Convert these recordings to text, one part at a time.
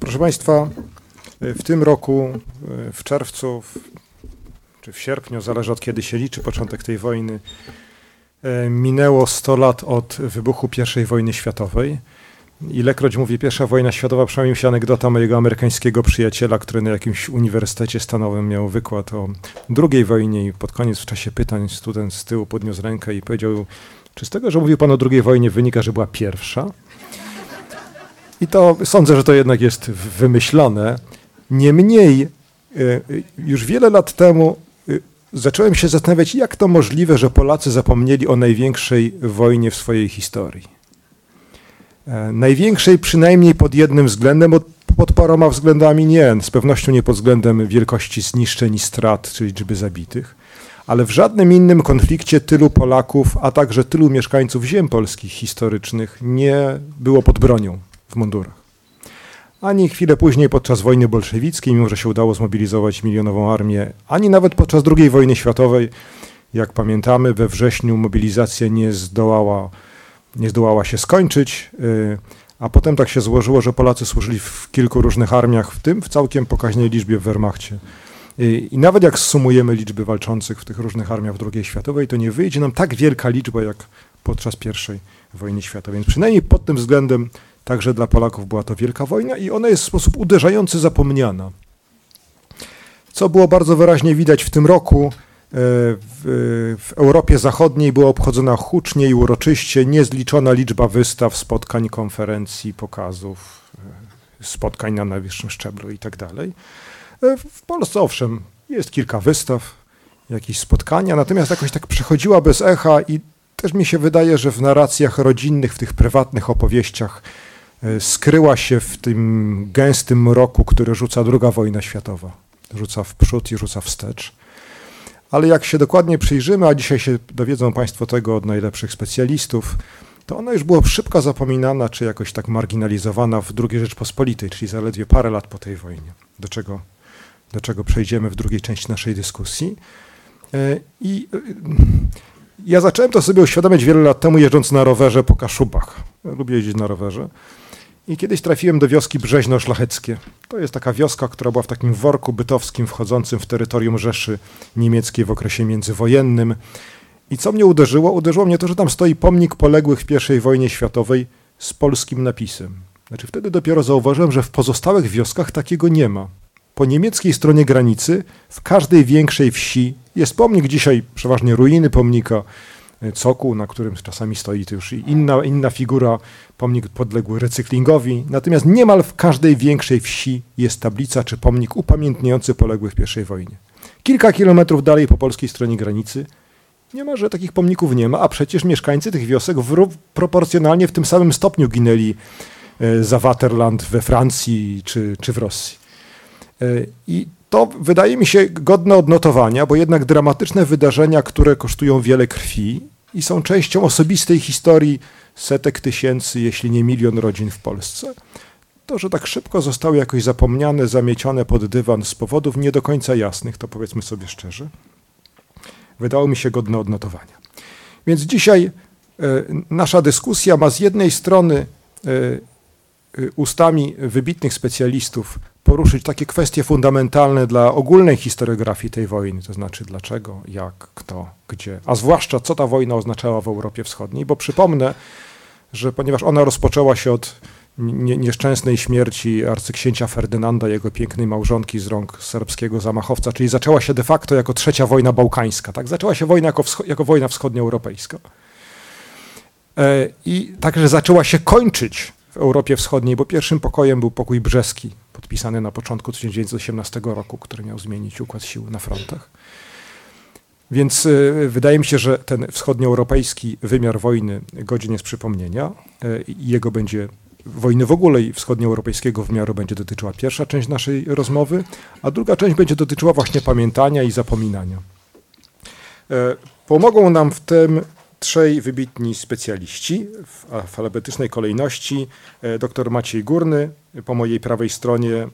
proszę Państwa, w tym roku, w czerwcu, czy w sierpniu, zależy od kiedy się liczy początek tej wojny, minęło 100 lat od wybuchu I wojny światowej. Ilekroć mówię pierwsza wojna światowa, przynajmniej mi się anegdota mojego amerykańskiego przyjaciela, który na jakimś uniwersytecie stanowym miał wykład o II wojnie i pod koniec w czasie pytań student z tyłu podniósł rękę i powiedział, czy z tego, że mówił pan o II wojnie wynika, że była pierwsza? I to sądzę, że to jednak jest wymyślone. Niemniej e, już wiele lat temu e, zacząłem się zastanawiać, jak to możliwe, że Polacy zapomnieli o największej wojnie w swojej historii. E, największej przynajmniej pod jednym względem, bo pod paroma względami nie. Z pewnością nie pod względem wielkości zniszczeń i strat, czy liczby zabitych. Ale w żadnym innym konflikcie tylu Polaków, a także tylu mieszkańców ziem polskich historycznych nie było pod bronią mundurach. Ani chwilę później podczas wojny bolszewickiej, mimo że się udało zmobilizować milionową armię, ani nawet podczas II wojny światowej, jak pamiętamy, we wrześniu mobilizacja nie zdołała nie zdołała się skończyć, y, a potem tak się złożyło, że Polacy służyli w kilku różnych armiach, w tym w całkiem pokaźnej liczbie w Wehrmachcie. I, I nawet jak sumujemy liczby walczących w tych różnych armiach II światowej, to nie wyjdzie nam tak wielka liczba jak podczas I wojny światowej. Więc przynajmniej pod tym względem także dla Polaków była to wielka wojna i ona jest w sposób uderzający zapomniana. Co było bardzo wyraźnie widać w tym roku, E, w, w, Europie Zachodniej była obchodzona hucznie i uroczyście niezliczona liczba wystaw, spotkań, konferencji, pokazów, e, spotkań na najwyższym szczeblu itd. Tak e, w Polsce owszem, jest kilka wystaw, jakieś spotkania, natomiast jakoś tak przechodziła bez echa i też mi się wydaje, że w narracjach rodzinnych, w tych prywatnych opowieściach skryła się w tym gęstym mroku, który rzuca druga wojna światowa. Rzuca w przód i rzuca wstecz ale jak się dokładnie przyjrzymy, a dzisiaj się dowiedzą Państwo tego od najlepszych specjalistów, to ona już była szybko zapominana, czy jakoś tak marginalizowana w II Rzeczpospolitej, czyli zaledwie parę lat po tej wojnie, do czego, do czego przejdziemy w drugiej części naszej dyskusji. E, I e, ja zacząłem to sobie uświadamiać wiele lat temu, jeżdżąc na rowerze po Kaszubach. Lubię jeździć na rowerze. I kiedyś trafiłem do wioski Brzeźno-Szlacheckie. To jest taka wioska, która była w takim worku bytowskim wchodzącym w terytorium Rzeszy Niemieckiej w okresie międzywojennym. I co mnie uderzyło? Uderzyło mnie to, że tam stoi pomnik poległych w I wojnie światowej z polskim napisem. Znaczy wtedy dopiero zauważyłem, że w pozostałych wioskach takiego nie ma. Po niemieckiej stronie granicy w każdej większej wsi jest pomnik, dzisiaj przeważnie ruiny pomnika, cokół, na którym czasami stoi to już inna, inna figura, pomnik podległy recyklingowi. Natomiast niemal w każdej większej wsi jest tablica czy pomnik upamiętniający poległych w I wojnie. Kilka kilometrów dalej po polskiej stronie granicy nie ma, że takich pomników nie ma, a przecież mieszkańcy tych wiosek w, proporcjonalnie w tym samym stopniu ginęli e, za Waterland we Francji czy, czy w Rosji. E, I to wydaje mi się godne odnotowania, bo jednak dramatyczne wydarzenia, które kosztują wiele krwi i są częścią osobistej historii setek tysięcy, jeśli nie milion rodzin w Polsce, to, że tak szybko zostały jakoś zapomniane, zamiecione pod dywan z powodów nie do końca jasnych, to powiedzmy sobie szczerze, wydało mi się godne odnotowania. Więc dzisiaj e, nasza dyskusja ma z jednej strony e ustami wybitnych specjalistów poruszyć takie kwestie fundamentalne dla ogólnej historiografii tej wojny, to znaczy dlaczego, jak, kto, gdzie, a zwłaszcza co ta wojna oznaczała w Europie Wschodniej, bo przypomnę, że ponieważ ona rozpoczęła się od nieszczęsnej śmierci arcyksięcia Ferdynanda, jego pięknej małżonki z rąk serbskiego zamachowca, czyli zaczęła się de facto jako trzecia wojna bałkańska, tak? Zaczęła się wojna jako, jako wojna wschodnioeuropejska. E, I także zaczęła się kończyć w Europie Wschodniej, bo pierwszym pokojem był pokój brzeski, podpisany na początku 1918 roku, który miał zmienić układ sił na frontach. Więc y, wydaje mi się, że ten wschodnioeuropejski wymiar wojny godzin jest przypomnienia y, i jego będzie wojny w ogóle i wschodnioeuropejskiego wymiaru będzie dotyczyła pierwsza część naszej rozmowy, a druga część będzie dotyczyła właśnie pamiętania i zapominania. Y, pomogą nam w tym trzej wybitni specjaliści w alfabetycznej kolejności. E, dr Maciej Górny, po mojej prawej stronie e,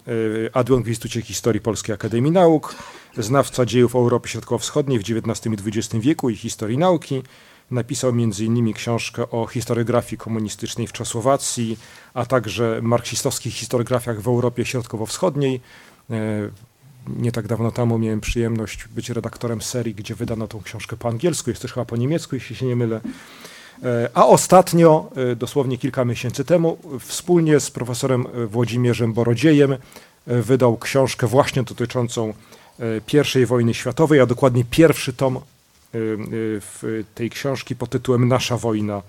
adjunkt w Instytucie Historii Polskiej Akademii Nauk, znawca dziejów Europy Środkowo-Wschodniej w XIX i XX wieku i historii nauki. Napisał m.in. książkę o historiografii komunistycznej w Czechosłowacji, a także marksistowskich historiografiach w Europie Środkowo-Wschodniej. E, nie tak dawno temu miałem przyjemność być redaktorem serii, gdzie wydano tą książkę po angielsku, jest też chyba po niemiecku, jeśli się nie mylę. E, a ostatnio, e, dosłownie kilka miesięcy temu, wspólnie z profesorem Włodzimierzem Borodziejem wydał książkę właśnie dotyczącą I wojny światowej, a dokładnie pierwszy tom tej książki pod tytułem Nasza wojna.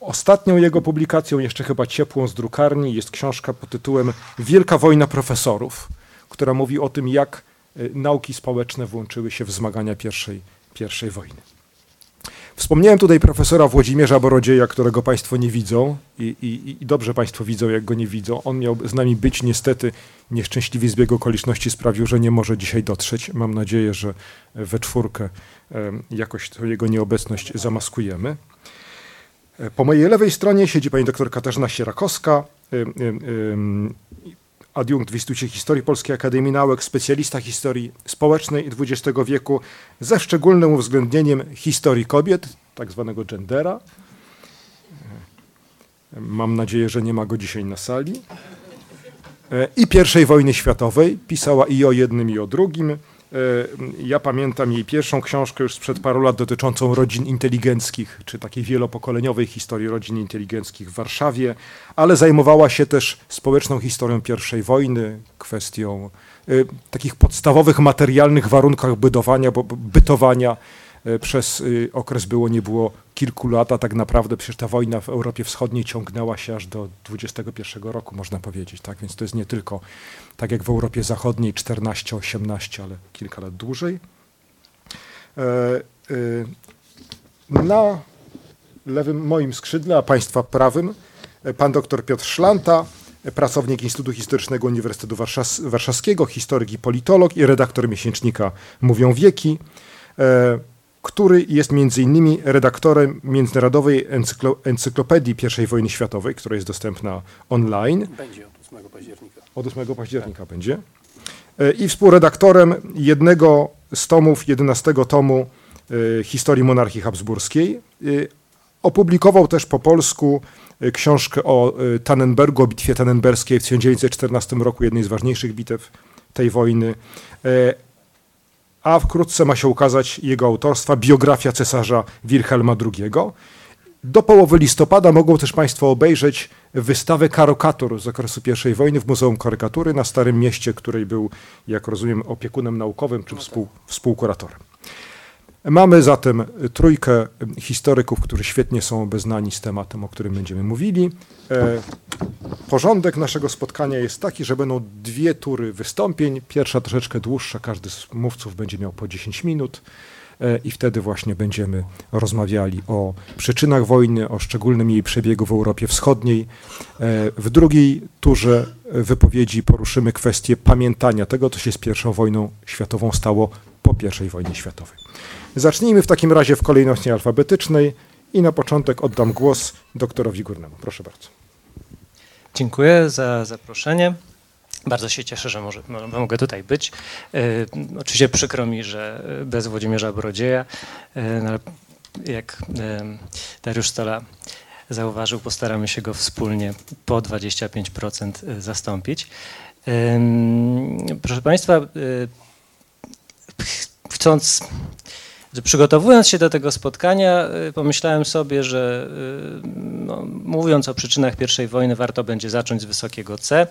Ostatnią jego publikacją, jeszcze chyba ciepłą z drukarni, jest książka pod tytułem Wielka wojna profesorów, która mówi o tym, jak y, nauki społeczne włączyły się w zmagania pierwszej, pierwszej wojny. Wspomniałem tutaj profesora Włodzimierza Borodzieja, którego Państwo nie widzą i, i, i, dobrze Państwo widzą, jak go nie widzą. On miał z nami być, niestety nieszczęśliwy zbieg okoliczności sprawił, że nie może dzisiaj dotrzeć. Mam nadzieję, że we czwórkę jakoś to jego nieobecność zamaskujemy. Po mojej lewej stronie siedzi pani doktor Katarzyna Sierakowska, adiunkt w Instytucie Historii Polskiej Akademii Nauk, specjalista historii społecznej XX wieku ze szczególnym uwzględnieniem historii kobiet, tak zwanego gendera. Mam nadzieję, że nie ma go dzisiaj na sali. I I wojny światowej. Pisała i o jednym, i o drugim. E, ja pamiętam jej pierwszą książkę już sprzed paru lat dotyczącą rodzin inteligenckich, czy takiej wielopokoleniowej historii rodzin inteligenckich w Warszawie, ale zajmowała się też społeczną historią I wojny, kwestią y, takich podstawowych materialnych warunkach bytowania, bo, bytowania przez y, okres było, nie było kilku lat, a tak naprawdę przecież ta wojna w Europie Wschodniej ciągnęła się aż do 21 roku, można powiedzieć, tak? Więc to jest nie tylko tak jak w Europie Zachodniej 14-18, ale kilka lat dłużej. E, y, na lewym moim skrzydle, a Państwa prawym, e, pan dr Piotr Szlanta, pracownik Instytutu Historycznego Uniwersytetu Warszawskiego, historyk i politolog i redaktor miesięcznika Mówią Wieki który jest między innymi redaktorem Międzynarodowej Encyklo Encyklopedii I wojny światowej, która jest dostępna online. Będzie od 8 października. Od 8 października tak. będzie. E, I współredaktorem jednego z tomów, 11 tomu e, historii monarchii habsburskiej. E, opublikował też po polsku książkę o Tannenbergu, o bitwie tannenberskiej w 1914 roku, jednej z ważniejszych bitew tej wojny a wkrótce ma się ukazać jego autorstwa biografia cesarza Wilhelma II. Do połowy listopada mogą też Państwo obejrzeć wystawę karokatur z okresu I wojny w Muzeum Karykatury na Starym Mieście, której był, jak rozumiem, opiekunem naukowym czy współ, współkuratorem. Mamy zatem trójkę historyków, którzy świetnie są obeznani z tematem, o którym będziemy mówili. E, porządek naszego spotkania jest taki, że będą dwie tury wystąpień. Pierwsza troszeczkę dłuższa, każdy z mówców będzie miał po 10 minut e, i wtedy właśnie będziemy rozmawiali o przyczynach wojny, o szczególnym jej przebiegu w Europie Wschodniej. E, w drugiej turze wypowiedzi poruszymy kwestię pamiętania tego, co się z pierwszą wojną światową stało po I wojnie światowej. Zacznijmy w takim razie w kolejności alfabetycznej i na początek oddam głos doktorowi Górnemu. Proszę bardzo. Dziękuję za zaproszenie. Bardzo się cieszę, że może, mogę tutaj być. E, oczywiście przykro mi, że bez Włodzimierza Brodzieja, e, no, jak e, Dariusz Stola zauważył, postaramy się go wspólnie po 25% zastąpić. Proszę Państwa, chcąc Przygotowując się do tego spotkania, y, pomyślałem sobie, że y, no, mówiąc o przyczynach I wojny, warto będzie zacząć z wysokiego C.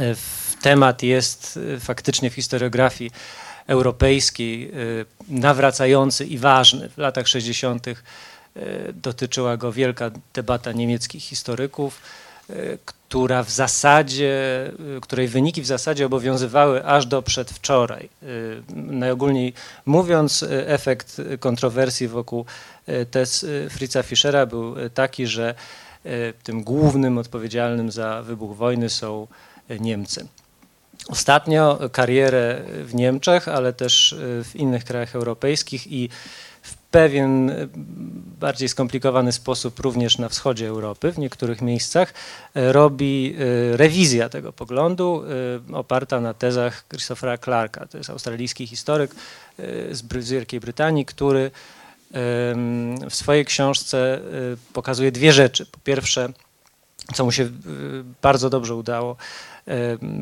Y, temat jest faktycznie w historiografii europejskiej nawracający i ważny. W latach 60. dotyczyła go wielka debata niemieckich historyków która w zasadzie, y, której wyniki w zasadzie obowiązywały aż do przedwczoraj. Y, najogólniej mówiąc, y, efekt kontrowersji wokół tez Fritza Fischera był taki, że tym głównym odpowiedzialnym za wybuch wojny są Niemcy. Ostatnio karierę w Niemczech, ale też w innych krajach europejskich i pewien e, bardziej skomplikowany sposób również na wschodzie Europy, w niektórych miejscach, e, robi e, rewizja tego poglądu oparta na tezach Christophera Clarka. To jest australijski historyk z Wielkiej Brytanii, który w swojej książce pokazuje dwie rzeczy. Po pierwsze, co mu się bardzo dobrze udało,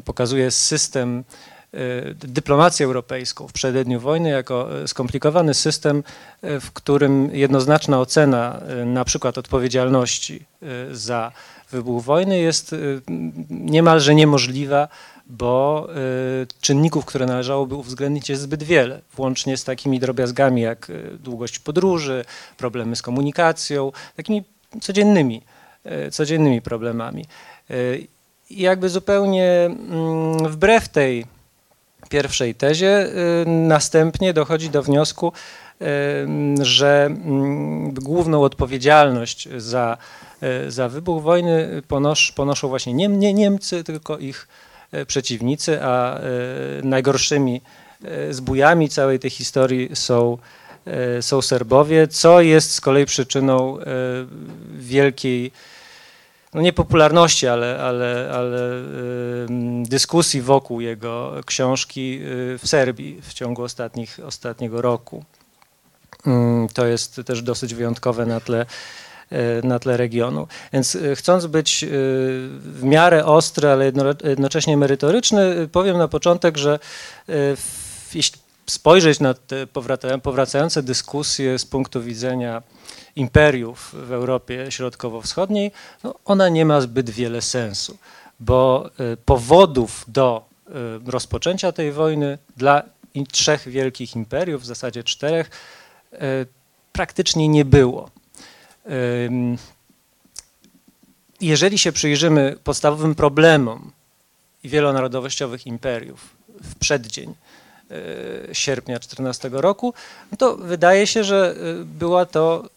pokazuje system dyplomację europejską w przededniu wojny jako skomplikowany system, w którym jednoznaczna ocena na przykład odpowiedzialności za wybuch wojny jest niemalże niemożliwa, bo czynników, które należałoby uwzględnić jest zbyt wiele, włącznie z takimi drobiazgami jak długość podróży, problemy z komunikacją, takimi codziennymi, codziennymi problemami. I jakby zupełnie wbrew tej pierwszej tezie, y, następnie dochodzi do wniosku, y, że mm, główną odpowiedzialność za, y, za wybuch wojny ponosz, ponoszą właśnie nie, nie Niemcy, tylko ich przeciwnicy, a najgorszymi zbójami całej tej historii są, są Serbowie, co jest z kolei przyczyną wielkiej no nie popularności, ale, ale, ale dyskusji wokół jego książki y, w Serbii w ciągu ostatnich, ostatniego roku. To jest też dosyć wyjątkowe na tle, y, na tle regionu. Więc y, chcąc być w miarę ostry, ale jednocześnie merytoryczny, powiem na początek, że jeśli spojrzeć na te powracające dyskusje z punktu widzenia imperiów w Europie Środkowo-Wschodniej, no ona nie ma zbyt wiele sensu, bo y, powodów do y, rozpoczęcia tej wojny dla trzech wielkich imperiów, w zasadzie czterech, y, praktycznie nie było. Jeżeli się przyjrzymy podstawowym problemom wielonarodowościowych imperiów w przeddzień sierpnia 14 roku, to wydaje się, że e, była to,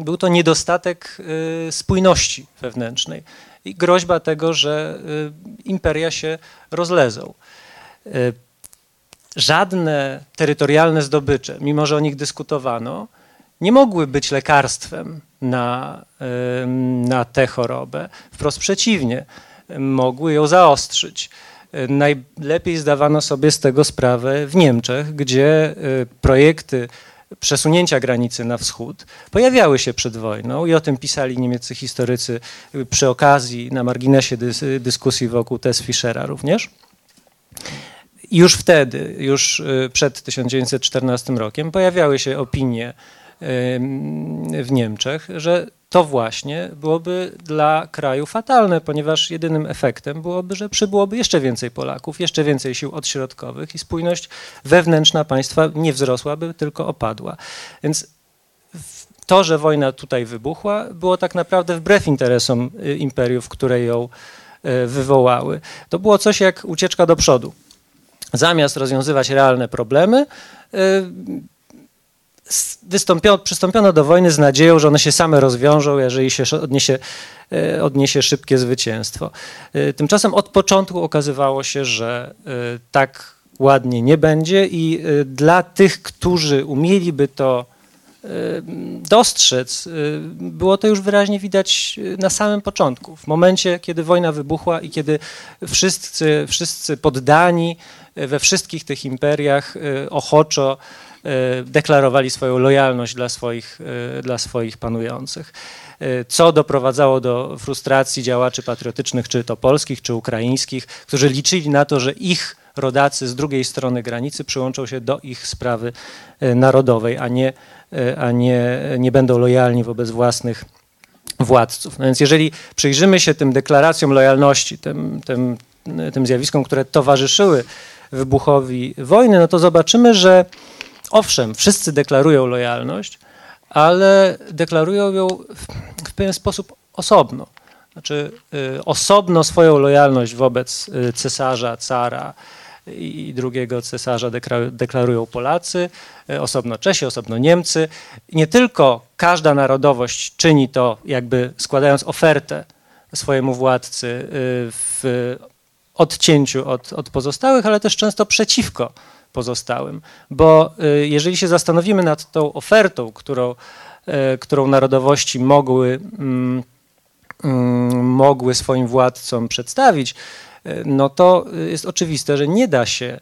był to niedostatek e, spójności wewnętrznej i groźba tego, że imperia się rozlezą. Żadne terytorialne zdobycze, mimo że o nich dyskutowano, nie mogły być lekarstwem na, na tę chorobę. Wprost przeciwnie, mogły ją zaostrzyć. Najlepiej zdawano sobie z tego sprawę w Niemczech, gdzie y, projekty przesunięcia granicy na wschód pojawiały się przed wojną i o tym pisali niemieccy historycy y, przy okazji, na marginesie dyskusji wokół Tess Fischera również. Już wtedy, już przed 1914 rokiem pojawiały się opinie w Niemczech, że to właśnie byłoby dla kraju fatalne, ponieważ jedynym efektem byłoby, że przybyłoby jeszcze więcej Polaków, jeszcze więcej sił odśrodkowych i spójność wewnętrzna państwa nie wzrosłaby, tylko opadła. Więc to, że wojna tutaj wybuchła, było tak naprawdę wbrew interesom y, imperiów, które ją y, wywołały. To było coś jak ucieczka do przodu. Zamiast rozwiązywać realne problemy, przystąpiono do wojny z nadzieją, że one się same rozwiążą, jeżeli się odniesie, e, odniesie szybkie zwycięstwo. E, tymczasem od początku okazywało się, że e, tak ładnie nie będzie i dla tych, którzy umieliby to dostrzec, było to już wyraźnie widać na samym początku. W momencie, kiedy wojna wybuchła i kiedy wszyscy, wszyscy poddani we wszystkich tych imperiach ochoczo deklarowali swoją lojalność dla swoich, e, dla swoich panujących. E, co doprowadzało do frustracji działaczy patriotycznych, czy to polskich, czy ukraińskich, którzy liczyli na to, że ich rodacy z drugiej strony granicy przyłączą się do ich sprawy narodowej, a nie, a nie, nie będą lojalni wobec własnych władców. No więc jeżeli przyjrzymy się tym deklaracjom lojalności, tym, tym, tym zjawiskom, które towarzyszyły wybuchowi wojny, no to zobaczymy, że owszem, wszyscy deklarują lojalność, ale deklarują ją w, pewien sposób osobno. Znaczy, y, osobno swoją lojalność wobec y, cesarza, cara i drugiego cesarza deklarują Polacy, y, osobno Czesi, osobno Niemcy. Nie tylko każda narodowość czyni to, jakby składając ofertę swojemu władcy w odcięciu od, od pozostałych, ale też często przeciwko pozostałym. Bo y, jeżeli się zastanowimy nad tą ofertą, którą, y, którą narodowości mogły, mm, mm, mogły swoim władcom przedstawić, y, no to jest oczywiste, że nie da się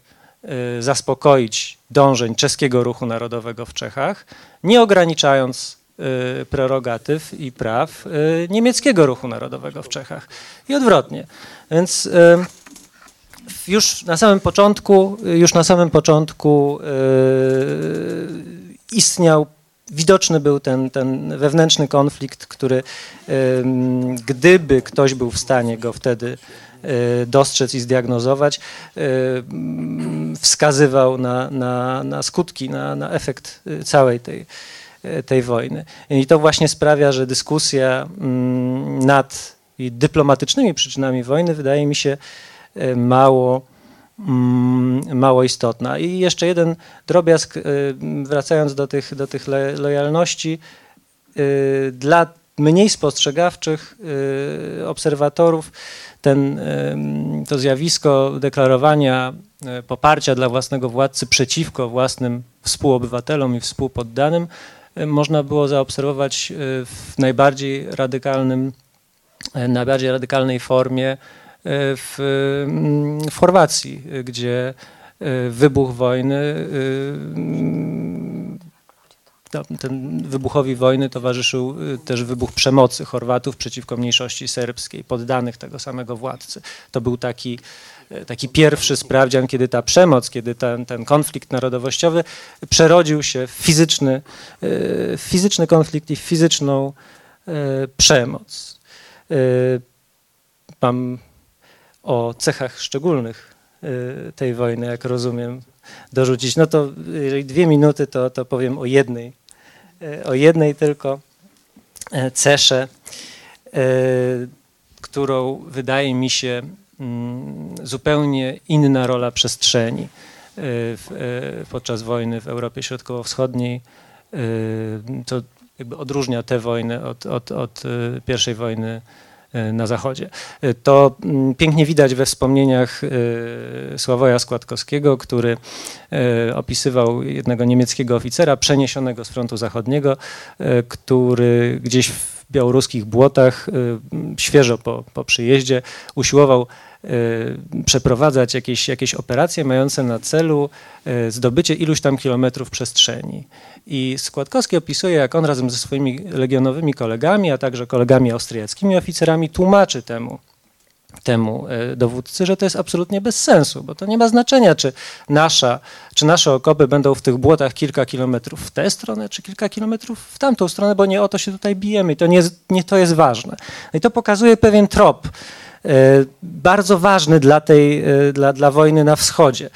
zaspokoić dążeń czeskiego ruchu narodowego w Czechach, nie ograniczając prerogatyw i praw niemieckiego ruchu narodowego w Czechach. I odwrotnie. Więc już na samym początku, już na samym początku istniał widoczny był ten, ten wewnętrzny konflikt, który gdyby ktoś był w stanie go wtedy e, dostrzec i zdiagnozować, e, wskazywał na, na, na skutki, na, na efekt e, całej tej, tej wojny. I to właśnie sprawia, że dyskusja nad dyplomatycznymi przyczynami wojny wydaje mi się mało Mm, mało istotna. I jeszcze jeden drobiazg, y, wracając do tych, do tych lojalności, y, dla mniej spostrzegawczych obserwatorów ten, to zjawisko deklarowania poparcia dla własnego władcy przeciwko własnym współobywatelom i współpoddanym można było zaobserwować w najbardziej radykalnym, najbardziej radykalnej formie w, w Chorwacji, gdzie e, wybuch wojny, e, ten wybuchowi wojny towarzyszył e, też wybuch przemocy Chorwatów przeciwko mniejszości serbskiej, poddanych tego samego władcy. To był taki, taki pierwszy sprawdzian, kiedy ta przemoc, kiedy ten, ten konflikt narodowościowy przerodził się w fizyczny, fizyczny konflikt i fizyczną przemoc. Mam o cechach szczególnych y, tej wojny, jak rozumiem, dorzucić. No to jeżeli dwie minuty, to, to powiem o jednej, y, o jednej tylko y, cesze, którą wydaje mi się mm, zupełnie inna rola przestrzeni podczas wojny w Europie Środkowo-Wschodniej, co jakby odróżnia tę wojnę od, od, od pierwszej wojny na zachodzie. E, to mm, pięknie widać we wspomnieniach e, Sławoja Składkowskiego, który opisywał jednego niemieckiego oficera przeniesionego z frontu zachodniego, który gdzieś w białoruskich błotach, świeżo po, po przyjeździe, usiłował przeprowadzać jakieś, jakieś operacje mające na celu zdobycie iluś tam kilometrów przestrzeni. I Składkowski opisuje, jak on razem ze swoimi legionowymi kolegami, a także kolegami austriackimi oficerami tłumaczy temu, temu e, dowódcy, że to jest absolutnie bez sensu, bo to nie ma znaczenia, czy, nasza, czy nasze okopy będą w tych błotach kilka kilometrów w tę stronę, czy kilka kilometrów w tamtą stronę, bo nie o to się tutaj bijemy i to nie, nie to jest ważne. No I to pokazuje pewien trop, bardzo ważny dla tej, e, dla, dla wojny na wschodzie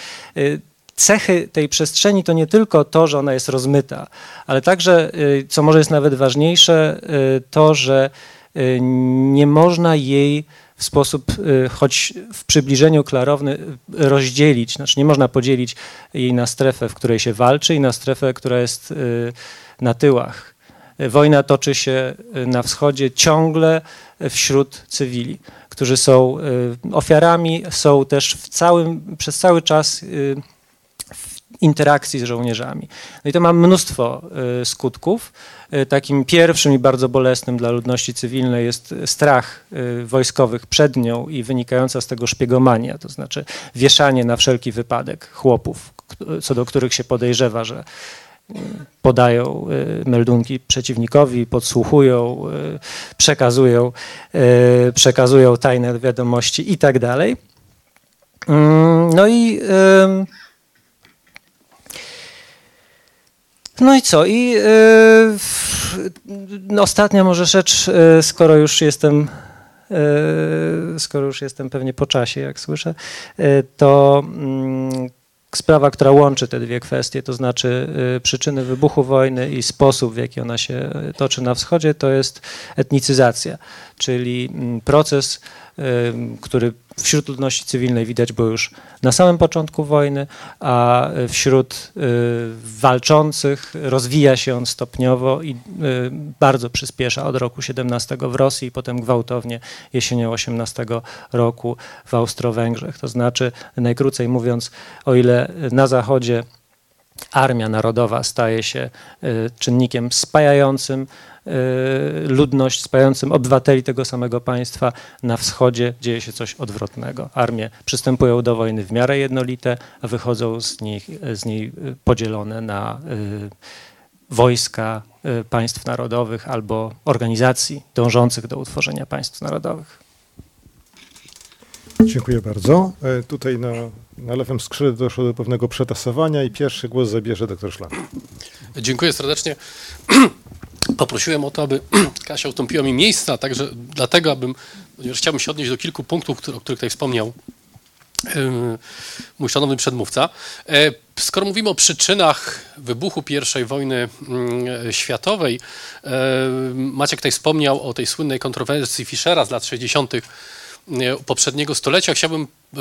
cechy tej przestrzeni to nie tylko to, że ona jest rozmyta, ale także, co może jest nawet ważniejsze, to, że nie można jej w sposób, choć w przybliżeniu klarowny, rozdzielić. Znaczy nie można podzielić jej na strefę, w której się walczy i na strefę, która jest na tyłach. Wojna toczy się na wschodzie ciągle wśród cywili, którzy są ofiarami, są też w całym, przez cały czas interakcji z żołnierzami. No i to ma mnóstwo y, skutków. Y, takim pierwszym i bardzo bolesnym dla ludności cywilnej jest strach y, wojskowych przed nią i wynikająca z tego szpiegomania, to znaczy wieszanie na wszelki wypadek chłopów, co do których się podejrzewa, że podają meldunki przeciwnikowi, podsłuchują, przekazują, przekazują tajne wiadomości i tak dalej. Mm, no i No i co? I yy, ostatnia może rzecz, skoro już jestem skoro już jestem pewnie po czasie, jak słyszę, to mm, sprawa, która łączy te dwie kwestie, to znaczy przyczyny wybuchu wojny i sposób, w jaki ona się toczy na wschodzie, to jest etnicyzacja, czyli mm, proces, który wśród ludności cywilnej widać było już na samym początku wojny, a wśród y, walczących rozwija się on stopniowo i y, bardzo przyspiesza od roku 17 w Rosji potem gwałtownie jesienią 18 roku w Austro-Węgrzech. To znaczy, najkrócej mówiąc, o ile na zachodzie armia narodowa staje się y, czynnikiem spajającym, ludność, spającym obywateli tego samego państwa. Na wschodzie dzieje się coś odwrotnego. Armie przystępują do wojny w miarę jednolite, a wychodzą z, nich, z niej podzielone na wojska państw narodowych albo organizacji dążących do utworzenia państw narodowych. Dziękuję bardzo. E, tutaj na, na lewym skrzydle doszło do pewnego przetasowania i pierwszy głos zabierze doktor Szlak. Dziękuję serdecznie. Poprosiłem o to, aby Kasia ustąpiła mi miejsca, także dlatego, abym, ponieważ chciałbym się odnieść do kilku punktów, o których tutaj wspomniał mój szanowny przedmówca. E, skoro mówimy o przyczynach wybuchu I wojny mm, światowej, e, Maciek tutaj wspomniał o tej słynnej kontrowersji Fischera z lat 60 poprzedniego stolecia. Chciałbym e,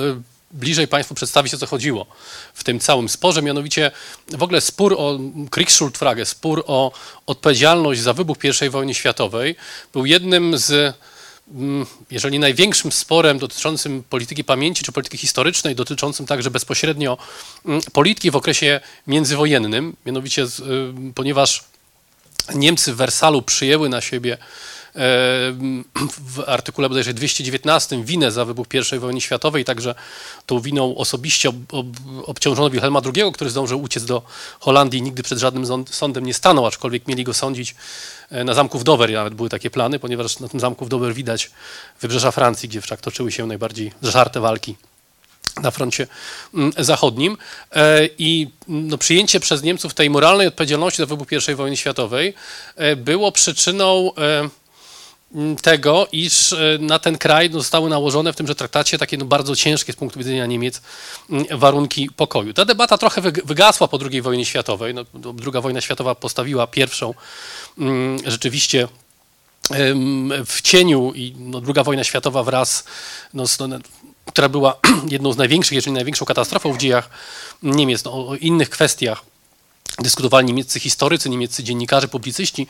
bliżej Państwu przedstawić, o co chodziło w tym całym sporze, mianowicie w ogóle spór o Kriegsschuldfrage, spór o odpowiedzialność za wybuch I wojny światowej był jednym z mm, jeżeli największym sporem dotyczącym polityki pamięci czy polityki historycznej, dotyczącym także bezpośrednio mm, polityki w okresie międzywojennym, mianowicie y, ponieważ Niemcy w Wersalu przyjęły na siebie w artykule bodajże 219 winę za wybuch I wojny światowej, także tą winą osobiście ob, ob, obciążono Wilhelma II, który zdążył uciec do Holandii i nigdy przed żadnym sądem nie stanął, aczkolwiek mieli go sądzić e, na zamku w Dover, nawet były takie plany, ponieważ na tym zamku w Dover widać wybrzeża Francji, gdzie wszak toczyły się najbardziej żarte walki na froncie mm, zachodnim. E, i no, przyjęcie przez Niemców tej moralnej odpowiedzialności za wybuch I wojny światowej e, było przyczyną Mm, tego, iż e, na ten kraj zostały nałożone w tymże traktacie takie no, bardzo ciężkie z punktu widzenia Niemiec mm, warunki pokoju. Ta debata trochę wygasła po II wojnie światowej. No, druga wojna światowa postawiła pierwszą mm, rzeczywiście w cieniu i no, druga wojna światowa wraz, no, no, która była jedną z największych, jeżeli największą katastrofą w dziejach Niemiec, no, o innych kwestiach dyskutowali niemieccy historycy, niemieccy dziennikarze, publicyści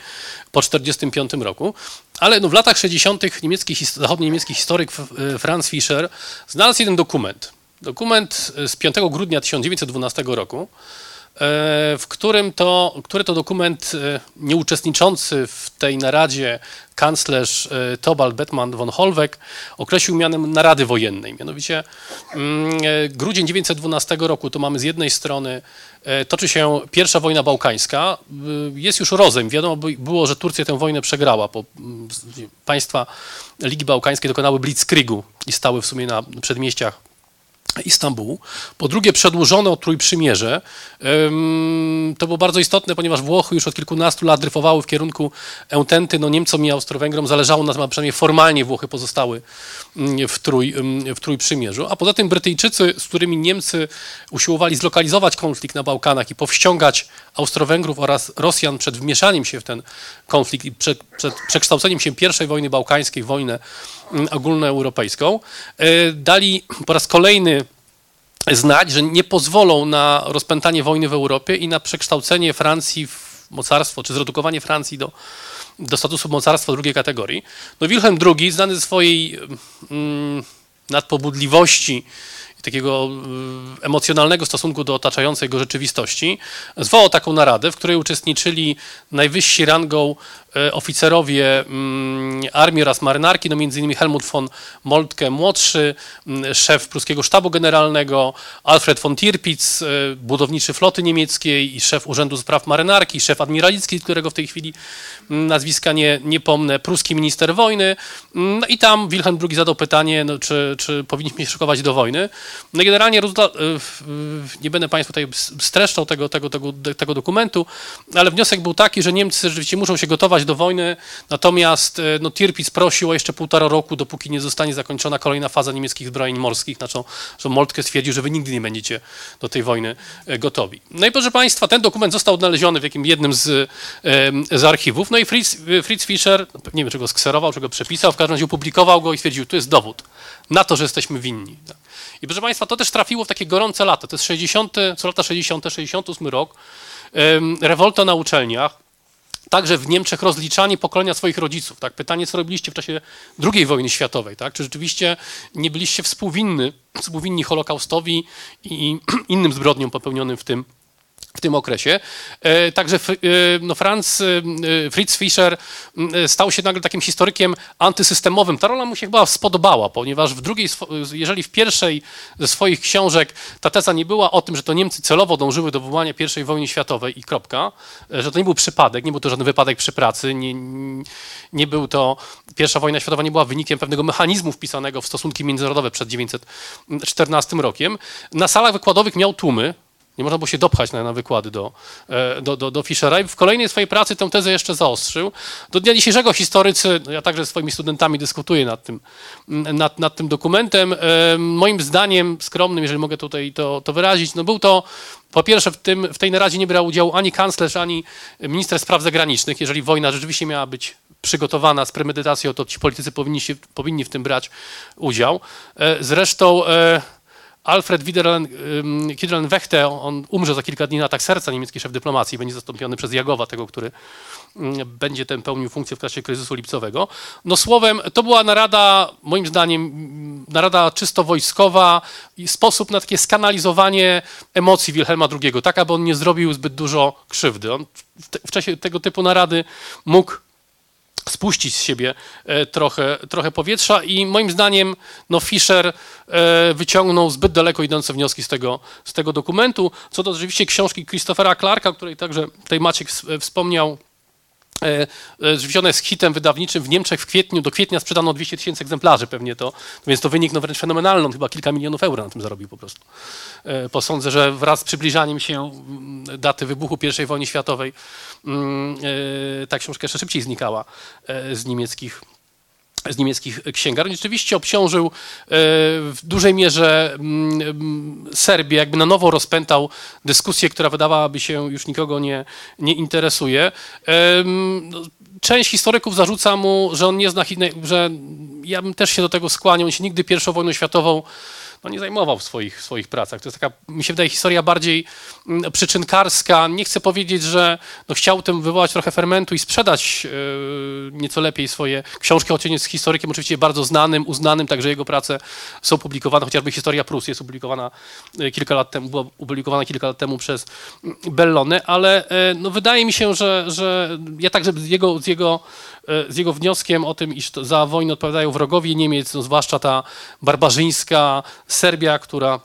po 1945 roku, ale no w latach 60. niemiecki, zachodnio-niemiecki historyk Franz Fischer znalazł jeden dokument. Dokument z 5 grudnia 1912 roku, e, w którym to, który to dokument e, nieuczestniczący w tej naradzie kanclerz e, Tobald Bettmann von Holweg określił mianem narady wojennej. Mianowicie mm, grudzień 1912 roku to mamy z jednej strony E, toczy się pierwsza wojna bałkańska. E, jest już rozejm. Wiadomo było, że Turcja tę wojnę przegrała, bo mm, państwa Ligi Bałkańskiej dokonały blitzkriegu i stały w sumie na przedmieściach Istambułu. Po drugie, przedłużono Trójprzymierze. To było bardzo istotne, ponieważ Włochy już od kilkunastu lat dryfowały w kierunku Eutenty. No Niemcom i Austro-Węgrom zależało na tym, a przynajmniej formalnie Włochy pozostały mm, w, trój, mm, w Trójprzymierzu. A poza tym Brytyjczycy, z którymi Niemcy usiłowali zlokalizować konflikt na Bałkanach i powściągać Austro-Węgrów oraz Rosjan przed wmieszaniem się w ten konflikt i przed, przed przekształceniem się I wojny bałkańskiej w wojnę mm, ogólnoeuropejską, e, dali po raz kolejny znać, że nie pozwolą na rozpętanie wojny w Europie i na przekształcenie Francji w mocarstwo, czy zredukowanie Francji do, do statusu mocarstwa drugiej kategorii. No Wilhelm II, znany ze swojej mm, nadpobudliwości takiego y, emocjonalnego stosunku do otaczającej go rzeczywistości, zwołał taką naradę, w której uczestniczyli najwyżsi rangą oficerowie mm, armii oraz marynarki, no między innymi Helmut von Moltke młodszy, mm, szef pruskiego sztabu generalnego, Alfred von Tirpitz, e, budowniczy floty niemieckiej i szef Urzędu Spraw Marynarki, szef admiralicki, którego w tej chwili mm, nazwiska nie, nie pomnę, pruski minister wojny. No i tam Wilhelm II zadał pytanie, no, czy, czy powinniśmy się szykować do wojny. No generalnie nie będę Państwu tutaj streszczał tego, tego, tego, tego dokumentu, ale wniosek był taki, że Niemcy rzeczywiście muszą się gotować do wojny, natomiast e, no, Tirpitz prosił o jeszcze półtora roku, dopóki nie zostanie zakończona kolejna faza niemieckich zbrojeń morskich, znaczy, że Moltke stwierdził, że wy nigdy nie będziecie do tej wojny e, gotowi. No i proszę Państwa, ten dokument został odnaleziony w jakim jednym z, z archiwów, no i Fritz, Fritz Fischer, no, nie wiem, czy go skserował, czy go przepisał, w każdym razie opublikował go i stwierdził, tu jest dowód na to, że jesteśmy winni. I proszę Państwa, to też trafiło w takie gorące lata. To jest 60, co lata 60, 68 rok. Rewolta na uczelniach. Także w Niemczech rozliczanie pokolenia swoich rodziców. Tak? Pytanie, co robiliście w czasie II wojny światowej? Tak? Czy rzeczywiście nie byliście współwinni, współwinni Holokaustowi i innym zbrodniom popełnionym w tym w tym okresie. E, także e, no, Franz e, Fritz Fischer stał się nagle takim historykiem antysystemowym. Ta rola mu się chyba spodobała, ponieważ w drugiej, jeżeli w pierwszej ze swoich książek ta teza nie była o tym, że to Niemcy celowo dążyły do wywołania I wojny światowej i kropka, że to nie był przypadek, nie był to żaden wypadek przy pracy, nie, nie był to, pierwsza wojna światowa nie była wynikiem pewnego mechanizmu wpisanego w stosunki międzynarodowe przed 1914 rokiem. Na salach wykładowych miał tłumy, nie można było się dopchać na, na wykłady do, e, do, do, do Fischera. I w kolejnej swojej pracy tę tezę jeszcze zaostrzył. Do dnia dzisiejszego historycy, no ja także ze swoimi studentami dyskutuję nad tym, nad, nad tym dokumentem. E, moim zdaniem skromnym, jeżeli mogę tutaj to, to wyrazić, no był to po pierwsze, w, tym, w tej naradzie nie brał udziału ani kanclerz, ani minister spraw zagranicznych. Jeżeli wojna rzeczywiście miała być przygotowana z premedytacją, to ci politycy powinni, się, powinni w tym brać udział. E, zresztą Alfred Widerlen Wechte, on umrze za kilka dni na atak serca, niemiecki szef dyplomacji, będzie zastąpiony przez Jagowa, tego, który będzie ten pełnił funkcję w czasie kryzysu lipcowego. No słowem, to była narada, moim zdaniem, narada czysto wojskowa i sposób na takie skanalizowanie emocji Wilhelma II, tak aby on nie zrobił zbyt dużo krzywdy. On w, te, w czasie tego typu narady mógł spuścić z siebie e, trochę, trochę powietrza i moim zdaniem no Fischer e, wyciągnął zbyt daleko idące wnioski z tego, z tego dokumentu. Co do rzeczywiście książki Christophera Clarka, o której także tutaj Maciek wspomniał, Zwiedzione z hitem wydawniczym w Niemczech w kwietniu, do kwietnia sprzedano 200 tysięcy egzemplarzy pewnie to, więc to wynik no wręcz fenomenalny, on chyba kilka milionów euro na tym zarobił po prostu. E, posądzę, że wraz z przybliżaniem się mm, daty wybuchu I wojny światowej mm, e, ta książka jeszcze szybciej znikała e, z niemieckich z niemieckich księgarni. Rzeczywiście obciążył w dużej mierze mm, Serbię, jakby na nowo rozpętał dyskusję, która wydawałaby się już nikogo nie, nie interesuje. No, część historyków zarzuca mu, że on nie zna, że ja bym też się do tego skłaniał, on się nigdy pierwszą wojną światową no, nie zajmował w swoich, swoich pracach. To jest taka, mi się wydaje, historia bardziej mm, przyczynkarska. Nie chcę powiedzieć, że no, chciał tym wywołać trochę fermentu i sprzedać yy, nieco lepiej swoje książki, chociaż jest historykiem oczywiście bardzo znanym, uznanym, także jego prace są publikowane, chociażby Historia Prus jest publikowana e, kilka lat temu, była opublikowana kilka lat temu przez mm, Bellone, ale yy, no, wydaje mi się, że, że ja także z jego, z jego E, z jego wnioskiem o tym, iż za wojnę odpowiadają wrogowie Niemiec, no zwłaszcza ta barbarzyńska Serbia, która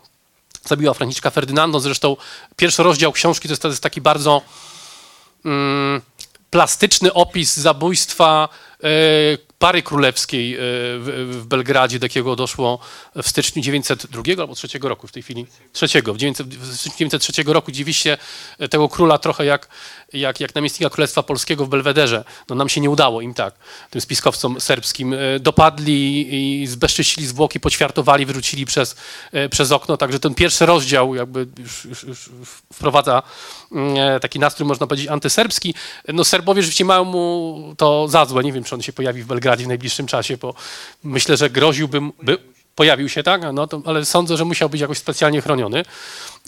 zabiła Franciszka Ferdynando. Zresztą pierwszy rozdział książki to jest, to jest taki bardzo mm, plastyczny opis zabójstwa pary królewskiej e, w, Belgradzie, do jakiego doszło w styczniu 902 albo 3 roku w tej chwili, trzeciego, w, 900, w 903 roku dziwiście tego króla trochę jak jak, jak namiestnika Królestwa Polskiego w Belwederze. No nam się nie udało im tak, tym spiskowcom serbskim. E, dopadli i zbezczyścili zwłoki, poćwiartowali, wyrzucili przez, e, przez okno. Także ten pierwszy rozdział jakby już, już, już wprowadza mm, e, taki nastrój, można powiedzieć, antyserbski. No Serbowie rzeczywiście mają mu to za złe. Nie wiem, czy on się pojawi w Belgradzie w najbliższym czasie, bo myślę, że groziłbym... By, pojawił się, tak? No to, ale sądzę, że musiał być jakoś specjalnie chroniony.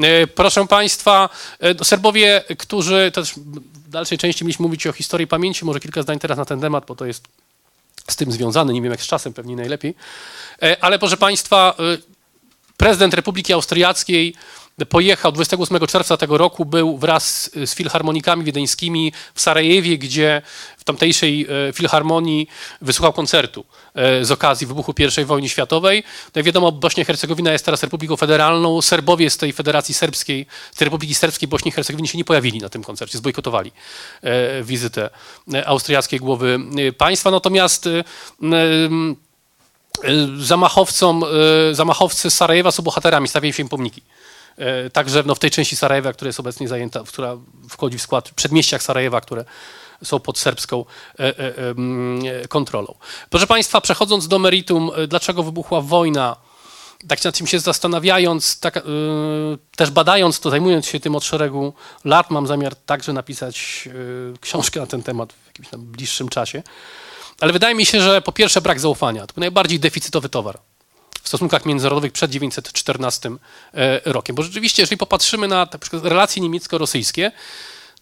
E, proszę Państwa, e, no, Serbowie, którzy, też w dalszej części mieliśmy mówić o historii pamięci, może kilka zdań teraz na ten temat, bo to jest z tym związany, nie wiem jak z czasem, pewnie najlepiej. E, ale proszę Państwa, prezydent Republiki Austriackiej pojechał 28 czerwca tego roku, był wraz z filharmonikami wiedeńskimi w Sarajewie, gdzie w tamtejszej e, filharmonii wysłuchał koncertu e, z okazji wybuchu I wojny światowej. No jak wiadomo, Bośnia i Hercegowina jest teraz Republiką Federalną. Serbowie z tej Federacji Serbskiej, z tej Republiki Serbskiej Bośni i Hercegowiny się nie pojawili na tym koncercie, zbojkotowali e, wizytę austriackiej głowy państwa. Natomiast zamachowcom, zamachowcy z Sarajewa są bohaterami, stawiają się im pomniki. E, także no, w tej części Sarajewa, która jest obecnie zajęta, która wchodzi w skład przedmieściach Sarajewa, które są pod serbską e, e, kontrolą. Proszę Państwa, przechodząc do meritum, dlaczego wybuchła wojna, tak nad tym się zastanawiając, tak, też badając to, zajmując się tym od szeregu lat, mam zamiar także napisać książkę na ten temat w jakimś tam bliższym czasie. Ale wydaje mi się, że po pierwsze brak zaufania. To najbardziej deficytowy towar w stosunkach międzynarodowych przed 1914 e, rokiem. Bo rzeczywiście, jeżeli popatrzymy na relacje niemiecko-rosyjskie,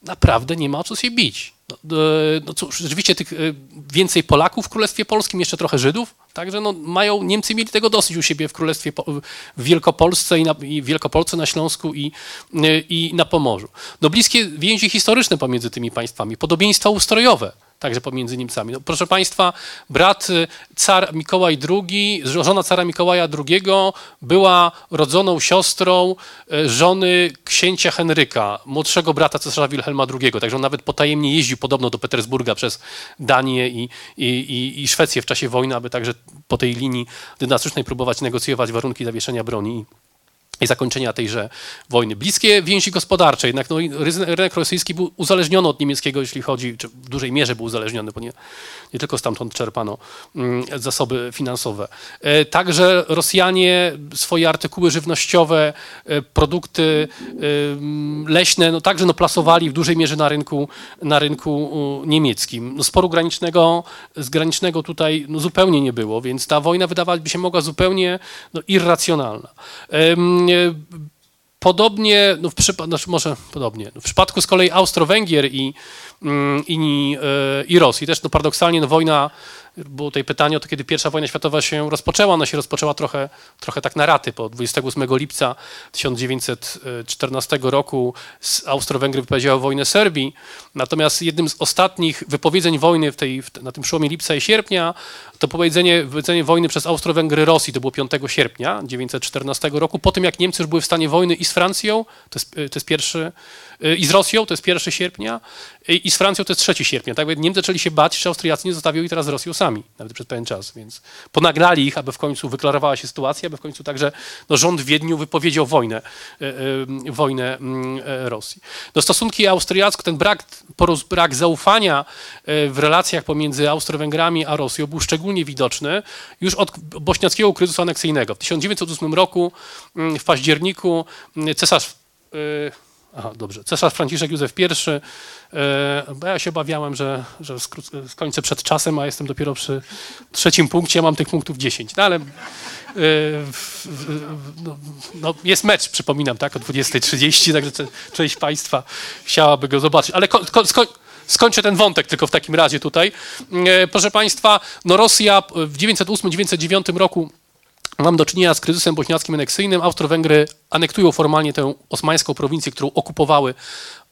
naprawdę nie ma o co się bić. No, no cóż, rzeczywiście tych więcej Polaków w Królestwie Polskim, jeszcze trochę Żydów, także no, mają, Niemcy mieli tego dosyć u siebie w Królestwie, w Wielkopolsce i, na, i Wielkopolsce na Śląsku i, i na Pomorzu. No bliskie więzi historyczne pomiędzy tymi państwami, podobieństwa ustrojowe także pomiędzy Niemcami. No, proszę Państwa, brat y, car Mikołaj II, żona cara Mikołaja II była rodzoną siostrą y, żony księcia Henryka, młodszego brata cesarza Wilhelma II, także on nawet potajemnie jeździł podobno do Petersburga przez Danię i, i, i, i Szwecję w czasie wojny, aby także po tej linii dynastycznej próbować negocjować warunki zawieszenia broni i zakończenia tejże wojny. Bliskie więzi gospodarcze, jednak no, rynek rosyjski był uzależniony od niemieckiego, jeśli chodzi, czy w dużej mierze był uzależniony, bo nie, nie tylko stamtąd czerpano mm, zasoby finansowe. E, także Rosjanie swoje artykuły żywnościowe, e, produkty e, leśne, no także no, plasowali w dużej mierze na rynku, na rynku niemieckim. No, sporu granicznego, granicznego tutaj no, zupełnie nie było, więc ta wojna wydawać by się mogła zupełnie no, irracjonalna. Podobnie, no w przypadku, znaczy może podobnie, w przypadku z kolei Austro-Węgier i, i, e, i Rosji, też no paradoksalnie no wojna było tutaj pytanie o to, kiedy pierwsza wojna światowa się rozpoczęła. Ona się rozpoczęła trochę, trochę tak na raty, po 28 lipca 1914 roku Austro-Węgry wypowiedziały wojnę Serbii. Natomiast jednym z ostatnich wypowiedzeń wojny w tej, na tym przełomie lipca i sierpnia to powiedzenie, wojny przez Austro-Węgry Rosji, to było 5 sierpnia 1914 roku, po tym jak Niemcy już były w stanie wojny i z Francją, to jest, to jest pierwszy i z Rosją to jest 1 sierpnia i z Francją to jest 3 sierpnia. Tak Niemcy zaczęli się bać, czy Austriacy nie zostawią ich teraz z Rosją sami, nawet przez pewien czas, więc ponaglali ich, aby w końcu wyklarowała się sytuacja, aby w końcu także no, rząd w Wiedniu wypowiedział wojnę, e, e, wojnę mm, e, Rosji. No, stosunki austriackie, ten brak, brak zaufania w relacjach pomiędzy Austro-Węgrami a Rosją był szczególnie widoczny już od bośniackiego kryzysu aneksyjnego. W 1908 roku mm, w październiku mm, cesarz Aha, dobrze. Cesarz Franciszek Józef I, e, bo ja się obawiałem, że, że skończę przed czasem, a jestem dopiero przy trzecim punkcie, mam tych punktów 10. No ale e, no, no, jest mecz, przypominam, tak, o 20.30, także część Państwa chciałaby go zobaczyć. Ale ko, ko, sko, skończę ten wątek tylko w takim razie tutaj. E, proszę Państwa, no Rosja w 908-909 roku Mam do czynienia z kryzysem bośniackim aneksyjnym. Austro-Węgry anektują formalnie tę osmańską prowincję, którą okupowały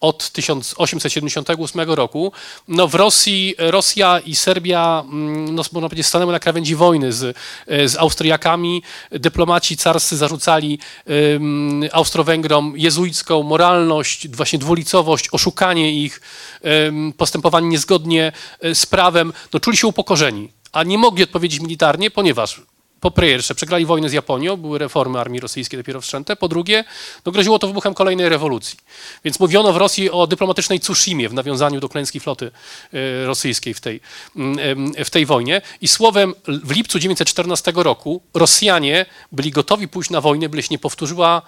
od 1878 roku. No w Rosji, Rosja i Serbia, mm, no można powiedzieć, stanęły na krawędzi wojny z, z Austriakami. Dyplomaci carscy zarzucali um, Austro-Węgrom jezuicką moralność, właśnie dwulicowość, oszukanie ich, um, postępowanie niezgodnie e, z prawem. No czuli się upokorzeni, a nie mogli odpowiedzieć militarnie, ponieważ po pierwsze, przegrali wojnę z Japonią, były reformy armii rosyjskiej dopiero wszczęte. Po drugie, no groziło to wybuchem kolejnej rewolucji. Więc mówiono w Rosji o dyplomatycznej Tsushimie w nawiązaniu do klęski floty e, rosyjskiej w tej, mm, w tej wojnie. I słowem, w lipcu 1914 roku Rosjanie byli gotowi pójść na wojnę, by się nie powtórzyła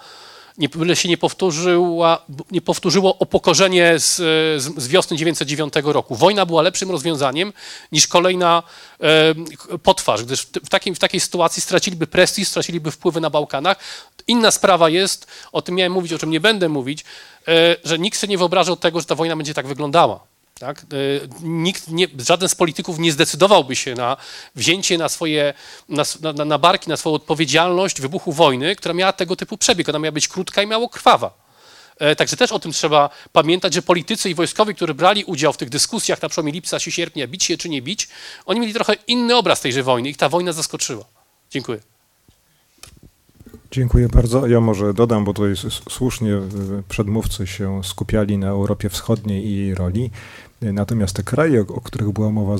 nie, byle się nie, powtórzyła, nie powtórzyło opokorzenie z, z, wiosny 1909 roku. Wojna była lepszym rozwiązaniem niż kolejna e, potwarz, gdyż w, w, takim, w takiej sytuacji straciliby prestiż, straciliby wpływy na Bałkanach. Inna sprawa jest, o tym miałem mówić, o czym nie będę mówić, e, że nikt sobie nie wyobrażał tego, że ta wojna będzie tak wyglądała. Tak? E, nikt, nie, żaden z polityków nie zdecydowałby się na wzięcie na swoje, na, na, na, barki, na swoją odpowiedzialność wybuchu wojny, która miała tego typu przebieg. Ona miała być krótka i mało krwawa. E, także też o tym trzeba pamiętać, że politycy i wojskowi, którzy brali udział w tych dyskusjach na przełomie lipca i sierpnia, bić się czy nie bić, oni mieli trochę inny obraz tejże wojny. Ich ta wojna zaskoczyła. Dziękuję. Dziękuję bardzo. Ja może dodam, bo tutaj słusznie przedmówcy się skupiali na Europie Wschodniej i jej roli. Natomiast te kraje, o których była mowa,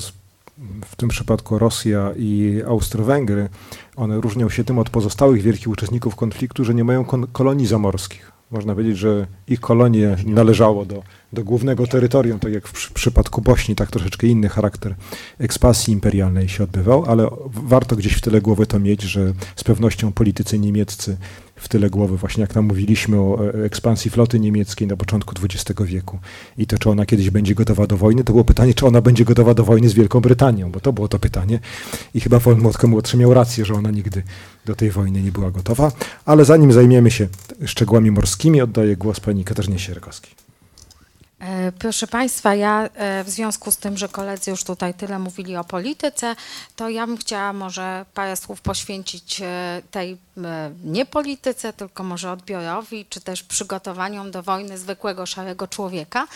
w tym przypadku Rosja i Austro-Węgry, one różnią się tym od pozostałych wielkich uczestników konfliktu, że nie mają kolonii zamorskich. Można powiedzieć, że ich kolonie należało do, do głównego terytorium, tak jak w przy, przypadku Bośni, tak troszeczkę inny charakter ekspansji imperialnej się odbywał, ale warto gdzieś w tyle głowy to mieć, że z pewnością politycy niemieccy w tyle głowy, właśnie jak nam mówiliśmy o e, ekspansji floty niemieckiej na początku XX wieku. I to, czy ona kiedyś będzie gotowa do wojny, to było pytanie, czy ona będzie gotowa do wojny z Wielką Brytanią, bo to było to pytanie. I chyba von Młotko młodszy miał rację, że ona nigdy do tej wojny nie była gotowa, ale zanim zajmiemy się szczegółami morskimi, oddaję głos pani Katarzynie Sierkowskiej. E, proszę Państwa, ja e, w związku z tym, że koledzy już tutaj tyle mówili o polityce, to ja bym chciała może parę słów poświęcić e, tej nie polityce, tylko może odbiorowi, czy też przygotowaniom do wojny zwykłego szarego człowieka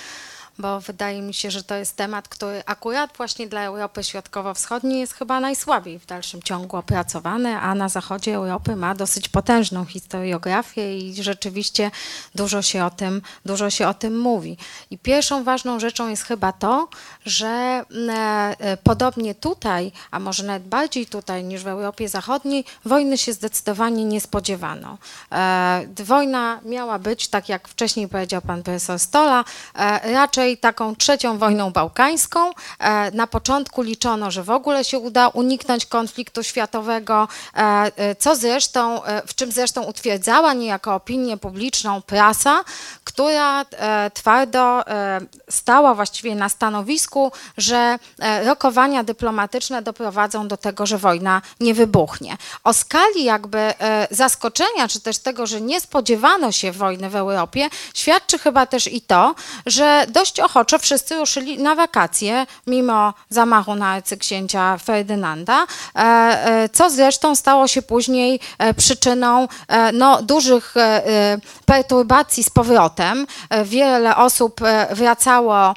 bo wydaje mi się, że to jest temat, który akurat właśnie dla Europy Środkowo-Wschodniej jest chyba najsłabiej w dalszym ciągu opracowany, a na zachodzie Europy ma dosyć potężną historiografię i rzeczywiście dużo się o tym, dużo się o tym mówi. I pierwszą ważną rzeczą jest chyba to, że e, e, podobnie tutaj, a może nawet bardziej tutaj niż w Europie Zachodniej, wojny się zdecydowanie nie spodziewano. E, wojna miała być, tak jak wcześniej powiedział pan profesor Stola, raczej raczej taką trzecią wojną bałkańską. E, na początku liczono, że w ogóle się uda uniknąć konfliktu światowego, e, e, co zresztą, w czym zresztą utwierdzała niejako opinię publiczną prasa, która twardo stała właściwie na stanowisku, że rokowania dyplomatyczne doprowadzą do tego, że wojna nie wybuchnie. O skali jakby zaskoczenia, czy też tego, że nie spodziewano się wojny w Europie, świadczy chyba też i to, że dość dość ochoczo wszyscy ruszyli na wakacje, mimo zamachu na arcyksięcia Ferdynanda, e, e, co zresztą stało się później e, przyczyną no, dużych perturbacji z powrotem. Wiele osób wracało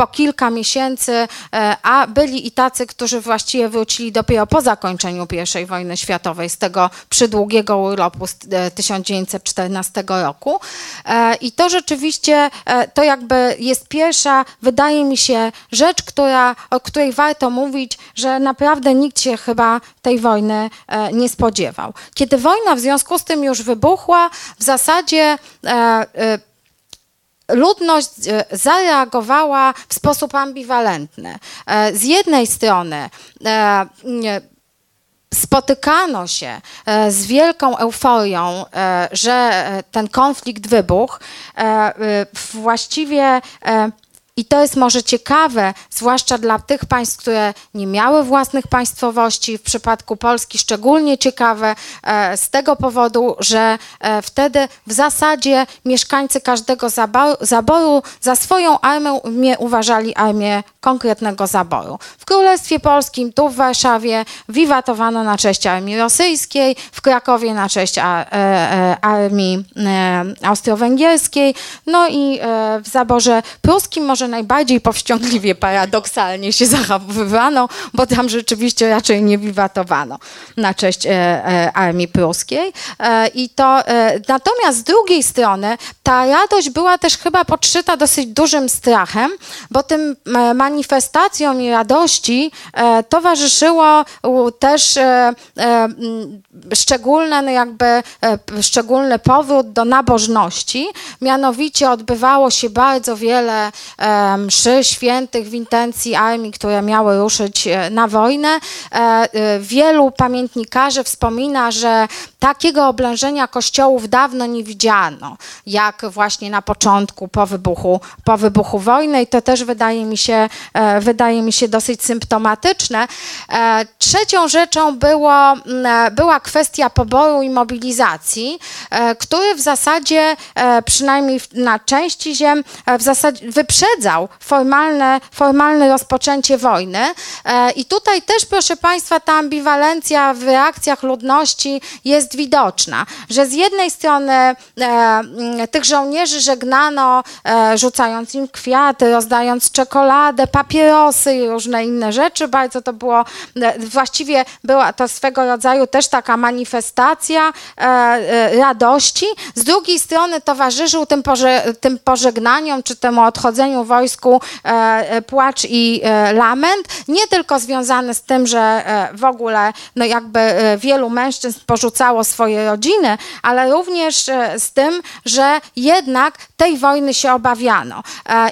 po kilka miesięcy, e, a byli i tacy, którzy właściwie wrócili dopiero po zakończeniu I wojny światowej z tego przydługiego urlopu z 1914 e, roku. E, I to rzeczywiście, to jakby jest pierwsza, wydaje mi się, rzecz, która, o której warto mówić, że naprawdę nikt się chyba tej wojny nie spodziewał. Kiedy wojna w związku z tym już wybuchła, w zasadzie ludność e, zareagowała w sposób ambiwalentny. E, z jednej strony e, spotykano się z wielką euforią, że ten konflikt wybuchł. Właściwie i to jest może ciekawe, zwłaszcza dla tych państw, które nie miały własnych państwowości, w przypadku Polski szczególnie ciekawe e, z tego powodu, że e, wtedy w zasadzie mieszkańcy każdego zaboru, za swoją armię uważali armię konkretnego zaboru. W Królestwie Polskim, tu w Warszawie, wiwatowano na cześć armii rosyjskiej, w Krakowie na cześć e, armii austro-węgierskiej, no i w zaborze pruskim może najbardziej powściągliwie paradoksalnie się zachowywano, bo tam rzeczywiście raczej nie wiwatowano na cześć e, e, armii pruskiej. E, I to, natomiast z drugiej strony ta radość była też chyba podszyta dosyć dużym strachem, bo tym manifestacjom i radości towarzyszyło też szczególne, no jakby szczególny powrót do nabożności. Mianowicie odbywało się bardzo wiele mszy świętych w intencji armii, które miały ruszyć e, na wojnę. E, e, wielu pamiętnikarzy wspomina, że takiego oblężenia kościołów dawno nie widziano, jak właśnie na początku, po wybuchu, po wybuchu wojny i to też wydaje mi się, wydaje mi się dosyć symptomatyczne. Trzecią rzeczą było, była kwestia poboru i mobilizacji, który w zasadzie, przynajmniej na części ziem, w zasadzie wyprzedza formalne, formalne rozpoczęcie wojny. E, I tutaj też, proszę Państwa, ta ambiwalencja w reakcjach ludności jest widoczna, że z jednej strony e, tych żołnierzy żegnano, e, rzucając im kwiaty, rozdając czekoladę, papierosy i różne inne rzeczy. Bardzo to było, właściwie była to swego rodzaju też taka manifestacja radości. Z drugiej strony towarzyszył tym, poże, tym pożegnaniom czy temu odchodzeniu wojsku e, e, płacz i e, lament, nie tylko związany z tym, że w ogóle no jakby wielu mężczyzn porzucało swoje rodziny, ale również z tym, że jednak tej wojny się obawiano.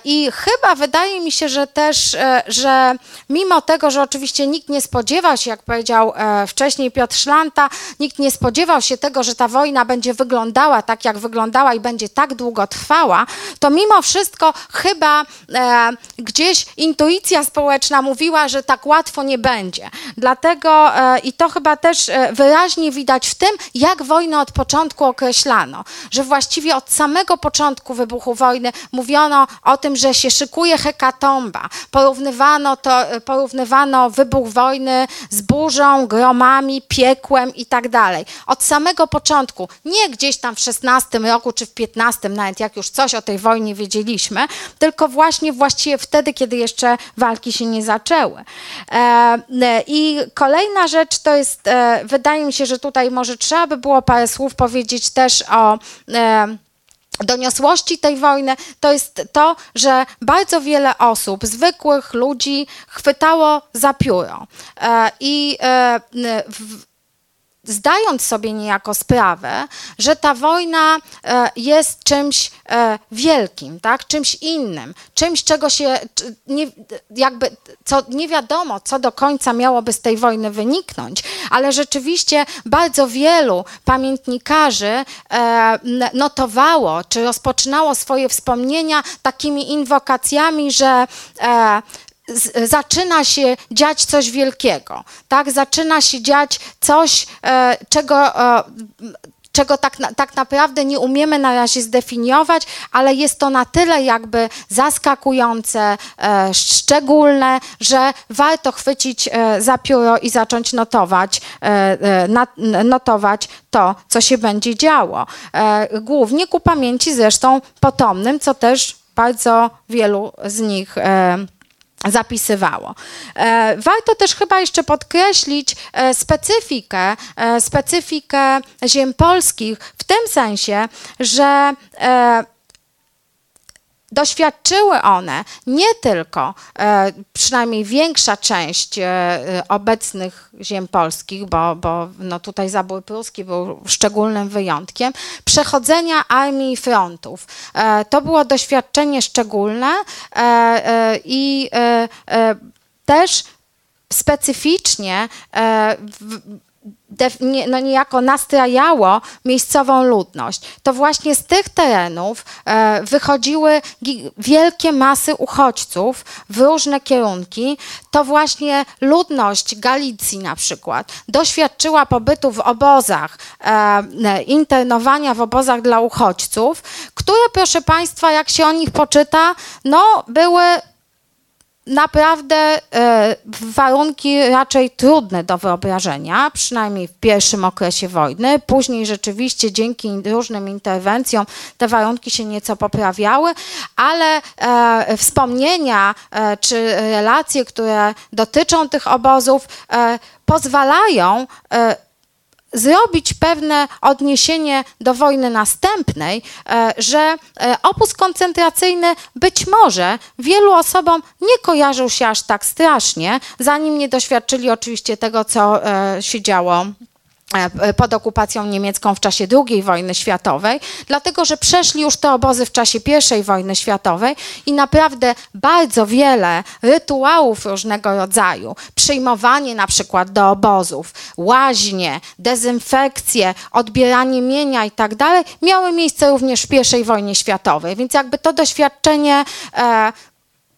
I chyba wydaje mi się, że też, że mimo tego, że oczywiście nikt nie spodziewał się, jak powiedział wcześniej Piotr Szlanta, nikt nie spodziewał się tego, że ta wojna będzie wyglądała tak, jak wyglądała i będzie tak długo trwała, to mimo wszystko chyba e, gdzieś intuicja społeczna mówiła, że tak łatwo nie będzie. Dlatego e, i to chyba też e, wyraźnie widać w tym, jak wojnę od początku określano, że właściwie od samego początku wybuchu wojny mówiono o tym, że się szykuje hekatomba. Porównywano to, porównywano wybuch wojny z burzą, gromami, piekłem i tak dalej. Od samego początku, nie gdzieś tam w 16 roku czy w 15, nawet jak już coś o tej wojnie wiedzieliśmy, tylko właśnie właściwie wtedy, kiedy jeszcze walki się nie zaczęły. E, I kolejna rzecz to jest, e, wydaje mi się, że tutaj może trzeba by było parę słów powiedzieć też o e, doniosłości tej wojny, to jest to, że bardzo wiele osób, zwykłych ludzi, chwytało za pióro. E, I e, w, zdając sobie niejako sprawę, że ta wojna e, jest czymś e, wielkim, tak? czymś innym, czymś, czego się nie, jakby, co nie wiadomo, co do końca miałoby z tej wojny wyniknąć, ale rzeczywiście bardzo wielu pamiętnikarzy e, notowało, czy rozpoczynało swoje wspomnienia takimi inwokacjami, że zaczyna się dziać coś wielkiego, tak? Zaczyna się dziać coś, e, czego e, czego tak, tak naprawdę nie umiemy na razie zdefiniować, ale jest to na tyle jakby zaskakujące, e, szczególne, że warto chwycić za pióro i zacząć notować, not, notować to, co się będzie działo. Głównie ku pamięci zresztą potomnym, co też bardzo wielu z nich zapisywało. E, warto też chyba jeszcze podkreślić e, specyfikę, e, specyfikę ziem polskich w tym sensie, że Doświadczyły one nie tylko, e, przynajmniej większa część e, obecnych ziem polskich, bo, bo no tutaj zabój pruski był szczególnym wyjątkiem, przechodzenia armii frontów. E, to było doświadczenie szczególne i też specyficznie nie, no niejako nastrajało miejscową ludność. To właśnie z tych terenów e, wychodziły wielkie masy uchodźców w różne kierunki. To właśnie ludność Galicji na przykład doświadczyła pobytu w obozach, e, internowania w obozach dla uchodźców, które proszę Państwa, jak się o nich poczyta, no były naprawdę e, warunki raczej trudne do wyobrażenia, przynajmniej w pierwszym okresie wojny. Później rzeczywiście dzięki różnym interwencjom te warunki się nieco poprawiały, ale e, wspomnienia e, czy relacje, które dotyczą tych obozów, pozwalają zrobić pewne odniesienie do wojny następnej, e, że e, obóz koncentracyjny być może wielu osobom nie kojarzył się aż tak strasznie, zanim nie doświadczyli oczywiście tego, co e, się działo pod okupacją niemiecką w czasie II wojny światowej, dlatego że przeszli już te obozy w czasie I wojny światowej i naprawdę bardzo wiele rytuałów różnego rodzaju, przyjmowanie na przykład do obozów, łaźnie, dezynfekcje, odbieranie mienia i tak dalej, miały miejsce również w I wojnie światowej, więc jakby to doświadczenie e,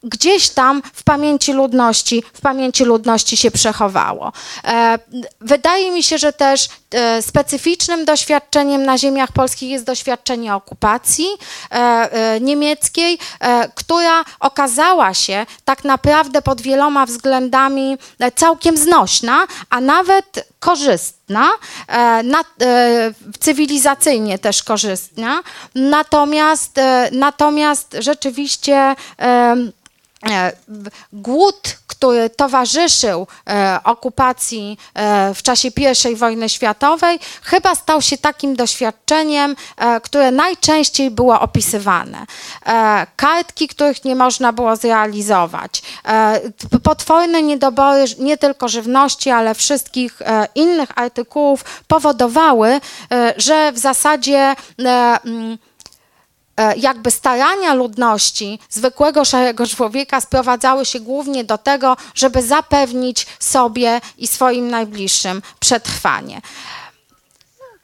gdzieś tam w pamięci ludności, w pamięci ludności się przechowało. E, wydaje mi się, że też e, specyficznym doświadczeniem na ziemiach polskich jest doświadczenie okupacji e, niemieckiej, która okazała się tak naprawdę pod wieloma względami całkiem znośna, a nawet korzystna, cywilizacyjnie też korzystna, natomiast, natomiast rzeczywiście głód, który towarzyszył e, okupacji e, w czasie I wojny światowej, chyba stał się takim doświadczeniem, które najczęściej było opisywane. Kartki, których nie można było zrealizować, potworne niedobory nie tylko żywności, ale wszystkich innych artykułów powodowały, że w zasadzie E, jakby starania ludności, zwykłego szarego człowieka sprowadzały się głównie do tego, żeby zapewnić sobie i swoim najbliższym przetrwanie.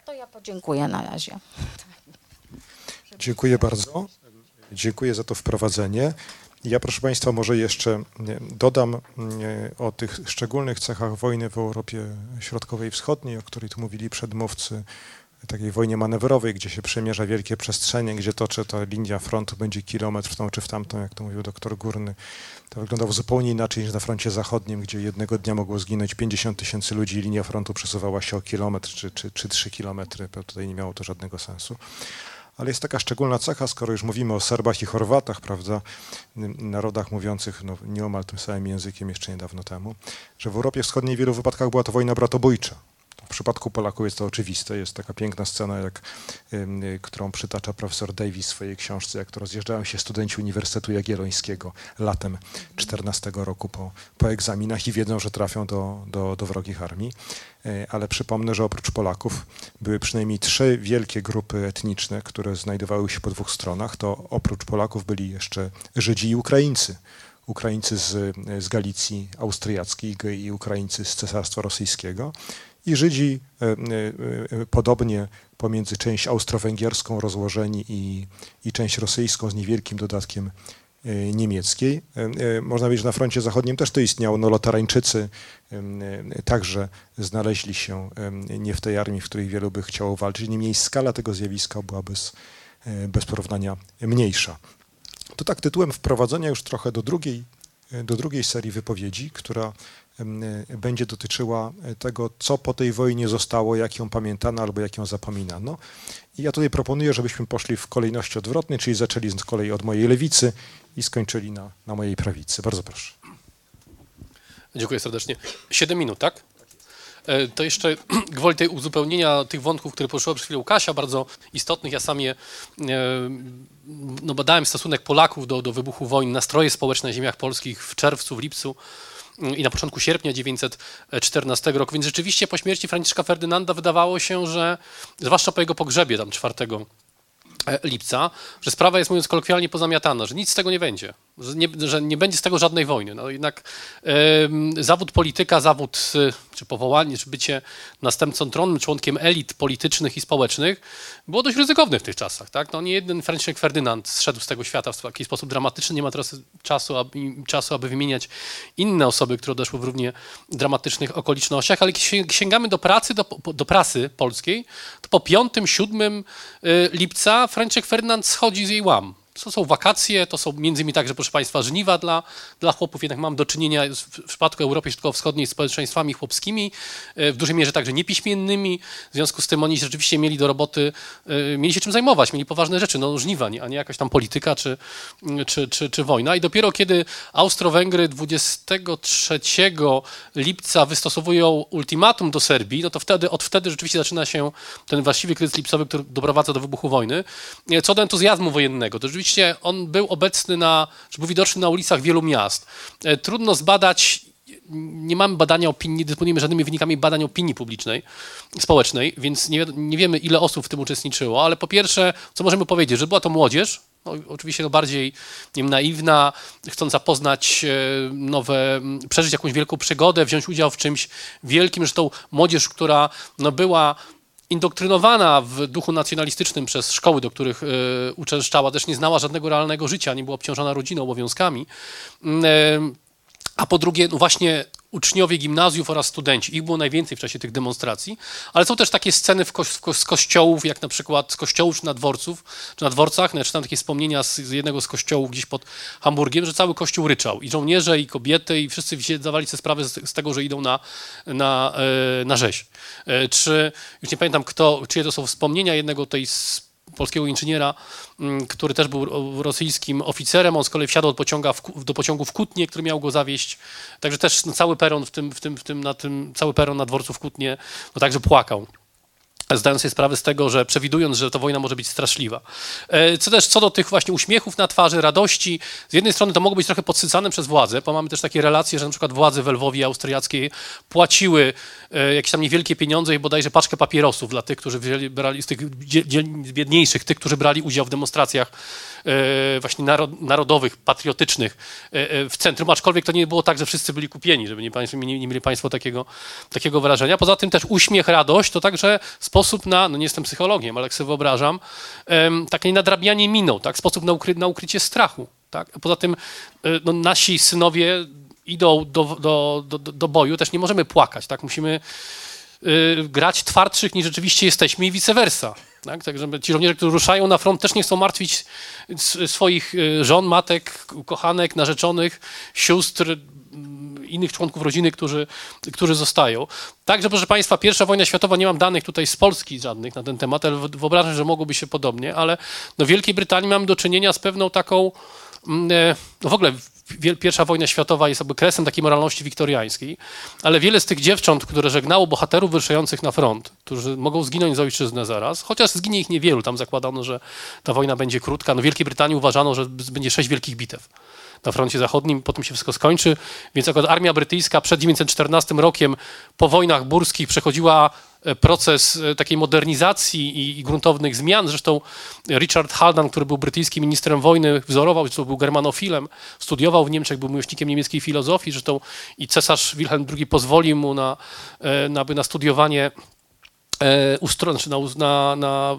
To ja podziękuję na razie. Dziękuję bardzo. Dziękuję za to wprowadzenie. Ja, proszę Państwa, może jeszcze dodam o tych szczególnych cechach wojny w Europie Środkowej i Wschodniej, o której tu mówili przedmówcy, takiej wojnie manewrowej, gdzie się przemierza wielkie przestrzenie, gdzie toczy ta linia frontu będzie kilometr w tą czy w tamtą, jak to mówił doktor Górny. To wyglądało zupełnie inaczej niż na froncie zachodnim, gdzie jednego dnia mogło zginąć 50 tysięcy ludzi i linia frontu przesuwała się o kilometr czy, czy, czy 3 kilometry. Tutaj nie miało to żadnego sensu. Ale jest taka szczególna cecha, skoro już mówimy o Serbach i Chorwatach, prawda, narodach mówiących no, nieomal tym samym językiem jeszcze niedawno temu, że w Europie Wschodniej w wielu wypadkach była to wojna bratobójcza. W przypadku Polaków jest to oczywiste. Jest taka piękna scena, jak, którą przytacza profesor Davis w swojej książce, jak to rozjeżdżają się studenci Uniwersytetu Jagiellońskiego latem 14 roku po, po egzaminach i wiedzą, że trafią do, do, do wrogich armii. E, ale przypomnę, że oprócz Polaków były przynajmniej trzy wielkie grupy etniczne, które znajdowały się po dwóch stronach. To oprócz Polaków byli jeszcze Żydzi i Ukraińcy. Ukraińcy z, z Galicji Austriackiej i Ukraińcy z Cesarstwa Rosyjskiego i Żydzi e, e, e, podobnie pomiędzy część austro-węgierską rozłożeni i, i część rosyjską z niewielkim dodatkiem niemieckiej. Można powiedzieć, że na froncie zachodnim też to istniało. No, Lotarańczycy także znaleźli się nie w tej armii, w której wielu by chciało walczyć. Niemniej skala tego zjawiska była bez, bez porównania mniejsza. To tak tytułem wprowadzenia już trochę do drugiej, do drugiej serii wypowiedzi, która będzie dotyczyła e, tego, co po tej wojnie zostało, jak ją pamiętano albo jak ją zapominano. I ja tutaj proponuję, żebyśmy poszli w kolejności odwrotnej, czyli zaczęli z kolei od mojej lewicy i skończyli na, na mojej prawicy. Bardzo proszę. Dziękuję serdecznie. Siedem minut, tak? E, to jeszcze gwoli tej uzupełnienia tych wątków, które poruszyła przed chwilą Kasia, bardzo istotnych. Ja sam je no, badałem stosunek Polaków do, do wybuchu wojny, nastroje społeczne na ziemiach polskich w czerwcu, w lipcu i na początku sierpnia 914 roku, więc rzeczywiście po śmierci Franciszka Ferdynanda wydawało się, że zwłaszcza po jego pogrzebie tam 4 e, lipca, że sprawa jest mówiąc kolokwialnie pozamiatana, że nic z tego nie będzie że nie, że nie będzie z tego żadnej wojny. No jednak y, zawód polityka, zawód y, czy powołanie, czy bycie następcą tronu, członkiem elit politycznych i społecznych było dość ryzykowne w tych czasach. Tak? No, nie jeden Franciszek Ferdynand zszedł z tego świata w taki sposób dramatyczny. Nie ma teraz czasu, aby, czasu, aby wymieniać inne osoby, które odeszły w równie dramatycznych okolicznościach, ale jeśli sięgamy do pracy, do, do prasy polskiej, to po 5-7 y, lipca Franciszek Ferdynand schodzi z jej łam to są wakacje, to są między innymi także, proszę Państwa, żniwa dla, dla chłopów. Jednak mam do czynienia w, przypadku Europy Środkowo-Wschodniej z społeczeństwami chłopskimi, e, w dużej mierze także niepiśmiennymi. W związku z tym oni rzeczywiście mieli do roboty, e, mieli się czym zajmować, mieli poważne rzeczy, no żniwa, a nie jakaś tam polityka czy, czy, czy, czy wojna. I dopiero kiedy Austro-Węgry 23 lipca wystosowują ultimatum do Serbii, no to wtedy, od wtedy rzeczywiście zaczyna się ten właściwy kryzys lipcowy, który doprowadza do wybuchu wojny. E, co do entuzjazmu wojennego, to rzeczywiście Oczywiście on był obecny na, że był widoczny na ulicach wielu miast. E, trudno zbadać nie mamy badania opinii, nie dysponujemy żadnymi wynikami badań opinii publicznej, społecznej, więc nie, nie, wiemy, ile osób w tym uczestniczyło, ale po pierwsze, co możemy powiedzieć, że była to młodzież, no, oczywiście no bardziej nie wiem, naiwna, chcąca poznać e, nowe, przeżyć jakąś wielką przygodę, wziąć udział w czymś wielkim, że tą młodzież, która no, była indoktrynowana w duchu nacjonalistycznym przez szkoły, do których y, uczęszczała, też nie znała żadnego realnego życia, nie była obciążona rodziną, obowiązkami. Y, a po drugie, no właśnie uczniowie gimnazjów oraz studenci. Ich było najwięcej w czasie tych demonstracji, ale są też takie sceny w ko z kościołów, jak na przykład z kościołów czy na dworców, czy na dworcach. No, ja czytam takie wspomnienia z, z, jednego z kościołów gdzieś pod Hamburgiem, że cały kościół ryczał. I żołnierze, i kobiety, i wszyscy zdawali sobie sprawę z, z tego, że idą na, na, e, na rzeź. E, czy, już nie pamiętam kto, czyje to są wspomnienia jednego tej polskiego inżyniera, mm, który też był rosyjskim oficerem. On z kolei wsiadł w, do pociągu w Kutnie, który miał go zawieść. Także też cały peron w tym, w tym, w tym, na tym, cały peron na dworcu w Kutnie, no także płakał zdając sobie sprawę z tego, że przewidując, że ta wojna może być straszliwa. E, co też co do tych właśnie uśmiechów na twarzy, radości, z jednej strony to mogło być trochę podsycane przez władze, bo mamy też takie relacje, że na przykład władze w Lwowie austriackiej płaciły e, jakieś tam niewielkie pieniądze i bodajże paczkę papierosów dla tych, którzy wzięli, brali, z tych biedniejszych, tych, którzy brali udział w demonstracjach właśnie narodowych, patriotycznych e, e, w centrum, aczkolwiek to nie było tak, że wszyscy byli kupieni, żeby nie, nie, nie mieli Państwo takiego, takiego wrażenia. Poza tym też uśmiech, radość to także sposób na, no nie jestem psychologiem, ale jak sobie wyobrażam, takie nadrabianie miną, tak, sposób na, ukry, na ukrycie strachu. Tak? Poza tym no, nasi synowie idą do, do, do, do boju, też nie możemy płakać, tak? Musimy y, grać twardszych niż rzeczywiście jesteśmy i vice versa. Tak? tak, żeby ci żołnierze, którzy ruszają na front, też nie chcą martwić swoich y, żon, matek, kochanek, narzeczonych, sióstr, mm, innych członków rodziny, którzy, którzy zostają. Także, proszę Państwa, pierwsza wojna światowa, nie mam danych tutaj z Polski żadnych na ten temat, ale wyobrażam, że mogłoby się podobnie, ale no w Wielkiej Brytanii mamy do czynienia z pewną taką, mm, e, no w ogóle pierwsza wojna światowa jest jakby kresem takiej moralności wiktoriańskiej, ale wiele z tych dziewcząt, które żegnało bohaterów wyruszających na front, którzy mogą zginąć za ojczyznę zaraz, chociaż zginie ich niewielu, tam zakładano, że ta wojna będzie krótka. No w Wielkiej Brytanii uważano, że będzie sześć wielkich bitew na froncie zachodnim, potem się wszystko skończy, więc akurat armia brytyjska przed 1914 rokiem po wojnach burskich przechodziła e, proces e, takiej modernizacji i, i, gruntownych zmian. Zresztą Richard Haldan, który był brytyjskim ministrem wojny, wzorował, co był germanofilem, studiował w Niemczech, był miłośnikiem niemieckiej filozofii, zresztą i cesarz Wilhelm II pozwolił mu na, e, na, na studiowanie ustro, znaczy na, na, na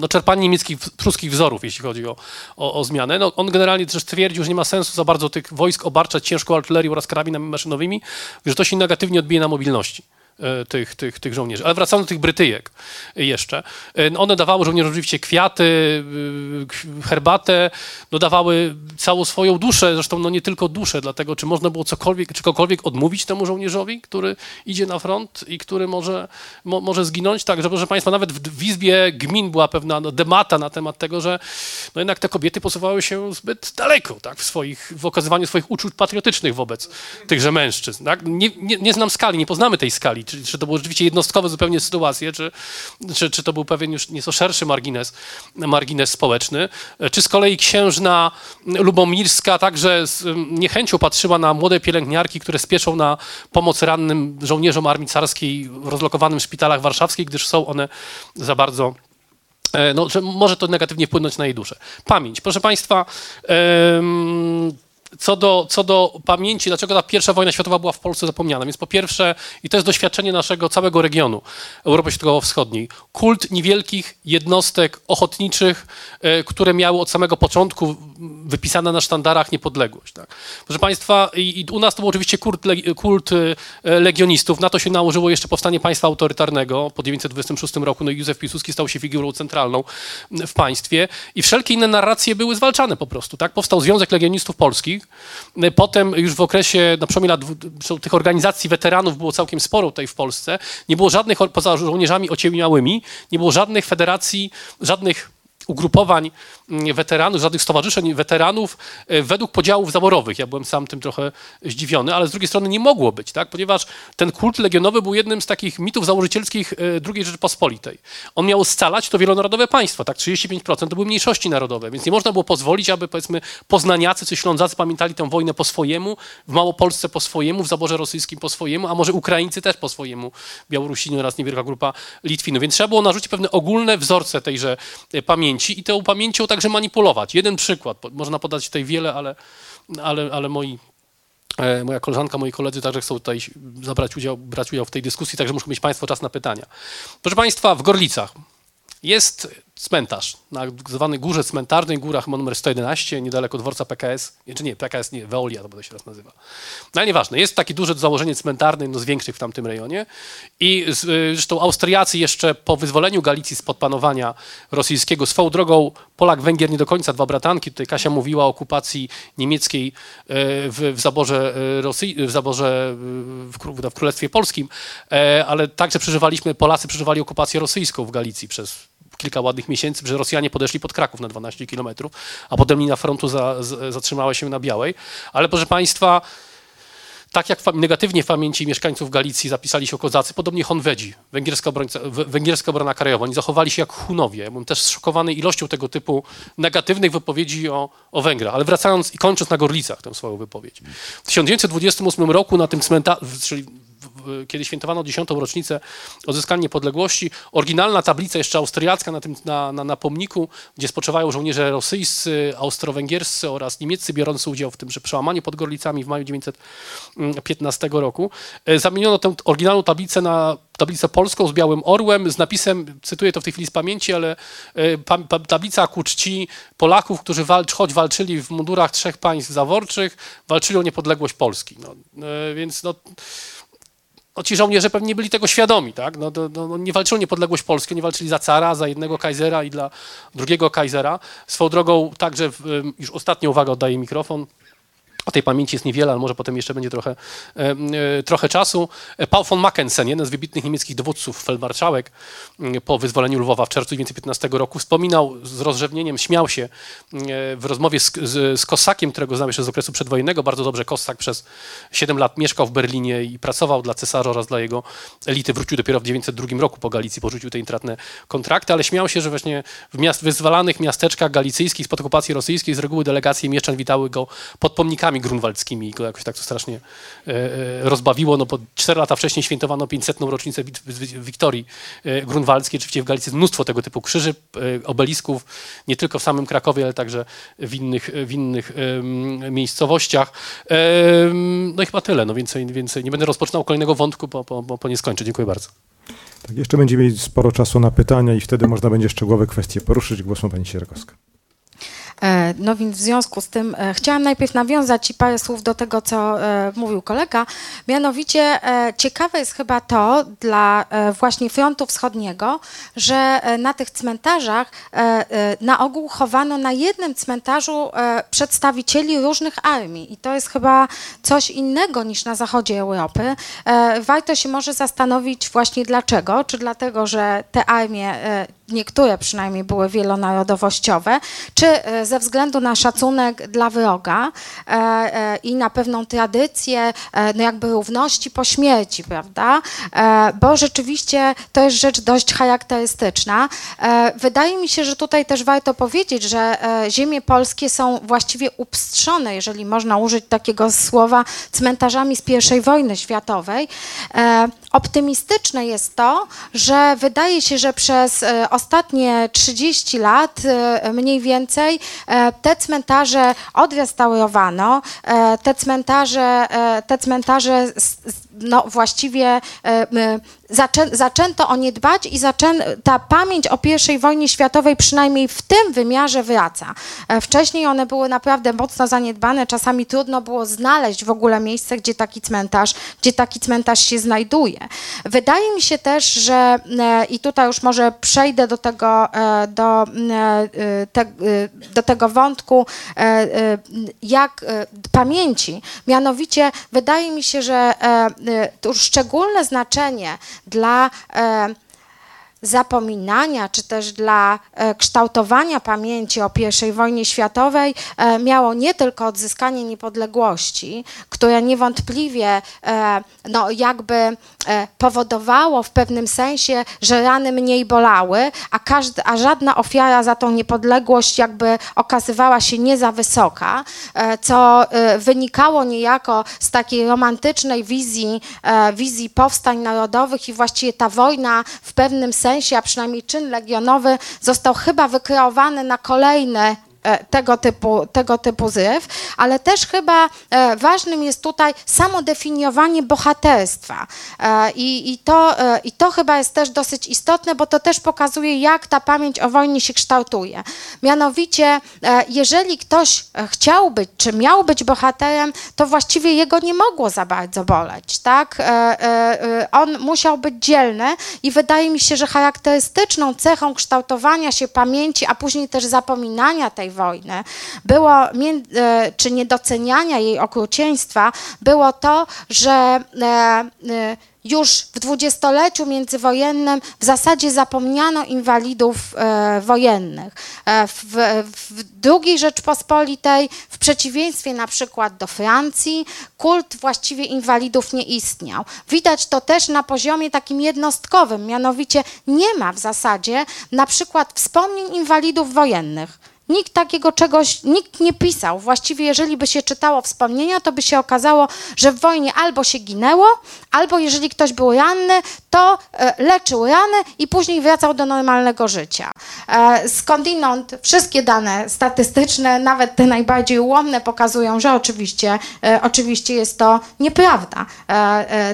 no czerpanie niemieckich, pruskich wzorów, jeśli chodzi o, o, o zmianę. No, on generalnie też twierdził, że nie ma sensu za bardzo tych wojsk obarczać ciężką artylerią oraz karabinami maszynowymi, że to się negatywnie odbije na mobilności. E, tych, tych, tych żołnierzy. Ale wracając do tych Brytyjek jeszcze. E, no one dawały żołnierzom oczywiście kwiaty, e, herbatę, no dawały całą swoją duszę, zresztą no nie tylko duszę, dlatego czy można było cokolwiek, czykolwiek odmówić temu żołnierzowi, który idzie na front i który może, mo, może zginąć. Także, proszę Państwa, nawet w, w Izbie Gmin była pewna no, demata na temat tego, że no jednak te kobiety posuwały się zbyt daleko tak, w, swoich, w okazywaniu swoich uczuć patriotycznych wobec tychże mężczyzn. Tak? Nie, nie, nie znam skali, nie poznamy tej skali czy, czy to były rzeczywiście jednostkowe zupełnie sytuacje, czy, czy, czy to był pewien już nieco szerszy margines, margines społeczny, czy z kolei księżna lubomirska także z niechęcią patrzyła na młode pielęgniarki, które spieszą na pomoc rannym żołnierzom armii carskiej rozlokowanym w szpitalach warszawskich, gdyż są one za bardzo e, no, że może to negatywnie wpłynąć na jej duszę. Pamięć. Proszę Państwa, co do, co do pamięci, dlaczego ta pierwsza wojna światowa była w Polsce zapomniana. Więc po pierwsze, i to jest doświadczenie naszego całego regionu Europy Środkowo-Wschodniej, kult niewielkich jednostek ochotniczych, e, które miały od samego początku wypisane na sztandarach niepodległość. Tak? Proszę Państwa, i, i u nas to był oczywiście kult, kult e, legionistów, na to się nałożyło jeszcze powstanie państwa autorytarnego po 1926 roku, no i Józef Piłsudski stał się figurą centralną w państwie i wszelkie inne narracje były zwalczane po prostu. Tak? Powstał Związek Legionistów Polskich, Potem już w okresie, na przełomie lat, tych organizacji weteranów było całkiem sporo tutaj w Polsce. Nie było żadnych, poza żołnierzami ociemiałymi, nie było żadnych federacji, żadnych ugrupowań weteranów, żadnych stowarzyszeń weteranów e, według podziałów zaborowych. Ja byłem sam tym trochę zdziwiony, ale z drugiej strony nie mogło być, tak? ponieważ ten kult legionowy był jednym z takich mitów założycielskich e, II Rzeczypospolitej. On miał scalać to wielonarodowe państwo, tak? 35% to były mniejszości narodowe, więc nie można było pozwolić, aby powiedzmy poznaniacy czy ślązacy pamiętali tę wojnę po swojemu, w Małopolsce po swojemu, w zaborze rosyjskim po swojemu, a może Ukraińcy też po swojemu, Białorusini oraz niewielka grupa Litwinów. Więc trzeba było narzucić pewne ogólne wzorce tejże e, pamięci i tą pamięcią także manipulować. Jeden przykład, można podać tutaj wiele, ale, ale, ale moi e, Moja koleżanka, moi koledzy także chcą tutaj zabrać udział, brać udział w tej dyskusji, także muszą mieć Państwo czas na pytania. Proszę Państwa, w Gorlicach jest cmentarz na zwanej górze cmentarnej, górach numer 111, niedaleko dworca PKS, czy nie, PKS nie, Veolia to się raz nazywa. No ale nieważne, jest takie duże założenie cmentarne, no z większych w tamtym rejonie i y, zresztą Austriacy jeszcze po wyzwoleniu Galicji spod panowania rosyjskiego, swoją drogą Polak-Węgier nie do końca, dwa bratanki, tutaj Kasia mówiła o okupacji niemieckiej y, w, w zaborze, y, Rosji, w, zaborze w, w Królestwie Polskim, ale także przeżywaliśmy, Polacy przeżywali okupację rosyjską w Galicji przez kilka ładnych miesięcy, że Rosjanie podeszli pod Kraków na 12 kilometrów, a potem linia frontu za, z, zatrzymała się na Białej. Ale proszę Państwa, tak jak negatywnie w pamięci mieszkańców Galicji zapisali się kozacy, podobnie Honwedzi, węgierska, obrońca, węgierska obrona krajowa. Oni zachowali się jak Hunowie. Ja byłem też zszokowany ilością tego typu negatywnych wypowiedzi o, o Węgrach. Ale wracając i kończąc na Gorlicach tę swoją wypowiedź. W 1928 roku na tym cmentarzu, czyli kiedy świętowano 10. rocznicę odzyskania niepodległości. Oryginalna tablica jeszcze austriacka na, tym, na, na, na pomniku, gdzie spoczywają żołnierze rosyjscy, austro-węgierscy oraz niemieccy biorący udział w tymże przełamaniu pod Gorlicami w maju 1915 roku. Zamieniono tę oryginalną tablicę na tablicę polską z białym orłem, z napisem, cytuję to w tej chwili z pamięci, ale e, tablica ku czci Polaków, którzy walcz, choć walczyli w mundurach trzech państw zaworczych, walczyli o niepodległość Polski. No, e, więc no, no, ci żołnierze pewnie nie byli tego świadomi, tak? No, no, no, nie walczyli o niepodległość Polski, nie walczyli za cara, za jednego kajzera i dla drugiego kajzera. Swoją drogą także, już ostatnia uwaga, oddaję mikrofon, o tej pamięci jest niewiele, ale może potem jeszcze będzie trochę, e, e, trochę czasu. E, Paul von Mackensen, jeden z wybitnych niemieckich dowódców, feldmarszałek po wyzwoleniu Lwowa w czerwcu 1915 roku, wspominał z rozrzewnieniem, śmiał się w rozmowie z, z, z Kosakiem, którego znam jeszcze z okresu przedwojennego. Bardzo dobrze Kosak przez 7 lat mieszkał w Berlinie i pracował dla cesarza oraz dla jego elity. Wrócił dopiero w 1902 roku po Galicji, porzucił te intratne kontrakty, ale śmiał się, że właśnie w miast, wyzwalanych miasteczkach galicyjskich spod okupacji rosyjskiej z reguły delegacje mieszczan witały go pod pomnikami grunwaldzkimi i go jakoś tak to strasznie e, e, rozbawiło, no bo cztery lata wcześniej świętowano 500. rocznicę Wiktorii e, grunwaldzkiej, oczywiście w Galicji jest mnóstwo tego typu krzyży, obelisków, nie tylko w samym Krakowie, ale także w innych, w innych miejscowościach. No i chyba tyle, no więcej, więcej. Nie będę rozpoczynał kolejnego wątku, bo, bo, bo nie skończę. Dziękuję bardzo. Tak, jeszcze będziemy mieli sporo czasu na pytania i wtedy można będzie szczegółowe kwestie poruszyć. Głos ma pani Sierakowska. E, no więc w związku z tym e, chciałam najpierw nawiązać i parę słów do tego, co e, mówił kolega. Mianowicie ciekawe jest chyba to dla właśnie frontu wschodniego, że na tych cmentarzach na ogół chowano na jednym cmentarzu przedstawicieli różnych armii i to jest chyba coś innego niż na zachodzie Europy. Warto się może zastanowić właśnie dlaczego. Czy dlatego, że te armie niektóre przynajmniej były wielonarodowościowe, czy e, ze względu na szacunek dla wroga e, e, i na pewną tradycję, no jakby równości po śmierci, prawda? Bo rzeczywiście to jest rzecz dość charakterystyczna. Wydaje mi się, że tutaj też warto powiedzieć, że ziemie polskie są właściwie upstrzone, jeżeli można użyć takiego słowa, cmentarzami z I wojny światowej. Optymistyczne jest to, że wydaje się, że przez ostatnie 30 lat e, mniej więcej e, te cmentarze odrestaurowano, e, te cmentarze, te cmentarze no, właściwie zaczę, zaczęto o nie dbać i zaczę, ta pamięć o I wojnie światowej przynajmniej w tym wymiarze wraca. Wcześniej one były naprawdę mocno zaniedbane, czasami trudno było znaleźć w ogóle miejsce, gdzie taki cmentarz, gdzie taki cmentarz się znajduje. Wydaje mi się też, że i tutaj już może przejdę do tego, e, do, e, te, e, do tego wątku jak pamięci. Mianowicie wydaje mi się, że to szczególne znaczenie dla zapominania, czy też dla e, kształtowania pamięci o I wojnie światowej e, miało nie tylko odzyskanie niepodległości, które niewątpliwie e, no, jakby powodowało w pewnym sensie, że rany mniej bolały, a, każdy, a żadna ofiara za tą niepodległość jakby okazywała się nie za wysoka, co wynikało niejako z takiej romantycznej wizji, wizji powstań narodowych i właściwie ta wojna w pewnym sensie sensie, a przynajmniej czyn legionowy został chyba wykreowany na kolejne tego typu, tego typu zryw, ale też chyba e, ważnym jest tutaj samo definiowanie bohaterstwa. E, I, i, to, I to chyba jest też dosyć istotne, bo to też pokazuje, jak ta pamięć o wojnie się kształtuje. Mianowicie, jeżeli ktoś chciał być, czy miał być bohaterem, to właściwie jego nie mogło za bardzo boleć, tak? On musiał być dzielny i wydaje mi się, że charakterystyczną cechą kształtowania się pamięci, a później też zapominania tej wojny, było, e, czy niedoceniania jej okrucieństwa, było to, że e, e, już w dwudziestoleciu międzywojennym w zasadzie zapomniano inwalidów e, wojennych. E, w, w II Rzeczpospolitej, w przeciwieństwie na przykład do Francji, kult właściwie inwalidów nie istniał. Widać to też na poziomie takim jednostkowym, mianowicie nie ma w zasadzie na przykład wspomnień inwalidów wojennych Nikt takiego czegoś, nikt nie pisał. Właściwie, jeżeli by się czytało wspomnienia, to by się okazało, że w wojnie albo się ginęło, albo jeżeli ktoś był ranny, to e, leczył rany i później wracał do normalnego życia. E, skądinąd wszystkie dane statystyczne, nawet te najbardziej ułomne, pokazują, że oczywiście, e, oczywiście jest to nieprawda.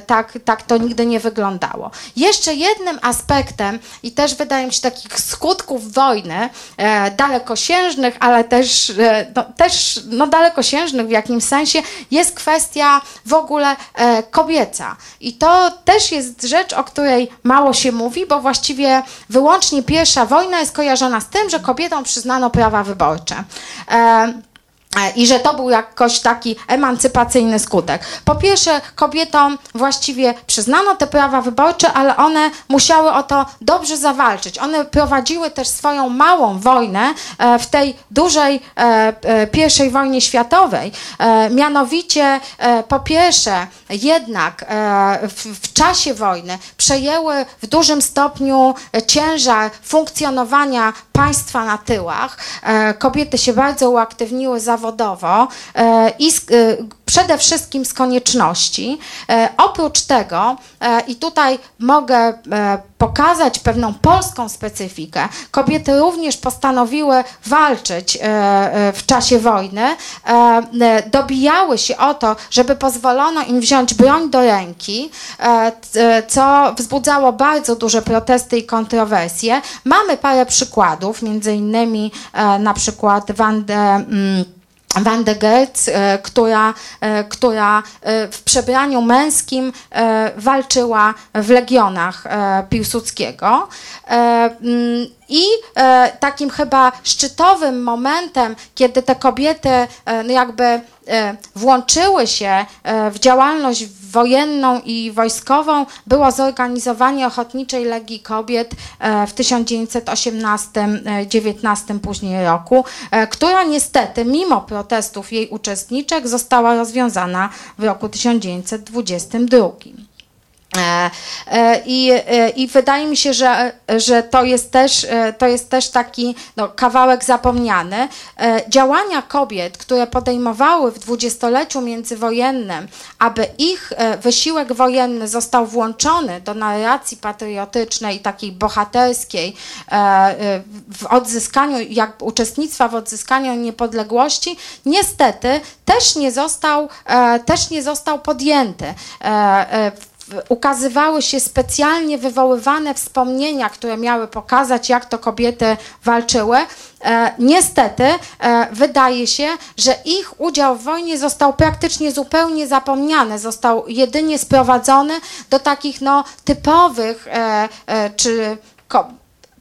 Tak, tak to nigdy nie wyglądało. Jeszcze jednym aspektem, i też wydaje mi się takich skutków wojny, dalekosiężnych, ale też, no, też no, dalekosiężnych w jakimś sensie, jest kwestia w ogóle kobieca. I to też jest rzecz, o której mało się mówi, bo właściwie wyłącznie pierwsza wojna jest kojarzona z tym, że kobietom przyznano prawa wyborcze. E, E, i że to był jakoś taki emancypacyjny skutek. Po pierwsze, kobietom właściwie przyznano te prawa wyborcze, ale one musiały o to dobrze zawalczyć. One prowadziły też swoją małą wojnę e, w tej dużej e, pierwszej wojnie światowej. Mianowicie, po pierwsze, jednak w, czasie wojny przejęły w dużym stopniu ciężar funkcjonowania państwa na tyłach. Kobiety się bardzo uaktywniły za zawodowo e, i e, przede wszystkim z konieczności. E, oprócz tego, i tutaj mogę pokazać pewną polską specyfikę, kobiety również postanowiły walczyć w czasie wojny, dobijały się o to, żeby pozwolono im wziąć broń do ręki, co wzbudzało bardzo duże protesty i kontrowersje. Mamy parę przykładów, między innymi na przykład Wandę mm, Wanda Gertz, e, która, e, która e, w przebraniu męskim walczyła w legionach Piłsudskiego. I takim chyba szczytowym momentem, kiedy te kobiety no jakby włączyły się w działalność wojenną i wojskową było zorganizowanie Ochotniczej Legii Kobiet e, w 1918-19 później roku, e, która niestety mimo protestów jej uczestniczek została rozwiązana w roku 1922. E, e, I, e, I wydaje mi się, że, że to, jest też, to jest też taki no, kawałek zapomniany. Działania kobiet, które podejmowały w dwudziestoleciu międzywojennym, aby ich wysiłek wojenny został włączony do narracji patriotycznej, takiej bohaterskiej, w odzyskaniu, jak uczestnictwa w odzyskaniu niepodległości, niestety też nie został, też nie został podjęty ukazywały się specjalnie wywoływane wspomnienia, które miały pokazać, jak to kobiety walczyły. E, niestety e, wydaje się, że ich udział w wojnie został praktycznie zupełnie zapomniany, został jedynie sprowadzony do takich no, typowych e, e czy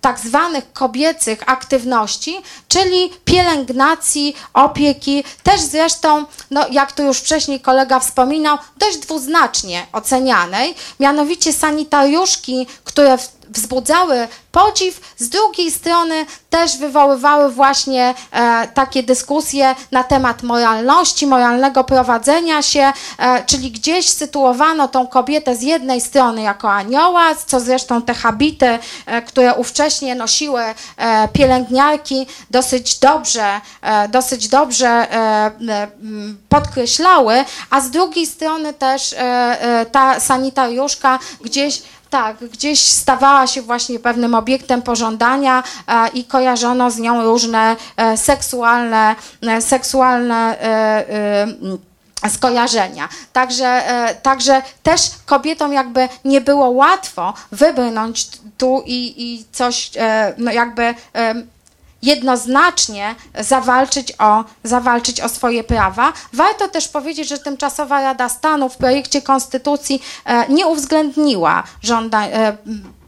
tak zwanych kobiecych aktywności, czyli pielęgnacji, opieki, też zresztą, no, jak tu już wcześniej kolega wspominał, dość dwuznacznie ocenianej, mianowicie sanitariuszki, które w wzbudzały podziw, z drugiej strony też wywoływały właśnie e, takie dyskusje na temat moralności, moralnego prowadzenia się, e, czyli gdzieś sytuowano tą kobietę z jednej strony jako anioła, co zresztą te habity, e, które ówcześnie nosiły e, pielęgniarki, dosyć dobrze, e, dosyć dobrze e, podkreślały, a z drugiej strony też ta sanitariuszka gdzieś tak, gdzieś stawała się właśnie pewnym obiektem pożądania e, i kojarzono z nią różne e, seksualne, e, seksualne skojarzenia. Także, także też kobietom jakby nie było łatwo wybrnąć tu i, i coś no jakby jednoznacznie zawalczyć o, zawalczyć o swoje prawa. Warto też powiedzieć, że tymczasowa Rada Stanu w projekcie konstytucji e, nie uwzględniła żądań e,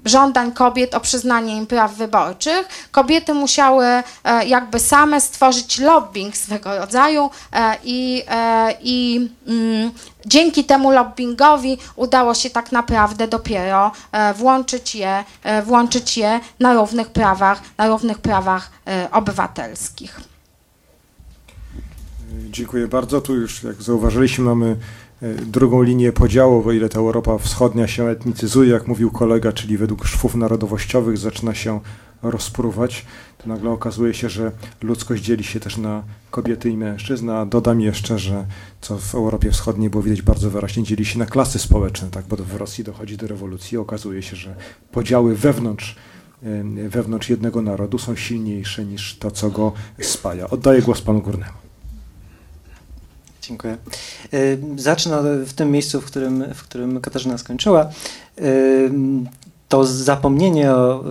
żądań kobiet o przyznanie im praw wyborczych. Kobiety musiały e, jakby same stworzyć lobbying swego rodzaju e, i, e, i mm, dzięki temu lobbyingowi udało się tak naprawdę dopiero włączyć je, włączyć je na równych prawach, na równych prawach obywatelskich. Dziękuję bardzo. Tu już, jak zauważyliśmy, mamy drugą linię podziału, o ile ta Europa Wschodnia się etnicyzuje, jak mówił kolega, czyli według szwów narodowościowych zaczyna się rozpruwać, to nagle okazuje się, że ludzkość dzieli się też na kobiety i mężczyzn, a dodam jeszcze, że co w Europie Wschodniej było widać bardzo wyraźnie, dzieli się na klasy społeczne, tak, bo w Rosji dochodzi do rewolucji, okazuje się, że podziały wewnątrz wewnątrz jednego narodu są silniejsze niż to, co go spaja. Oddaję głos panu Górnemu. Dziękuję. Zacznę w tym miejscu, w którym, w którym Katarzyna skończyła to zapomnienie o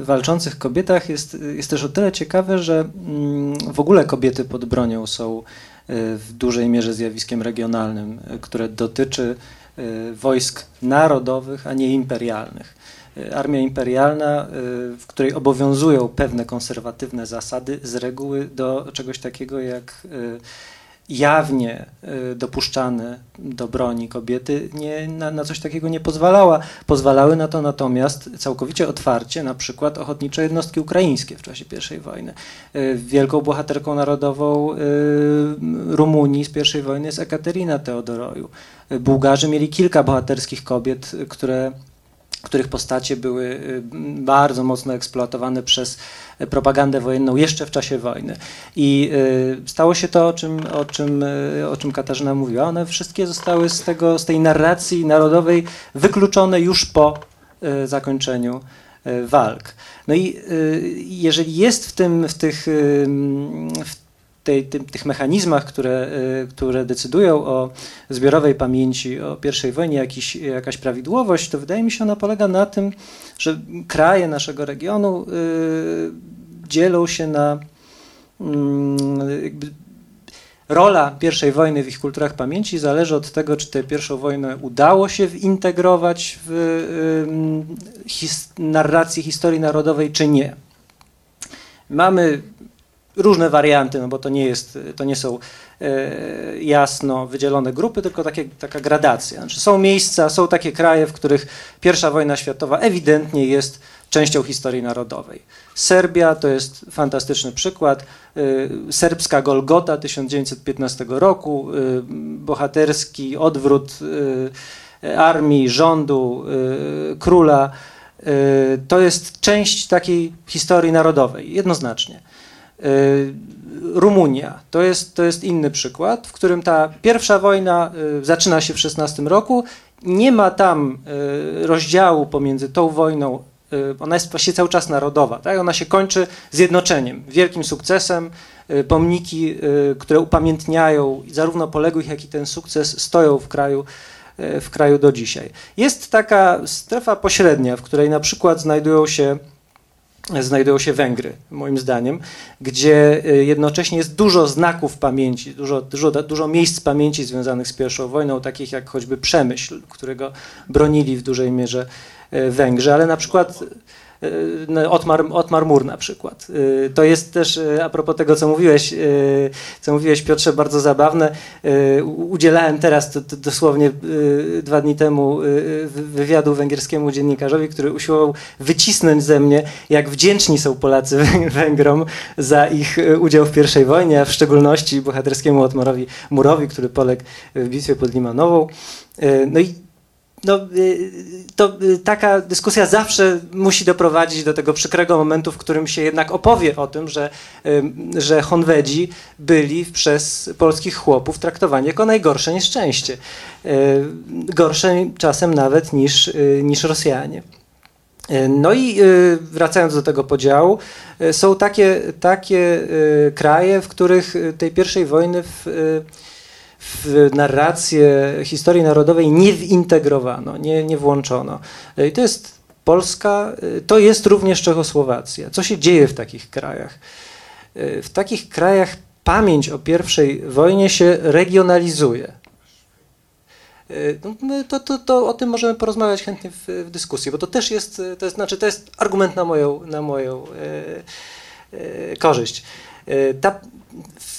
y, walczących kobietach jest, jest też o tyle ciekawe, że mm, w ogóle kobiety pod bronią są y, w dużej mierze zjawiskiem regionalnym, y, które dotyczy wojsk narodowych, a nie imperialnych. Armia imperialna, w której obowiązują pewne konserwatywne zasady, z reguły do czegoś takiego jak jawnie y, dopuszczane do broni kobiety nie, na, na, coś takiego nie pozwalała. Pozwalały na to natomiast całkowicie otwarcie na przykład ochotnicze jednostki ukraińskie w czasie I wojny. Y, wielką bohaterką narodową y, Rumunii z I wojny jest Ekaterina Teodoroju. Bułgarzy mieli kilka bohaterskich kobiet, które których postacie były y, bardzo mocno eksploatowane przez propagandę wojenną jeszcze w czasie wojny. I y, stało się to, o czym, o czym, y, o czym Katarzyna mówiła. One wszystkie zostały z, tego, z tej narracji narodowej wykluczone już po zakończeniu walk. No i jeżeli jest w tym, w tych, w tej, tym, tych mechanizmach, które, y, które decydują o zbiorowej pamięci, o I wojnie, jakiś, jakaś prawidłowość, to wydaje mi się ona polega na tym, że kraje naszego regionu y, dzielą się na mm, jakby rola I wojny w ich kulturach pamięci zależy od tego, czy tę pierwszą wojnę udało się zintegrować w y, his, narracji historii narodowej, czy nie. Mamy różne warianty, no bo to nie, jest, to nie są e, jasno wydzielone grupy, tylko takie, taka gradacja. Znaczy są miejsca, są takie kraje, w których pierwsza wojna światowa ewidentnie jest częścią historii narodowej. Serbia to jest fantastyczny przykład. E, serbska Golgota 1915 roku, e, bohaterski odwrót armii, rządu, króla. To jest część takiej historii narodowej, jednoznacznie. Y, Rumunia to jest, to jest inny przykład, w którym ta pierwsza wojna y, zaczyna się w 16 roku. Nie ma tam y, rozdziału pomiędzy tą wojną, ona jest właściwie cały czas narodowa. Tak? Ona się kończy zjednoczeniem, wielkim sukcesem. Pomniki, które upamiętniają zarówno poległych, jak i ten sukces, stoją w kraju w kraju do dzisiaj. Jest taka strefa pośrednia, w której na przykład znajdują się znajdują się Węgry, moim zdaniem, gdzie y, jednocześnie jest dużo znaków pamięci, dużo, dużo, dużo miejsc pamięci związanych z pierwszą wojną, takich jak choćby Przemyśl, którego bronili w dużej mierze y, Węgrzy, ale na przykład Otmar, Otmar Mur na przykład. E, to jest też, e, a propos tego, co mówiłeś, co mówiłeś Piotrze, bardzo zabawne. Udzielałem teraz, to, to dosłownie dwa dni temu, wywiadu węgierskiemu dziennikarzowi, który usiłował wycisnąć ze mnie, jak wdzięczni są Polacy Węgrom za ich udział w I wojnie, a w szczególności bohaterskiemu Otmarowi Murowi, który poległ w bitwie pod Limanową. No i no, y, to y, taka dyskusja zawsze musi doprowadzić do tego przykrego momentu, w którym się jednak opowie o tym, że, że Honwedzi byli przez polskich chłopów traktowani jako najgorsze nieszczęście. Y, gorsze czasem nawet niż, niż Rosjanie. No i wracając do tego podziału, są takie, takie kraje, w których tej pierwszej wojny w w narrację historii narodowej nie zintegrowano, nie, nie włączono. I to jest Polska, to jest również Czechosłowacja. Co się dzieje w takich krajach? W takich krajach pamięć o pierwszej wojnie się regionalizuje. No, to, to, to o tym możemy porozmawiać chętnie w, w, dyskusji, bo to też jest, to jest, znaczy, to jest argument na moją, na moją e, e, korzyść. Ta,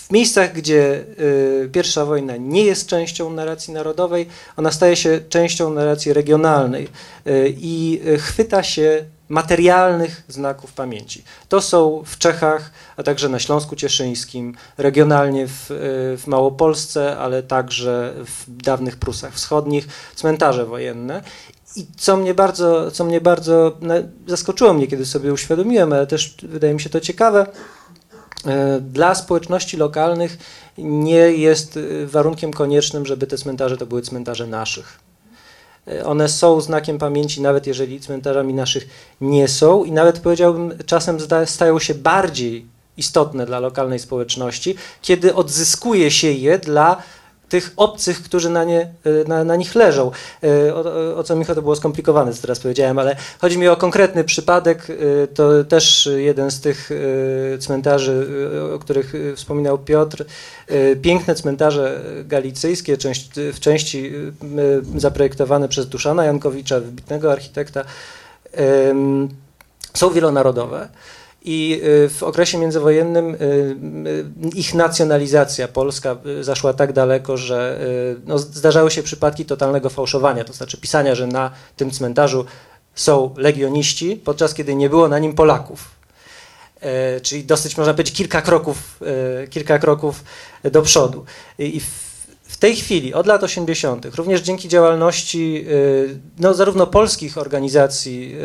w miejscach, gdzie y, pierwsza wojna nie jest częścią narracji narodowej, ona staje się częścią narracji regionalnej y, i chwyta się materialnych znaków pamięci. To są w Czechach, a także na Śląsku Cieszyńskim, regionalnie w, w Małopolsce, ale także w dawnych Prusach Wschodnich, cmentarze wojenne. I co mnie bardzo, co mnie bardzo zaskoczyło mnie, kiedy sobie uświadomiłem, ale też wydaje mi się to ciekawe, dla społeczności lokalnych nie jest e, warunkiem koniecznym, żeby te cmentarze to były cmentarze naszych. E, one są znakiem pamięci, nawet jeżeli cmentarzami naszych nie są, i nawet powiedziałbym, czasem stają się bardziej istotne dla lokalnej społeczności, kiedy odzyskuje się je dla tych obcych, którzy na, nie, e, na, na nich leżą. E, o, o, co mi to było skomplikowane, co teraz powiedziałem, ale chodzi mi o konkretny przypadek. E, to też jeden z tych cmentarzy, o których wspominał Piotr. Piękne cmentarze galicyjskie, w części zaprojektowane przez Duszana Jankowicza, wybitnego architekta, są wielonarodowe i y, w okresie międzywojennym y, y, ich nacjonalizacja polska zaszła tak daleko, że no, zdarzały się przypadki totalnego fałszowania, to znaczy pisania, że na tym cmentarzu są legioniści, podczas kiedy nie było na nim Polaków. E, czyli dosyć można powiedzieć kilka kroków, e, kilka kroków do przodu. I w tej chwili, od lat 80., również dzięki działalności no, zarówno polskich organizacji,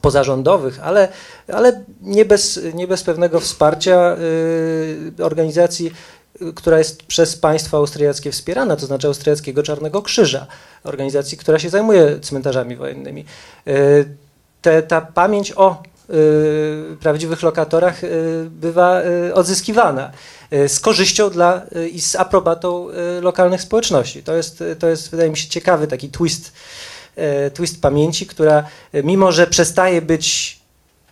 pozarządowych, ale, ale nie, bez, nie bez pewnego wsparcia y, organizacji, która jest przez państwo austriackie wspierana, to znaczy Austriackiego Czarnego Krzyża, organizacji, która się zajmuje cmentarzami wojennymi. Y, te, ta pamięć o y, prawdziwych lokatorach bywa odzyskiwana z korzyścią dla i z aprobatą lokalnych społeczności. To jest, to jest wydaje mi się, ciekawy taki twist twist pamięci, która e, mimo, że przestaje być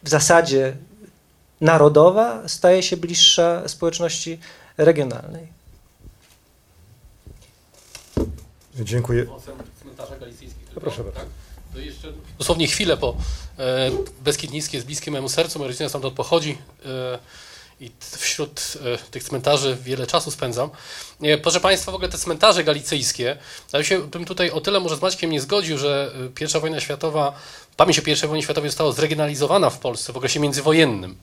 w zasadzie narodowa, staje się bliższa społeczności regionalnej. Dziękuję. No proszę bardzo. Tak, to jeszcze dosłownie chwilę po e, Beskid jest bliskie mojemu sercu, moja rodzina stamtąd pochodzi. I wśród e, tych cmentarzy wiele czasu spędzam. E, proszę Państwa, w ogóle te cmentarze galicyjskie, ja się bym tutaj o tyle może z Maćkiem nie zgodził, że e, pierwsza wojna światowa, pamięć o pierwszej wojnie światowej została zregionalizowana w Polsce w okresie międzywojennym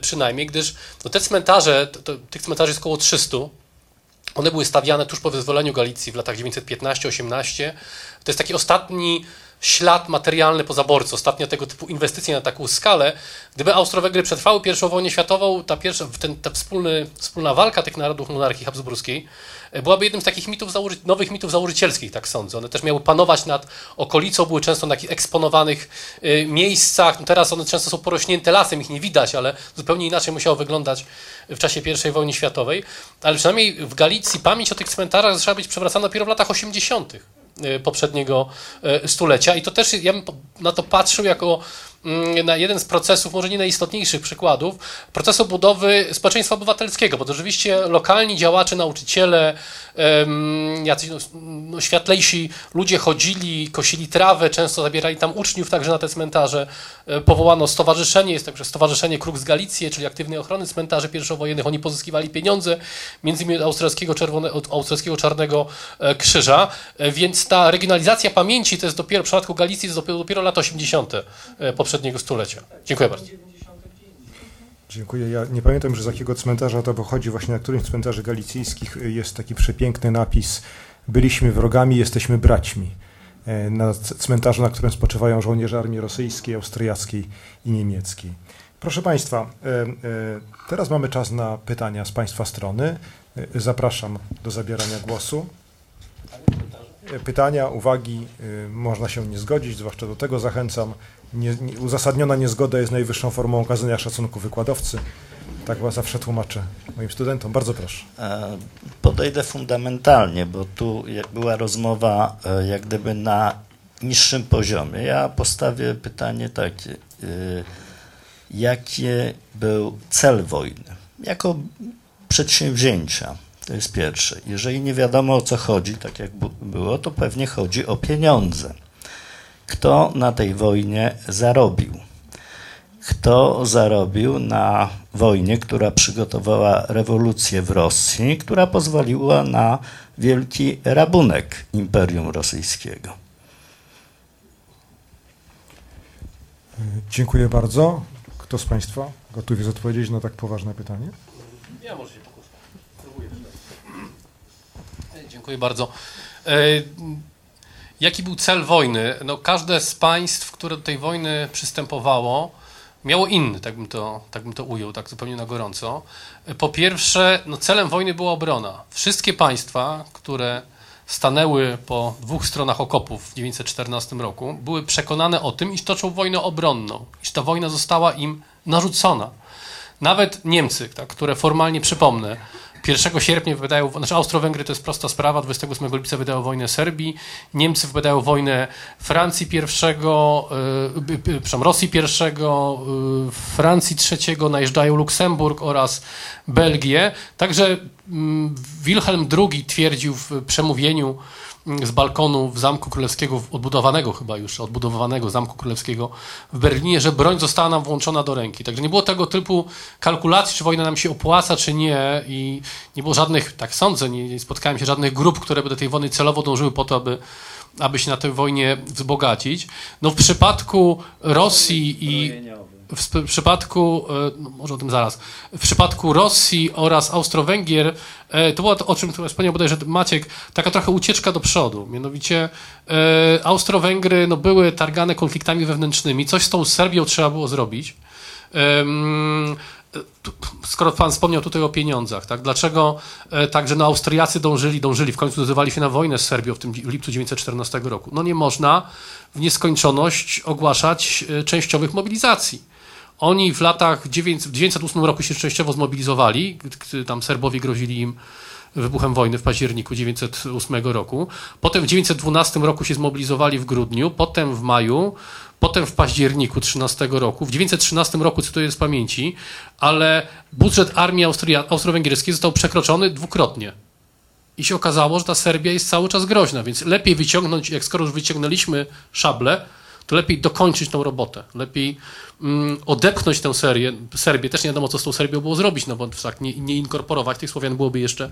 przynajmniej, gdyż no, te cmentarze, to, to, tych cmentarzy jest około 300, one były stawiane tuż po wyzwoleniu Galicji w latach 1915-18. To jest taki ostatni ślad materialny po zaborcy, ostatnia tego typu inwestycje na taką skalę. Gdyby Austro-Węgry przetrwały pierwszą wojnę światową, ta, pierwsza, ten, ta wspólny, wspólna walka tych narodów monarchii habsburskiej e, byłaby jednym z takich mitów założy, nowych mitów założycielskich, tak sądzę. One też miały panować nad okolicą, były często na takich eksponowanych y, miejscach. No teraz one często są porośnięte lasem, ich nie widać, ale zupełnie inaczej musiało wyglądać w czasie I wojny światowej. Ale przynajmniej w Galicji pamięć o tych cmentarzach zaczęła być przewracana dopiero w latach 80. Y, poprzedniego y, stulecia. I to też ja bym na to patrzył jako na jeden z procesów, może nie najistotniejszych przykładów, procesu budowy społeczeństwa obywatelskiego, bo to rzeczywiście lokalni działacze, nauczyciele, jacyś no, no, światlejsi ludzie chodzili, kosili trawę, często zabierali tam uczniów także na te cmentarze. E, powołano stowarzyszenie, jest także Stowarzyszenie Kruk z Galicji, czyli aktywnej ochrony cmentarzy pierwszowojennych. Oni pozyskiwali pieniądze, między innymi od austriackiego, czerwone, od austriackiego Czarnego e, Krzyża, e, więc ta regionalizacja pamięci to jest dopiero, w przypadku Galicji to jest dopiero, dopiero lata 80. poprzedniego stulecia. Dziękuję bardzo. Dziękuję. Ja nie pamiętam, że z jakiego cmentarza to pochodzi. Właśnie na którymś cmentarzy galicyjskich jest taki przepiękny napis Byliśmy wrogami, jesteśmy braćmi. E, na cmentarzu, na którym spoczywają żołnierze armii rosyjskiej, austriackiej i niemieckiej. Proszę Państwa, e, e, teraz mamy czas na pytania z Państwa strony. Zapraszam do zabierania głosu. Pytania, uwagi, można się nie zgodzić, zwłaszcza do tego zachęcam nie, nie, uzasadniona niezgoda jest najwyższą formą okazania szacunku wykładowcy. Tak was zawsze tłumaczę moim studentom. Bardzo proszę. E, podejdę fundamentalnie, bo tu była rozmowa e, jak gdyby na niższym poziomie. Ja postawię pytanie takie. E, jaki był cel wojny? Jako przedsięwzięcia. To jest pierwsze. Jeżeli nie wiadomo o co chodzi, tak jak było, to pewnie chodzi o pieniądze kto na tej wojnie zarobił. Kto zarobił na wojnie, która przygotowała rewolucję w Rosji, która pozwoliła na wielki rabunek Imperium Rosyjskiego. Dziękuję bardzo. Kto z Państwa gotów jest odpowiedzieć na tak poważne pytanie? Ja może się pokuszę. Spróbuję. Dziękuję bardzo. Jaki był cel wojny? No, każde z państw, które do tej wojny przystępowało, miało inny, tak bym to, tak bym to ujął, tak zupełnie na gorąco. Po pierwsze, no celem wojny była obrona. Wszystkie państwa, które stanęły po dwóch stronach okopów w 1914 roku, były przekonane o tym, iż toczą wojnę obronną, iż ta wojna została im narzucona. Nawet Niemcy, tak, które formalnie przypomnę, 1 sierpnia wydają, znaczy Austro-Węgry to jest prosta sprawa, 28 lipca wydają wojnę Serbii, Niemcy wydają wojnę Francji pierwszego, yy, przepraszam, Rosji pierwszego, Francji trzeciego, najeżdżają Luksemburg oraz Belgię. Także yy, Wilhelm II twierdził w przemówieniu z balkonu w Zamku Królewskiego, odbudowanego chyba już, odbudowanego Zamku Królewskiego w Berlinie, że broń została nam włączona do ręki. Także nie było tego typu kalkulacji, czy wojna nam się opłaca, czy nie i nie było żadnych, tak sądzę, nie, nie spotkałem się żadnych grup, które by do tej wojny celowo dążyły po to, aby aby się na tej wojnie wzbogacić. No w przypadku Rosji i w przypadku, no może o tym zaraz, w przypadku Rosji oraz Austro-Węgier, to było to, o czym wspomniał bodajże Maciek, taka trochę ucieczka do przodu. Mianowicie Austro-Węgry no, były targane konfliktami wewnętrznymi, coś z tą Serbią trzeba było zrobić. Skoro pan wspomniał tutaj o pieniądzach, tak? dlaczego także no, Austriacy dążyli, dążyli, w końcu zdecydowali się na wojnę z Serbią w tym w lipcu 1914 roku? No nie można w nieskończoność ogłaszać częściowych mobilizacji. Oni w latach, w 1908 roku się częściowo zmobilizowali, tam Serbowie grozili im wybuchem wojny w październiku 1908 roku. Potem w 1912 roku się zmobilizowali w grudniu, potem w maju, potem w październiku 13 roku. W 1913 roku, cytuję z pamięci, ale budżet armii austro-węgierskiej został przekroczony dwukrotnie. I się okazało, że ta Serbia jest cały czas groźna, więc lepiej wyciągnąć, jak skoro już wyciągnęliśmy szable, to lepiej dokończyć tą robotę. Lepiej mm, odepchnąć tę serię, Serbię. Też nie wiadomo, co z tą Serbią było zrobić, no bo tak nie, nie inkorporować tych Słowian byłoby jeszcze,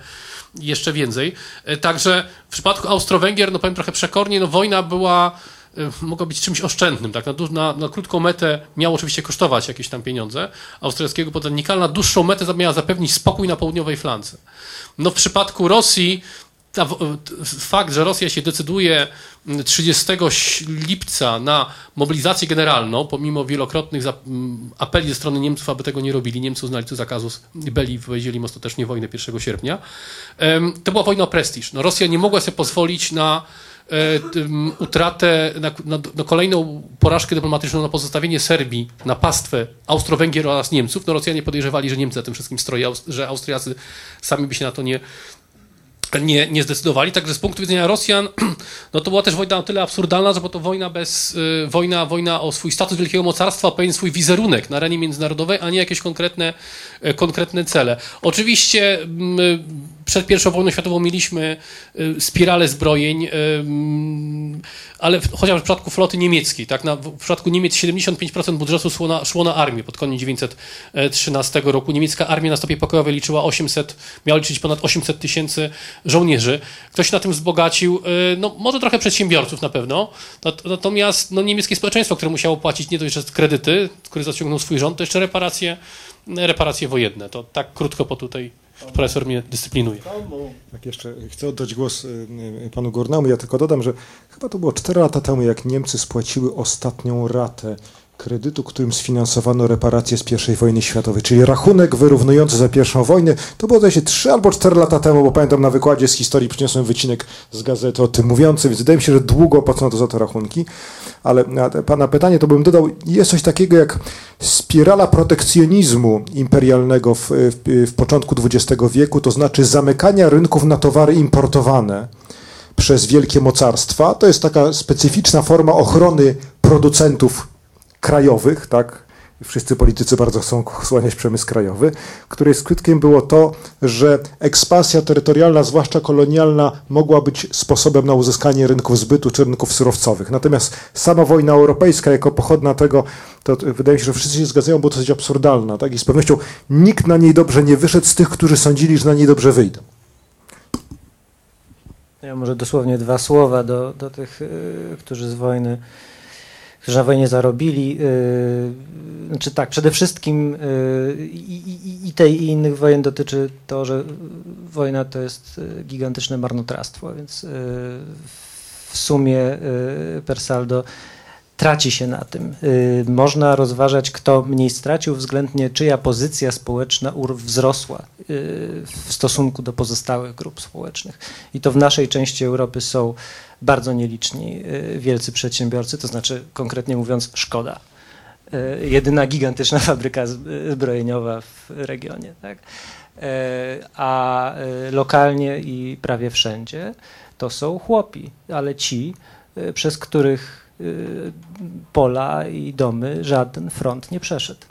jeszcze więcej. Także w przypadku Austro-Węgier, no powiem trochę przekornie, no wojna była mogła być czymś oszczędnym. Tak? Na, na, na, krótką metę miało oczywiście kosztować jakieś tam pieniądze austriackiego podatnika, na dłuższą metę miała zapewnić spokój na południowej flance. No w przypadku Rosji ta, fakt, że Rosja się decyduje 30 lipca na mobilizację generalną, pomimo wielokrotnych apeli ze strony Niemców, aby tego nie robili, Niemcy uznali to zakazu byli wypowiedzieli im ostatecznie wojnę 1 sierpnia, to była wojna o prestiż. No, Rosja nie mogła sobie pozwolić na utratę, na, na, na, kolejną porażkę dyplomatyczną, na pozostawienie Serbii na pastwę Austro-Węgier oraz Niemców. No Rosjanie podejrzewali, że Niemcy za tym wszystkim stroi, że Austriacy sami by się na to nie, nie, nie zdecydowali. Także z punktu widzenia Rosjan, no to była też wojna o tyle absurdalna, że była to wojna bez, y, wojna, wojna o swój status wielkiego mocarstwa, pewien swój wizerunek na arenie międzynarodowej, a nie jakieś konkretne, y, konkretne cele. Oczywiście y, przed I wojną światową mieliśmy y, spiralę zbrojeń, y, ale chociaż w przypadku floty niemieckiej, tak, na, w przypadku Niemiec 75% budżetu szło na, szło na armię pod koniec 1913 roku. Niemiecka armia na stopie pokojowej liczyła 800, miała liczyć ponad 800 tysięcy żołnierzy. Ktoś na tym wzbogacił, y, no może trochę przedsiębiorców na pewno, natomiast no, niemieckie społeczeństwo, które musiało płacić nie dość, że kredyty, które zaciągnął swój rząd, to jeszcze reparacje, reparacje wojenne. To tak krótko po tutaj profesor mnie dyscyplinuje. Tak, jeszcze chcę oddać głos y, y, panu Górnemu. Ja tylko dodam, że chyba to było 4 lata temu, jak Niemcy spłaciły ostatnią ratę kredytu, którym sfinansowano reparacje z I wojny światowej, czyli rachunek wyrównujący za pierwszą wojnę. To było się 3 albo 4 lata temu, bo pamiętam na wykładzie z historii przyniosłem wycinek z gazety o tym mówiący, więc wydaje mi się, że długo opłacono za to rachunki. Ale na pana pytanie to bym dodał, jest coś takiego jak spirala protekcjonizmu imperialnego w, w, w początku XX wieku, to znaczy zamykania rynków na towary importowane przez wielkie mocarstwa. To jest taka specyficzna forma ochrony producentów krajowych, tak? Wszyscy politycy bardzo chcą słaniać przemysł krajowy, której skutkiem było to, że ekspansja terytorialna, zwłaszcza kolonialna, mogła być sposobem na uzyskanie rynków zbytu czy rynków surowcowych. Natomiast sama wojna europejska, jako pochodna tego, to wydaje mi się, że wszyscy się zgadzają, była dosyć absurdalna. Tak? I z pewnością nikt na niej dobrze nie wyszedł z tych, którzy sądzili, że na niej dobrze wyjdą. Ja może dosłownie dwa słowa do, do tych, y, którzy z wojny na wojnie zarobili. Znaczy tak, przede wszystkim i, i, i tej i innych wojen dotyczy to, że wojna to jest gigantyczne marnotrawstwo, więc w sumie per saldo traci się na tym. Y, można rozważać, kto mniej stracił, względnie czyja pozycja społeczna wzrosła y, w stosunku do pozostałych grup społecznych. I to w naszej części Europy są bardzo nieliczni y, wielcy przedsiębiorcy, to znaczy konkretnie mówiąc Szkoda. Jedyna gigantyczna fabryka zbrojeniowa w regionie. Tak? A lokalnie i prawie wszędzie to są chłopi, ale ci, przez których Y, pola i domy żaden front nie przeszedł,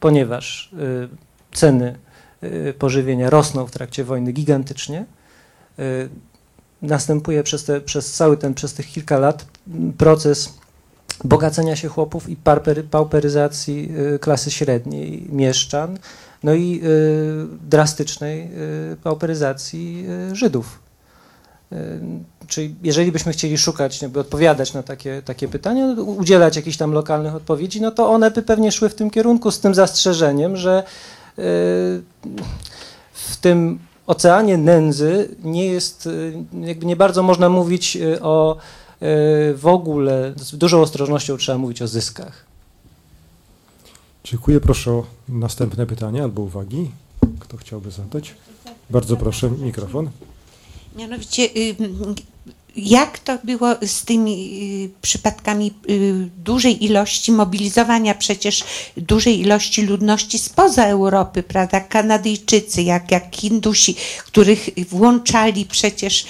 ponieważ y, ceny y, pożywienia rosną w trakcie wojny gigantycznie. Następuje przez, te, przez cały ten, przez tych kilka lat proces bogacenia się chłopów i pauperyzacji klasy średniej mieszczan, no i drastycznej pauperyzacji Żydów. Czyli jeżeli byśmy chcieli szukać, jakby odpowiadać na takie, takie pytania, no, udzielać jakichś tam lokalnych odpowiedzi, no to one by pewnie szły w tym kierunku z tym zastrzeżeniem, że yy, w tym oceanie nędzy nie jest, yy, jakby nie bardzo można mówić yy, o w ogóle, z dużą ostrożnością trzeba mówić o zyskach. Dziękuję. Proszę o następne pytanie albo uwagi. Kto chciałby zadać? Bardzo proszę, mikrofon. Mianowicie, y, jak to było z tymi y, przypadkami y, dużej ilości mobilizowania przecież dużej ilości ludności spoza Europy, prawda? Kanadyjczycy, jak, jak Hindusi, których włączali przecież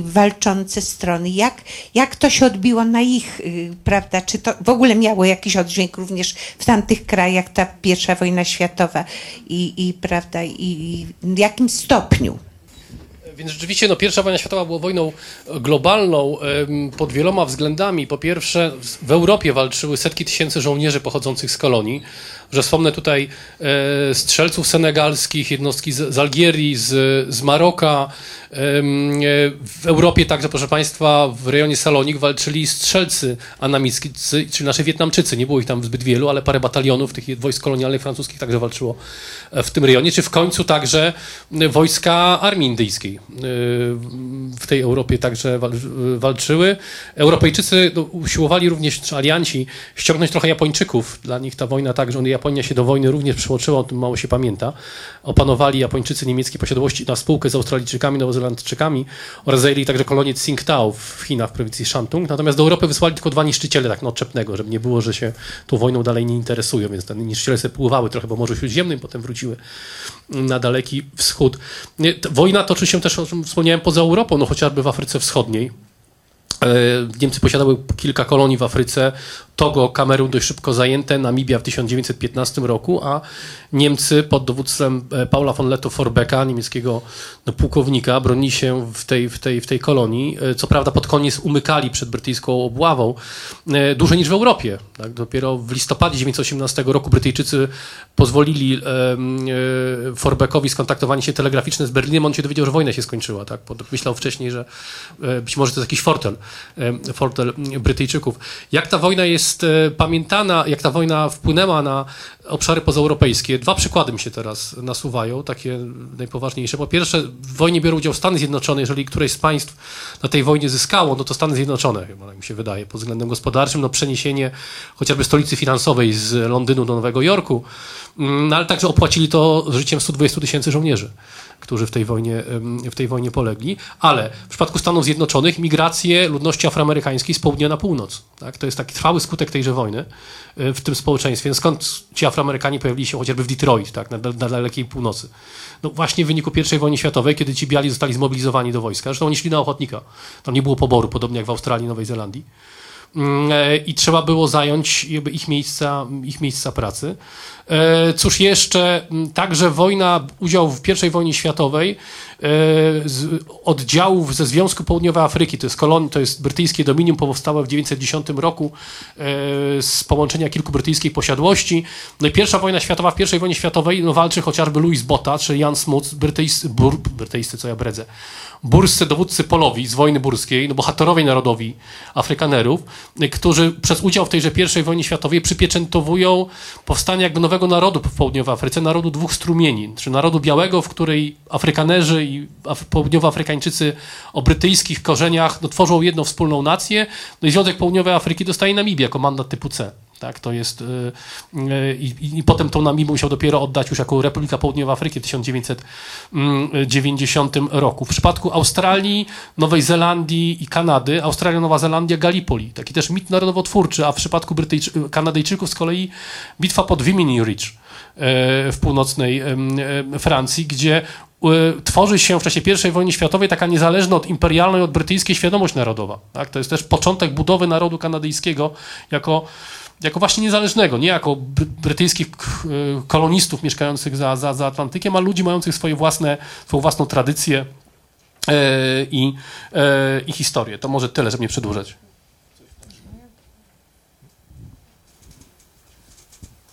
walczące strony. Jak, jak to się odbiło na ich, prawda? Czy to w ogóle miało jakiś oddźwięk również w tamtych krajach, ta pierwsza wojna światowa i, i prawda, i w jakim stopniu? Więc rzeczywiście no, pierwsza wojna światowa była wojną globalną pod wieloma względami. Po pierwsze, w Europie walczyły setki tysięcy żołnierzy pochodzących z kolonii że wspomnę tutaj e, strzelców senegalskich, jednostki z, Algierii, z, z Maroka. E, w Europie także, proszę Państwa, w rejonie Salonik walczyli strzelcy anamiccy, czyli nasze Wietnamczycy. Nie było ich tam zbyt wielu, ale parę batalionów tych wojsk kolonialnych francuskich także walczyło w tym rejonie, czy w końcu także wojska armii indyjskiej e, w tej Europie także walczyły. Europejczycy no, usiłowali również, czy alianci, ściągnąć trochę Japończyków. Dla nich ta wojna także, on Japonia się do wojny również przyłączyła, o tym mało się pamięta. Opanowali Japończycy niemieckie posiadłości na spółkę z Australijczykami, Nowozelandczykami oraz zajęli także kolonię Tsingtao w Chinach, w prowincji Shantung. Natomiast do Europy wysłali tylko dwa niszczyciele, tak no czepnego, żeby nie było, że się tą wojną dalej nie interesują, więc te niszczyciele sobie pływały trochę po Morzu Śródziemnym, potem wróciły na Daleki Wschód. Wojna toczy się też, o czym wspomniałem, poza Europą, no chociażby w Afryce Wschodniej. E, Niemcy posiadały kilka kolonii w Afryce, Togo, Kamerun dość szybko zajęte, Namibia w 1915 roku, a Niemcy pod dowództwem e, Paula von Letto Forbecka, niemieckiego no, pułkownika, bronili się w tej, w, tej, w tej kolonii. E, co prawda pod koniec umykali przed brytyjską obławą e, dłużej niż w Europie. Tak? Dopiero w listopadzie 1918 roku Brytyjczycy pozwolili Forbeckowi skontaktowanie się telegraficzne z Berlinem. On się dowiedział, że wojna się skończyła. Tak? Myślał wcześniej, że być może to jest jakiś fortel, fortel Brytyjczyków. Jak ta wojna jest pamiętana, jak ta wojna wpłynęła na obszary pozaeuropejskie. Dwa przykłady mi się teraz nasuwają, takie najpoważniejsze. Po pierwsze, w wojnie biorą udział Stany Zjednoczone. Jeżeli któreś z państw na tej wojnie zyskało, no to Stany Zjednoczone, chyba tak mi się wydaje, pod względem gospodarczym, no przeniesienie chociażby stolicy finansowej z Londynu do Nowego Jorku, mm, no ale także opłacili to życiem 120 tysięcy żołnierzy którzy w tej, wojnie, w tej wojnie polegli, ale w przypadku Stanów Zjednoczonych migrację ludności afroamerykańskiej z południa na północ. Tak? To jest taki trwały skutek tejże wojny e, w tym społeczeństwie. Skąd ci Afroamerykanie pojawili się chociażby w Detroit, tak? na, na dalekiej północy? No właśnie w wyniku I wojny światowej, kiedy ci biali zostali zmobilizowani do wojska. Zresztą oni szli na ochotnika. Tam nie było poboru, podobnie jak w Australii, Nowej Zelandii. Mm, e, i trzeba było zająć ich miejsca, ich miejsca pracy. E, cóż jeszcze, także wojna, udział w I wojnie światowej z oddziałów ze Związku Południowej Afryki. To jest, kolon, to jest brytyjskie dominium powstałe w 1910 roku z połączenia kilku brytyjskich posiadłości. No i pierwsza wojna światowa, w pierwszej wojnie światowej no, walczy chociażby Louis Botta, czy Jan Smuts, brytyjscy, bur, brytyjscy, co ja bredzę, burscy dowódcy polowi z wojny burskiej, no bohaterowie narodowi Afrykanerów, którzy przez udział w tejże pierwszej wojnie światowej przypieczętowują powstanie jakby nowego narodu w południowej Afryce, narodu dwóch strumieni, czy narodu białego, w której Afrykanerzy i Af południowoafrykańczycy o brytyjskich korzeniach no, tworzą jedną wspólną nację, no i Związek Południowej Afryki dostaje Namibię jako mandat typu C. Tak, to jest, yy, yy, i, potem tą Namibię musiał dopiero oddać już jako Republika Południowa Afryki w 1990 roku. W przypadku Australii, Nowej Zelandii i Kanady, Australia, Nowa Zelandia, Gallipoli, taki też mit narodowotwórczy, a w przypadku Brytyjczy Kanadyjczyków z kolei bitwa pod Vimini Ridge yy, w północnej Francji, gdzie tworzy się w czasie I wojny światowej taka niezależna od imperialnej, od brytyjskiej świadomość narodowa. Tak? To jest też początek budowy narodu kanadyjskiego jako jako właśnie niezależnego, nie jako brytyjskich e, kolonistów mieszkających za, za, za Atlantykiem, a ludzi mających swoje własne, swoją własną tradycję e, i, e, i historię. To może tyle, żeby nie przedłużać.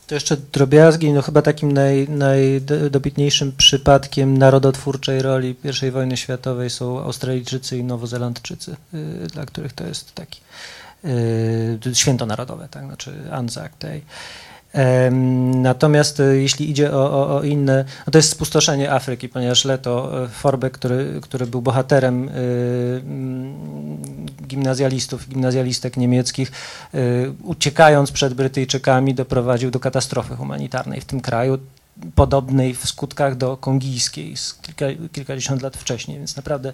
To jeszcze drobiazgi, no chyba takim naj, najdobitniejszym przypadkiem narodotwórczej roli I wojny światowej są Australijczycy i Nowozelandczycy, y, dla których to jest taki święto narodowe, tak, znaczy Anzac Day. Natomiast y, jeśli idzie o, o, o, inne, no to jest spustoszenie Afryki, ponieważ Leto y, Forbe, który, który był bohaterem mm, gimnazjalistów, gimnazjalistek niemieckich, uciekając przed Brytyjczykami, doprowadził do katastrofy humanitarnej w tym kraju, podobnej w skutkach do kongijskiej z kilka, kilkadziesiąt lat wcześniej, więc naprawdę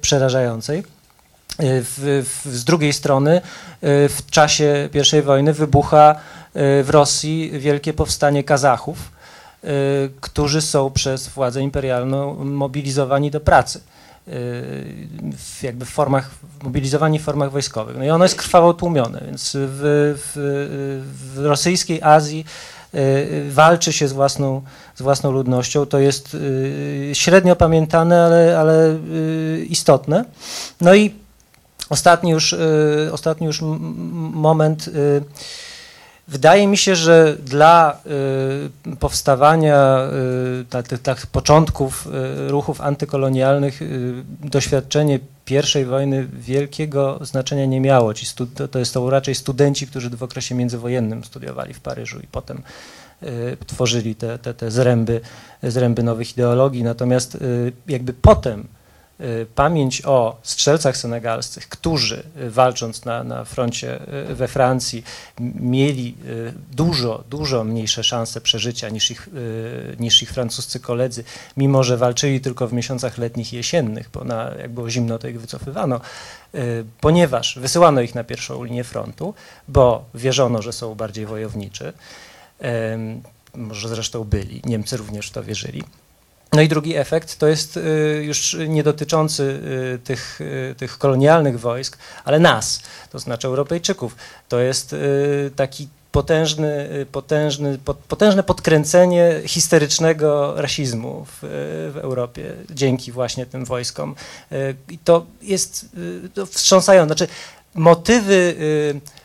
przerażającej. W, w, z drugiej strony y, w czasie I wojny wybucha y, w Rosji wielkie powstanie Kazachów, y, którzy są przez władzę imperialną mobilizowani do pracy. W, jakby w formach, mobilizowani w formach wojskowych. No i ono jest krwawo tłumione, więc w, w, w rosyjskiej Azji walczy się z własną, z własną ludnością. To jest średnio pamiętane, ale, ale istotne. No i Ostatni już, y, ostatni już moment. Y, wydaje mi się, że dla y, powstawania tych początków ruchów antykolonialnych doświadczenie I wojny wielkiego znaczenia nie miało. Ci to, jest to raczej studenci, którzy w okresie międzywojennym studiowali w Paryżu i potem tworzyli te, te, te zręby, zręby nowych ideologii. Natomiast jakby potem pamięć o strzelcach senegalskich, którzy y, walcząc na, na froncie y, we Francji mieli dużo, dużo mniejsze szanse przeżycia niż ich, niż ich francuscy koledzy, mimo że walczyli tylko w miesiącach letnich i jesiennych, bo na, jak było zimno, to ich wycofywano, ponieważ wysyłano ich na pierwszą linię frontu, bo wierzono, że są bardziej wojowniczy, może zresztą byli, Niemcy również w to wierzyli. No i drugi efekt to jest y, już nie dotyczący y, tych, y, tych kolonialnych wojsk, ale nas, to znaczy Europejczyków. To jest taki potężny, potężny, potężne podkręcenie histerycznego rasizmu w, w, Europie dzięki właśnie tym wojskom. I to jest to wstrząsające. Znaczy, motywy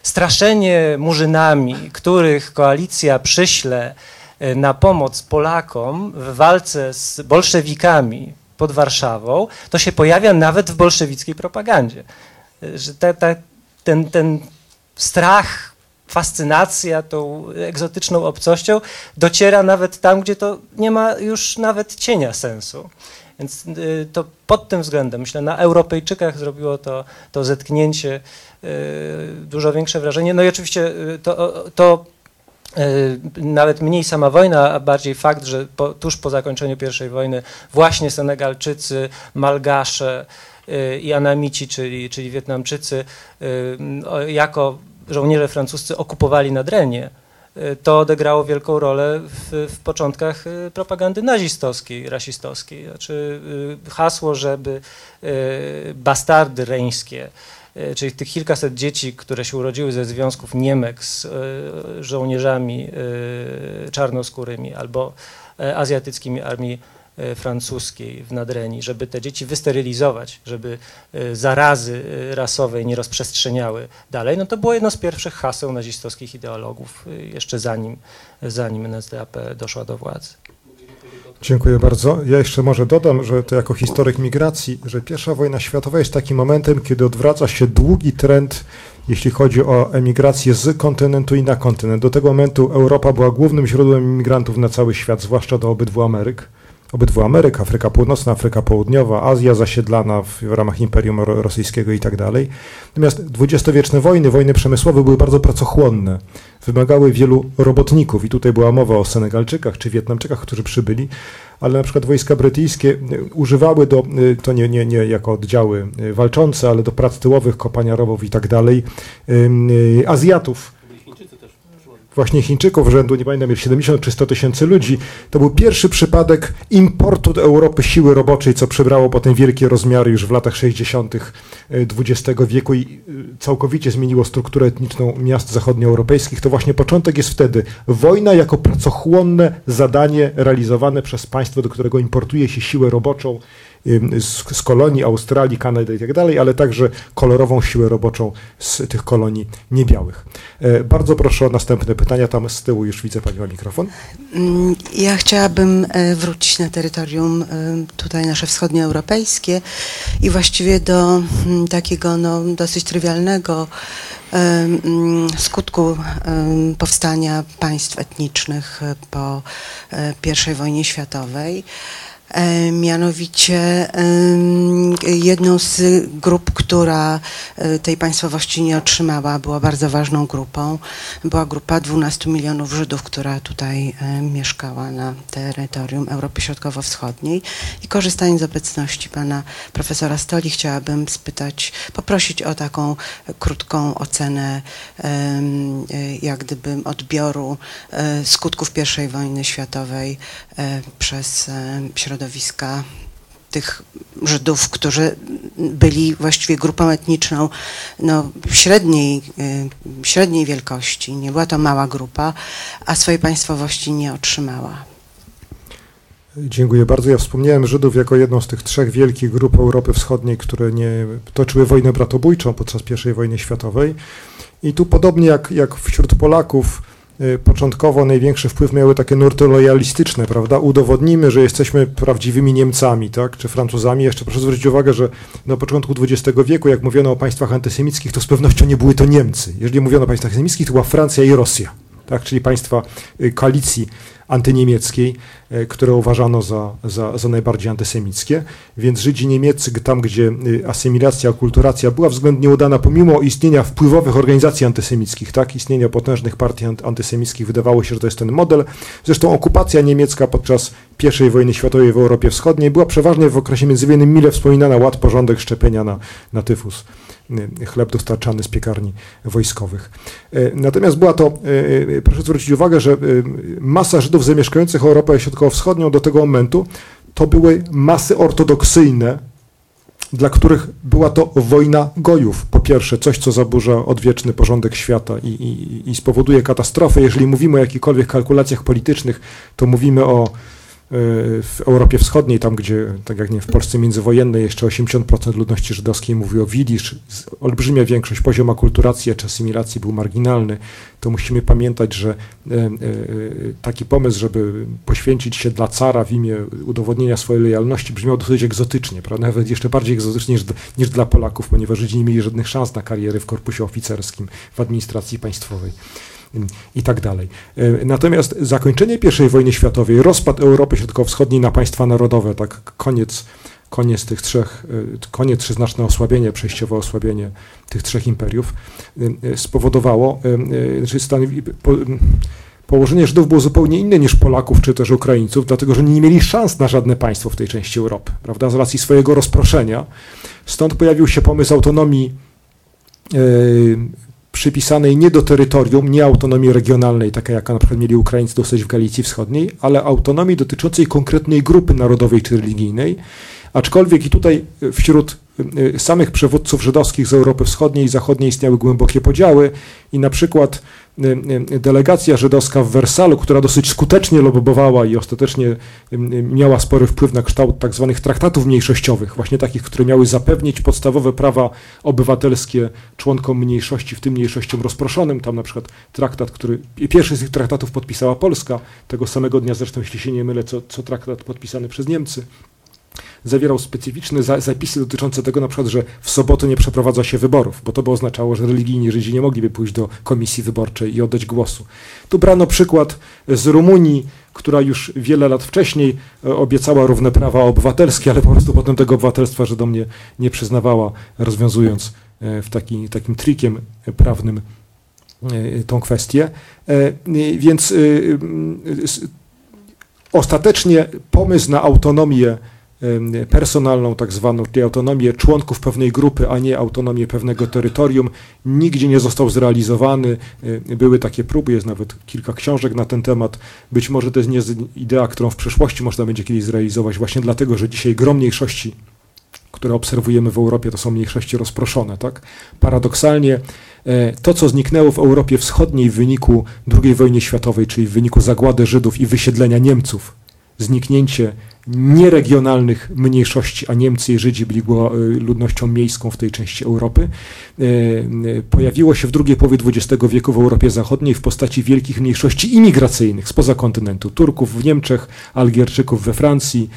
straszenie murzynami, których koalicja przyśle na pomoc Polakom w walce z bolszewikami pod Warszawą, to się pojawia nawet w bolszewickiej propagandzie. E, że ten, ten strach, fascynacja tą egzotyczną obcością dociera nawet tam, gdzie to nie ma już nawet cienia sensu. Więc e, to pod tym względem, myślę, na Europejczykach zrobiło to, to zetknięcie dużo większe wrażenie. No i oczywiście to, to E, nawet mniej sama wojna, a bardziej fakt, że po, tuż po zakończeniu I wojny właśnie Senegalczycy, Malgasze e, i Anamici, czyli, czyli Wietnamczycy, e, jako żołnierze francuscy okupowali Nadrenie, to odegrało wielką rolę w, w, początkach propagandy nazistowskiej, rasistowskiej. Znaczy hasło, żeby bastardy reńskie, E, czyli tych kilkaset dzieci, które się urodziły ze związków Niemek z e, żołnierzami e, czarnoskórymi albo azjatyckimi armii e, francuskiej w Nadrenii, żeby te dzieci wysterylizować, żeby e, zarazy e, rasowej nie rozprzestrzeniały dalej, no to było jedno z pierwszych haseł nazistowskich ideologów, jeszcze zanim, zanim NSDAP doszła do władzy. Dziękuję bardzo. Ja jeszcze może dodam, że to jako historyk migracji, że pierwsza wojna światowa jest takim momentem, kiedy odwraca się długi trend, jeśli chodzi o emigrację z kontynentu i na kontynent. Do tego momentu Europa była głównym źródłem imigrantów na cały świat, zwłaszcza do obydwu Ameryk. Obydwu Ameryk, Afryka Północna, Afryka Południowa, Azja zasiedlana w, w ramach Imperium Rosyjskiego i tak dalej. Natomiast dwudziestowieczne wojny, wojny przemysłowe były bardzo pracochłonne. Wymagały wielu robotników. I tutaj była mowa o Senegalczykach czy Wietnamczykach, którzy przybyli, ale na przykład wojska brytyjskie y, używały do, y, to nie, nie, nie jako oddziały y, walczące, ale do prac tyłowych, kopania rowów i tak dalej, Azjatów właśnie Chińczyków rzędu, nie pamiętam, 70 czy 100 tysięcy ludzi. To był pierwszy przypadek importu do Europy siły roboczej, co przybrało potem wielkie rozmiary już w latach 60. XX wieku i y, całkowicie zmieniło strukturę etniczną miast zachodnioeuropejskich. To właśnie początek jest wtedy. Wojna jako pracochłonne zadanie realizowane przez państwo, do którego importuje się siłę roboczą, z, z kolonii Australii, Kanady i tak ale także kolorową siłę roboczą z tych kolonii niebiałych. E, bardzo proszę o następne pytania. Tam z tyłu już widzę Pani ma mikrofon. Mm, ja chciałabym e, wrócić na terytorium e, tutaj nasze wschodnioeuropejskie i właściwie do mm, takiego no, dosyć trywialnego mm, skutku powstania państw etnicznych po I wojnie światowej. E, mianowicie jedną z grup, która e, tej państwowości nie otrzymała, była bardzo ważną grupą, była grupa 12 milionów Żydów, która tutaj e, mieszkała na terytorium Europy Środkowo-Wschodniej. I korzystając z obecności pana profesora Stoli chciałabym spytać, poprosić o taką krótką ocenę jak gdyby odbioru skutków I wojny światowej przez środowisko środowiska tych Żydów, którzy byli właściwie grupą etniczną no, średniej, y, średniej wielkości. Nie była to mała grupa, a swojej państwowości nie otrzymała. Dziękuję bardzo. Ja wspomniałem Żydów jako jedną z tych trzech wielkich grup Europy Wschodniej, które nie toczyły wojnę bratobójczą podczas I wojny światowej. I tu podobnie jak, jak wśród Polaków, początkowo największy wpływ miały takie nurty lojalistyczne, prawda? Udowodnimy, że jesteśmy prawdziwymi Niemcami, tak? Czy Francuzami. Jeszcze proszę zwrócić uwagę, że na początku XX wieku, jak mówiono o państwach antysemickich, to z pewnością nie były to Niemcy. Jeżeli mówiono o państwach antysemickich, to była Francja i Rosja, tak? Czyli państwa y, koalicji antyniemieckiej, e, które uważano za, za, za najbardziej antysemickie. Więc Żydzi niemieccy, tam gdzie y, asymilacja, akulturacja była względnie udana, pomimo istnienia wpływowych organizacji antysemickich, tak, istnienia potężnych partii antysemickich, wydawało się, że to jest ten model. Zresztą okupacja niemiecka podczas I wojny światowej w Europie Wschodniej była przeważnie w okresie międzywojennym mile wspominana ład, porządek, szczepienia na, na tyfus. Y, chleb dostarczany z piekarni wojskowych. Y, natomiast była to, y, proszę zwrócić uwagę, że masa Żydów zamieszkających Europę Środkowo-Wschodnią do tego momentu to były masy ortodoksyjne, dla których była to wojna gojów. Po pierwsze, coś, co zaburza odwieczny porządek świata i, i, i spowoduje katastrofę. Jeżeli mówimy o jakichkolwiek kalkulacjach politycznych, to mówimy o w Europie Wschodniej, tam gdzie, tak jak nie w Polsce międzywojennej, jeszcze 80% ludności żydowskiej mówi o widzisz, olbrzymia większość, poziom akulturacji czy asymilacji był marginalny, to musimy pamiętać, że e, e, taki pomysł, żeby poświęcić się dla cara w imię udowodnienia swojej lojalności brzmiał dosyć egzotycznie, prawda? nawet jeszcze bardziej egzotycznie niż, niż dla Polaków, ponieważ Żydzi nie mieli żadnych szans na kariery w korpusie oficerskim, w administracji państwowej i tak dalej. E, natomiast zakończenie I wojny światowej, rozpad Europy Środkowo-Wschodniej na państwa narodowe, tak koniec, koniec tych trzech, e, koniec czy znaczne osłabienie, przejściowe osłabienie tych trzech imperiów e, spowodowało, że stanowi, po, położenie Żydów było zupełnie inne niż Polaków czy też Ukraińców, dlatego że nie mieli szans na żadne państwo w tej części Europy, prawda, z racji swojego rozproszenia. Stąd pojawił się pomysł autonomii przypisanej nie do terytorium, nie autonomii regionalnej, takiej jaka na przykład mieli Ukraińcy dostać w Galicji Wschodniej, ale autonomii dotyczącej konkretnej grupy narodowej czy religijnej. Aczkolwiek i tutaj wśród y, samych przywódców żydowskich z Europy Wschodniej i Zachodniej istniały głębokie podziały i na przykład delegacja żydowska w Wersalu, która dosyć skutecznie lobbowała i ostatecznie miała spory wpływ na kształt tak zwanych traktatów mniejszościowych, właśnie takich, które miały zapewnić podstawowe prawa obywatelskie członkom mniejszości, w tym mniejszościom rozproszonym. Tam na przykład traktat, który, pierwszy z tych traktatów podpisała Polska, tego samego dnia zresztą, jeśli się nie mylę, co, co traktat podpisany przez Niemcy zawierał specyficzne zapisy dotyczące tego na przykład, że w sobotę nie przeprowadza się wyborów, bo to by oznaczało, że religijni Żydzi nie mogliby pójść do komisji wyborczej i oddać głosu. Tu brano przykład z Rumunii, która już wiele lat wcześniej e, obiecała równe prawa obywatelskie, ale po prostu potem tego obywatelstwa Żydom nie, nie przyznawała, rozwiązując e, w taki, takim trikiem prawnym e, tą kwestię. Więc ostatecznie pomysł na autonomię personalną, tak zwaną, czyli autonomię członków pewnej grupy, a nie autonomię pewnego terytorium, nigdzie nie został zrealizowany. Były takie próby, jest nawet kilka książek na ten temat. Być może to jest nie idea, którą w przyszłości można będzie kiedyś zrealizować, właśnie dlatego, że dzisiaj grom mniejszości które obserwujemy w Europie, to są mniejszości rozproszone. Tak? Paradoksalnie e, to, co zniknęło w Europie Wschodniej w wyniku II wojny światowej, czyli w wyniku zagłady Żydów i wysiedlenia Niemców, zniknięcie nieregionalnych mniejszości, a Niemcy i Żydzi byli y, ludnością miejską w tej części Europy, y, y, pojawiło się w drugiej połowie XX wieku w Europie Zachodniej w postaci wielkich mniejszości imigracyjnych spoza kontynentu. Turków w Niemczech, Algierczyków we Francji,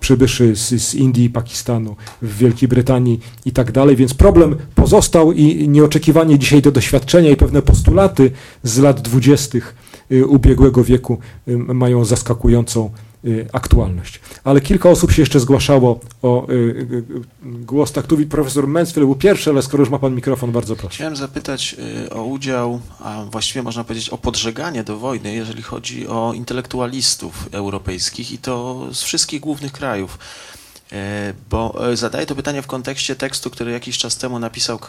przybyszy z, z Indii Pakistanu, w Wielkiej Brytanii i tak dalej, więc problem pozostał i nieoczekiwanie dzisiaj te doświadczenia i pewne postulaty z lat dwudziestych ubiegłego wieku mają zaskakującą Y, aktualność. Ale kilka osób się jeszcze zgłaszało o y, y, głos. Tak, tu profesor Mansfield był pierwszy, ale skoro już ma pan mikrofon, bardzo proszę. Chciałem zapytać o udział, a właściwie można powiedzieć o podżeganie do wojny, jeżeli chodzi o intelektualistów europejskich i to z wszystkich głównych krajów. E, bo e, zadaję to pytanie w kontekście tekstu, który jakiś czas temu napisał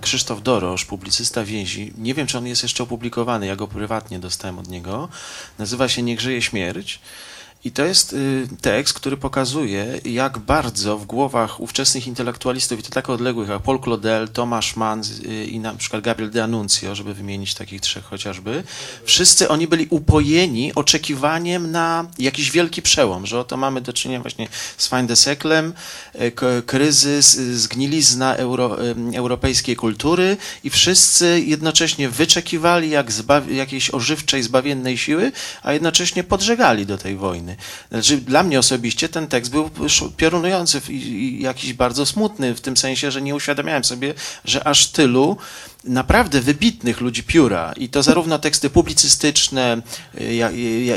Krzysztof Dorosz, publicysta więzi. Nie wiem, czy on jest jeszcze opublikowany, ja go prywatnie dostałem od niego. Nazywa się Niech żyje śmierć. I to jest y, tekst, który pokazuje, jak bardzo w głowach ówczesnych intelektualistów, i to tak odległych, jak Paul Claudel, Tomasz Mann y, i na przykład Gabriel de Annunzio, żeby wymienić takich trzech chociażby, wszyscy oni byli upojeni oczekiwaniem na jakiś wielki przełom, że oto mamy do czynienia właśnie z Feindeseklem, y, kryzys, zgnilizna euro, europejskiej kultury i wszyscy jednocześnie wyczekiwali jak zbaw, jakiejś ożywczej, zbawiennej siły, a jednocześnie podżegali do tej wojny. Znaczy, dla mnie osobiście ten tekst był piorunujący i jakiś bardzo smutny, w tym sensie, że nie uświadamiałem sobie, że aż tylu naprawdę wybitnych ludzi pióra i to zarówno teksty publicystyczne,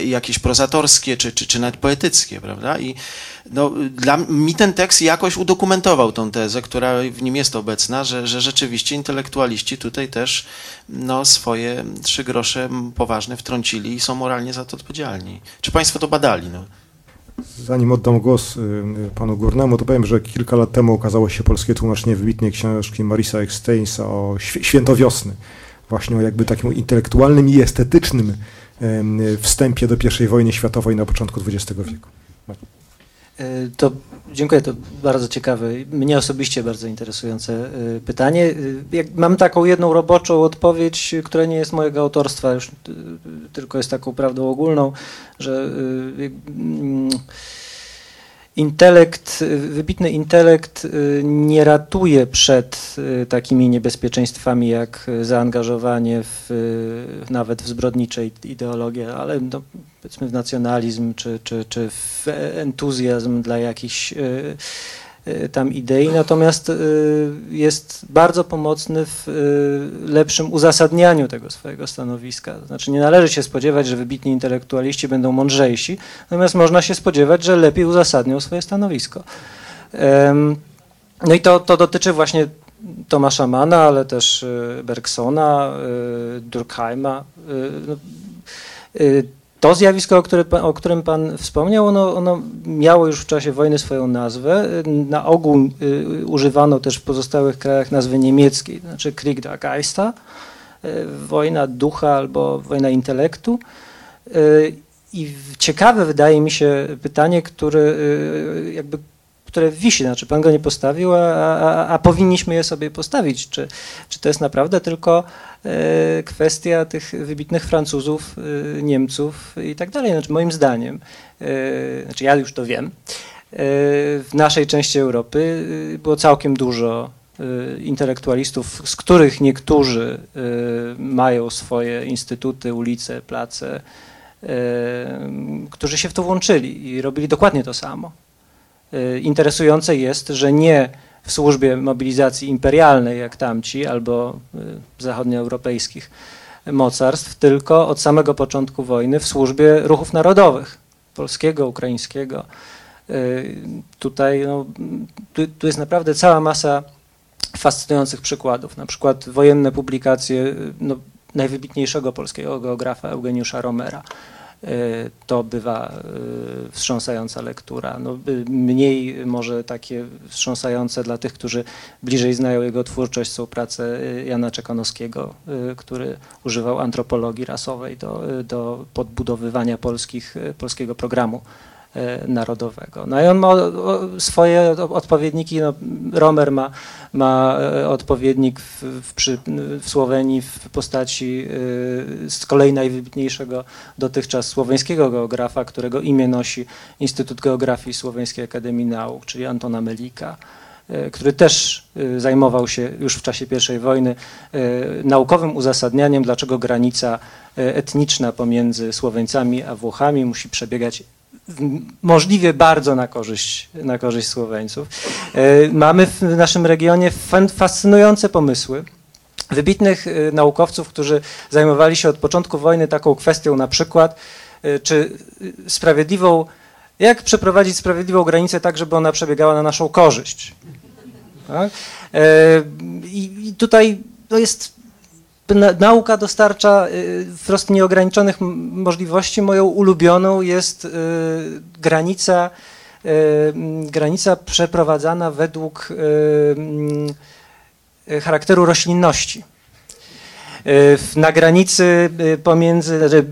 jakieś prozatorskie, czy, czy, czy nawet poetyckie, prawda? I no, dla mi ten tekst jakoś udokumentował tą tezę, która w nim jest obecna, że, że rzeczywiście intelektualiści tutaj też no, swoje trzy grosze poważne wtrącili i są moralnie za to odpowiedzialni. Czy Państwo to badali? No? Zanim oddam głos y, y, panu Górnemu, to powiem, że kilka lat temu ukazało się polskie tłumaczenie wybitnej książki Marisa Ecksteinsa o Święto Wiosny. Właśnie o jakby takim intelektualnym i estetycznym wstępie do I wojny światowej na początku XX wieku. E, to dziękuję, to bardzo ciekawe, mnie osobiście bardzo interesujące e, pytanie. E, mam taką jedną roboczą odpowiedź, która nie jest mojego autorstwa, już tylko jest taką prawdą ogólną, że intelekt, wybitny intelekt y, nie ratuje przed y, takimi niebezpieczeństwami jak zaangażowanie w, y, nawet w zbrodnicze ideologie, ale no, powiedzmy w nacjonalizm czy, czy, czy w entuzjazm dla jakichś tam idei, natomiast y, jest bardzo pomocny w y, lepszym uzasadnianiu tego swojego stanowiska. Znaczy nie należy się spodziewać, że wybitni intelektualiści będą mądrzejsi, natomiast można się spodziewać, że lepiej uzasadnią swoje stanowisko. No i to, to dotyczy właśnie Tomasza Mana, ale też Bergsona, Durkheima. To zjawisko, o, które, o, którym Pan wspomniał, ono, ono, miało już w czasie wojny swoją nazwę. Na ogół y, używano też w pozostałych krajach nazwy niemieckiej, znaczy Krieg der Geister, y, wojna ducha albo wojna intelektu. Y, I ciekawe wydaje mi się pytanie, które jakby które wisi, znaczy pan go nie postawił, a, a, a powinniśmy je sobie postawić. Czy, czy to jest naprawdę tylko e, kwestia tych wybitnych Francuzów, e, Niemców i tak dalej? Znaczy moim zdaniem, e, znaczy ja już to wiem, w naszej części Europy było całkiem dużo intelektualistów, z których niektórzy mają swoje instytuty, ulice, place, którzy się w to włączyli i robili dokładnie to samo. E, Interesujące jest, że nie w służbie mobilizacji imperialnej jak tamci albo e, zachodnioeuropejskich mocarstw, tylko od samego początku wojny w służbie ruchów narodowych, polskiego, ukraińskiego. E, Tutaj no, tu, tu jest naprawdę cała masa fascynujących przykładów, na przykład wojenne publikacje no, najwybitniejszego polskiego geografa Eugeniusza Romera. E, To bywa e, wstrząsająca lektura. No, mniej może takie wstrząsające dla tych, którzy bliżej znają jego twórczość są prace y, Jana Czekanowskiego, który używał antropologii rasowej do, do podbudowywania polskich, polskiego programu e, narodowego. No i on ma swoje odpowiedniki, no, Romer ma, ma e, odpowiednik w, w, w Słowenii w postaci e, z kolei najwybitniejszego dotychczas słoweńskiego geografa, którego imię nosi Instytut Geografii Słoweńskiej Akademii Nauk, czyli Antona Melika e, który też e, zajmował się już w czasie I wojny e, naukowym uzasadnianiem, dlaczego granica e, etniczna pomiędzy Słoweńcami a Włochami musi przebiegać możliwie bardzo na korzyść, na korzyść Słoweńców. E, Mamy w naszym regionie fascynujące pomysły wybitnych e, naukowców, którzy zajmowali się od początku wojny taką kwestią na przykład, e, czy sprawiedliwą, jak przeprowadzić sprawiedliwą granicę tak, żeby ona przebiegała na naszą korzyść. Tak? I, tutaj to jest nauka dostarcza y, wprost nieograniczonych możliwości. Moją ulubioną jest y, granica, y, granica przeprowadzana według charakteru roślinności. Na granicy y, pomiędzy znaczy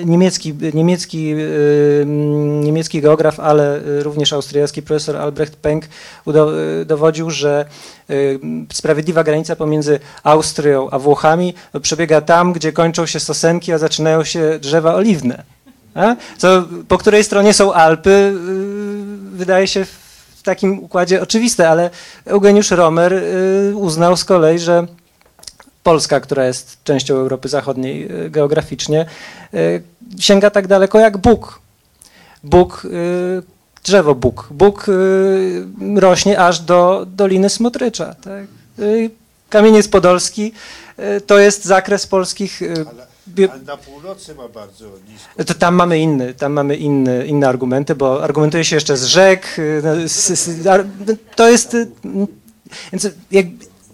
y, niemiecki, niemiecki, y, mm, niemiecki geograf, ale również austriacki profesor Albrecht y, dowodził, że sprawiedliwa granica pomiędzy Austrią a Włochami przebiega tam, gdzie kończą się sosenki, a zaczynają się drzewa oliwne. Co, po której stronie są Alpy, wydaje się w takim układzie oczywiste, ale Eugeniusz Romer uznał z kolei, że Polska, która jest częścią Europy Zachodniej y, geograficznie, y, sięga tak daleko jak Bóg. Bóg, y, drzewo Bóg. Bóg rośnie aż do Doliny Smotrycza. Tak? Kamieniec Podolski to jest zakres polskich bio- Ale na północy ma bardzo nisko. to tam mamy inny, tam mamy inny, inne argumenty, bo argumentuje się jeszcze z rzek. no, s- ar- To jest. Więc jak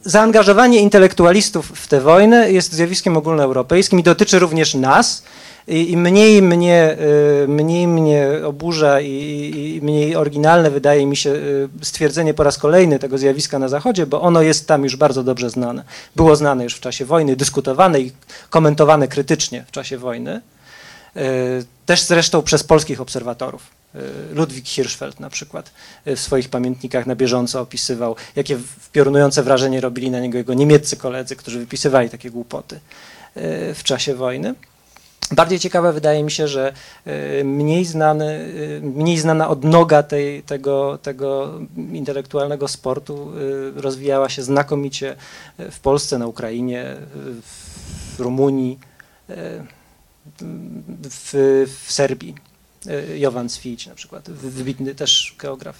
zaangażowanie intelektualistów w tę wojnę jest zjawiskiem ogólnoeuropejskim i dotyczy również nas. I, mniej, mnie, y, mniej mnie oburza i, i, mniej oryginalne wydaje mi się y, stwierdzenie po raz kolejny tego zjawiska na Zachodzie, bo ono jest tam już bardzo dobrze znane. Było znane już w czasie wojny, dyskutowane i komentowane krytycznie w czasie wojny. E, Też zresztą przez polskich obserwatorów. E, Ludwik Hirschfeld na przykład e, w swoich pamiętnikach na bieżąco opisywał, jakie piorunujące wrażenie robili na niego jego niemieccy koledzy, którzy wypisywali takie głupoty e, w czasie wojny. Bardziej ciekawe wydaje mi się, że mniej, znany, mniej znana odnoga tej, tego, tego intelektualnego sportu rozwijała się znakomicie w Polsce, na Ukrainie, w Rumunii, w, w Serbii. E, Jovan Cvić na przykład, wy- wybitny też geograf.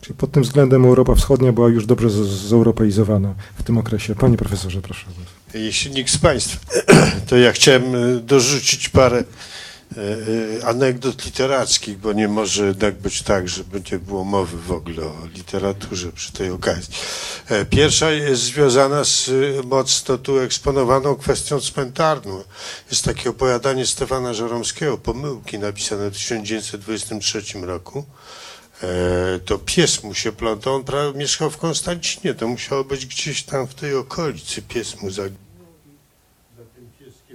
Czyli pod tym względem Europa Wschodnia była już dobrze zeuropeizowana w tym okresie. Panie profesorze, proszę. Jeśli nikt z Państwa, to ja chciałem e, dorzucić parę anegdot literackich, bo nie może jednak być tak, żeby nie było mowy w ogóle o literaturze przy tej okazji. E, Pierwsza jest związana z e, mocno tu eksponowaną kwestią cmentarną. Jest takie opowiadanie Stefana Żoromskiego, Pomyłki, napisane w 1923 roku. E, to pies mu się plątał, on mieszkał w Konstancinie, to musiało być gdzieś tam w tej okolicy, pies mu zaginął.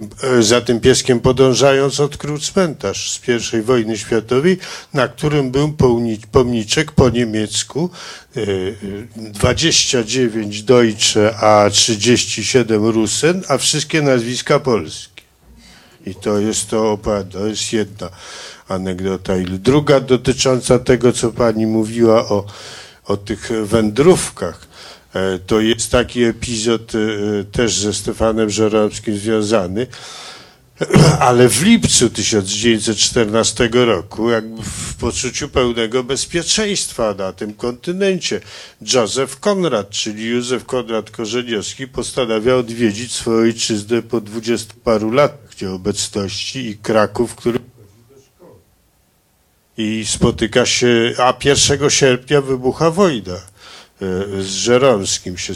Za tym pieskiem E, za tym pieskiem podążając odkrył cmentarz z I wojny światowej, na którym był pomniczek po niemiecku 29 e, Deutsche, a 37 Rusen, a wszystkie nazwiska polskie. I to jest to, to jest jedna anegdota. Druga dotycząca tego, co pani mówiła o, o tych wędrówkach. E, to jest taki epizod e, też ze Stefanem Żeromskim związany, ale w lipcu 1914 roku, jakby w poczuciu pełnego bezpieczeństwa na tym kontynencie, Józef Konrad, czyli Józef Konrad Korzeniowski, postanawia odwiedzić swoją ojczyznę po dwudziestu paru latach nieobecności i Kraków, który i spotyka się, a 1 sierpnia wybucha wojna z Żeromskim się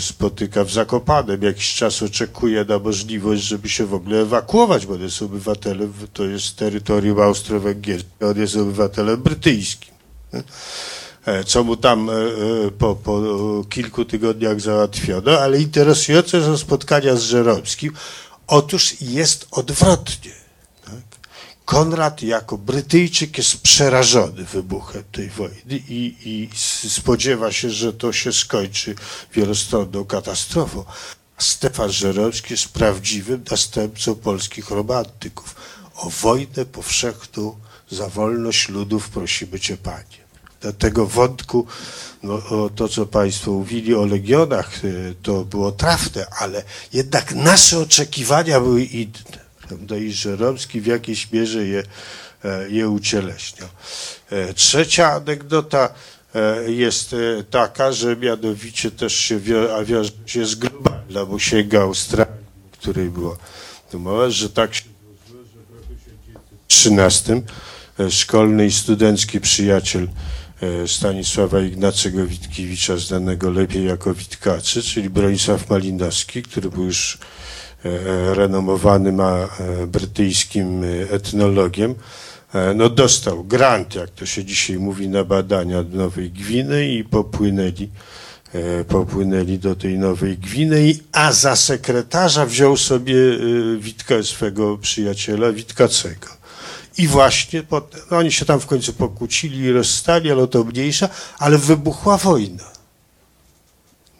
spotyka w Zakopanem. Jakiś czas oczekuje na możliwość, żeby się w ogóle ewakuować, bo on jest obywatelem, to jest terytorium austro-węgierskie, on jest obywatelem brytyjskim. E, co mu tam e, po, po kilku tygodniach załatwiono, ale interesujące są spotkania z Żeromskim. Otóż jest odwrotnie. Konrad jako Brytyjczyk jest przerażony wybuchem tej wojny i, i spodziewa się, że to się skończy wielostronną katastrofą. Stefan Żeromski jest prawdziwym następcą polskich romantyków. O wojnę powszechną za wolność ludów prosimy Cię, Panie. Do tego wątku, no, to co Państwo mówili o legionach, y, to było trafne, ale jednak nasze oczekiwania były inne prawda, i Żeromski w jakiejś mierze je, e, je ucieleśniał. E, trzecia anegdota e, jest taka, że mianowicie też się wiąże się z globalna, bo sięga Australii, której było mowa, że tak się że w roku 1913 szkolny i studencki przyjaciel Stanisława Ignacego Witkiewicza, znanego lepiej jako Witkaczy, czyli Bronisław Malinowski, który był już renomowanym e, brytyjskim e, etnologiem, no dostał grant, jak to się dzisiaj mówi, na badania Nowej Gwiny i popłynęli, popłynęli do tej Nowej Gwiny, a za sekretarza wziął sobie Witka, swego przyjaciela Witkacego. I właśnie potem, no oni się tam w końcu pokłócili i rozstali, ale to mniejsza, ale wybuchła wojna.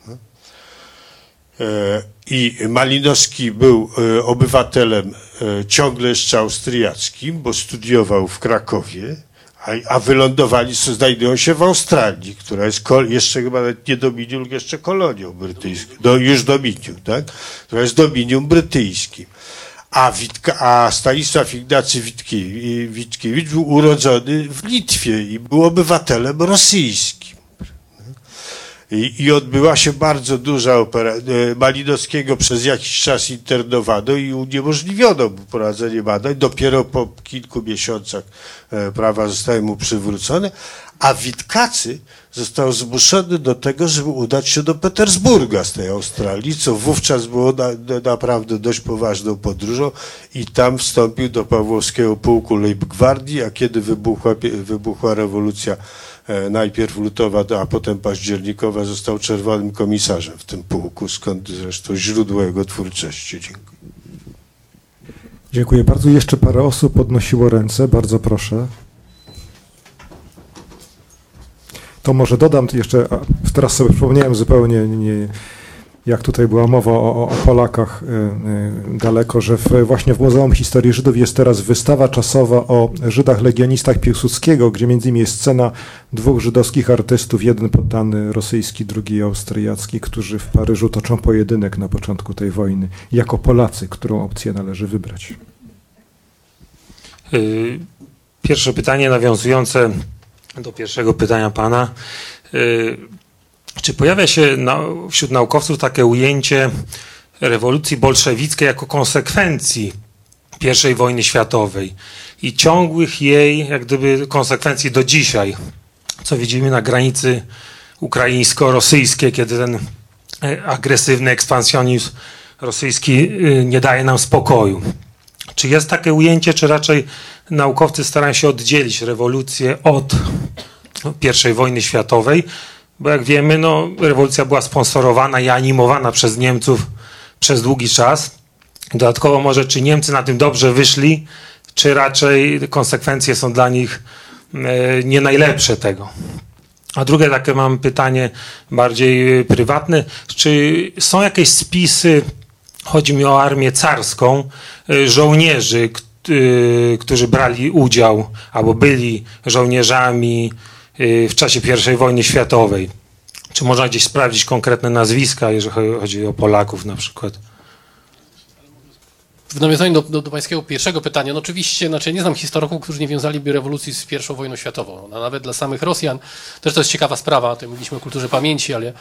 No. I Malinowski był e, obywatelem e, ciągle jeszcze austriackim, bo studiował w Krakowie, a, wylądowali, znajdują się w Australii, która jest jeszcze chyba nie dominium, jeszcze kolonią brytyjską, do, już dominium, tak? Która jest dominium brytyjskim. A, Witka, a Stanisław Ignacy Witkiewicz był urodzony w Litwie i był obywatelem rosyjskim. I, I, odbyła się bardzo duża opera. E, Malinowskiego przez jakiś czas internowano i uniemożliwiono mu prowadzenie badań. Dopiero po kilku miesiącach e, prawa zostały mu przywrócone, a Witkacy został zmuszony do tego, żeby udać się do Petersburga z tej Australii, co wówczas było na, naprawdę dość poważną podróżą i tam wstąpił do Pawłowskiego Pułku Leibgwardii, a kiedy wybuchła, wybuchła rewolucja najpierw lutowa, a potem październikowa, został czerwonym komisarzem w tym pułku, skąd zresztą źródło jego twórczości. Dziękuję. Dziękuję bardzo. Jeszcze parę osób podnosiło ręce. Bardzo proszę. To może dodam jeszcze, teraz sobie przypomniałem zupełnie nie, jak tutaj była mowa o, o Polakach y, y, daleko, że w, właśnie w Muzeum Historii Żydów jest teraz wystawa czasowa o Żydach legionistach Piłsudskiego, gdzie między innymi jest scena dwóch żydowskich artystów, jeden poddany rosyjski, drugi austriacki, którzy w Paryżu toczą pojedynek na początku tej wojny, jako Polacy, którą opcję należy wybrać. Y, pierwsze pytanie nawiązujące do pierwszego pytania pana. Czy pojawia się na, wśród naukowców takie ujęcie rewolucji bolszewickiej jako konsekwencji I wojny światowej i ciągłych jej, jak gdyby, konsekwencji do dzisiaj, co widzimy na granicy ukraińsko-rosyjskiej, kiedy ten e, agresywny ekspansjonizm rosyjski e, nie daje nam spokoju. Czy jest takie ujęcie, czy raczej naukowcy starają się oddzielić rewolucję od I wojny światowej, bo jak wiemy, no, rewolucja była sponsorowana i animowana przez Niemców przez długi czas. Dodatkowo może, czy Niemcy na tym dobrze wyszli, czy raczej konsekwencje są dla nich e, nie najlepsze tego. A drugie takie mam pytanie bardziej prywatne. Czy są jakieś spisy, chodzi mi o armię carską, e, żołnierzy, e, którzy brali udział albo byli żołnierzami w czasie I wojny światowej? Czy można gdzieś sprawdzić konkretne nazwiska, jeżeli chodzi o Polaków na przykład? W nawiązaniu do, do, do, pańskiego pierwszego pytania, no oczywiście, znaczy nie znam historyków, którzy nie wiązaliby rewolucji z I wojną światową. No, nawet dla samych Rosjan, też to jest ciekawa sprawa, tutaj mówiliśmy o kulturze pamięci, ale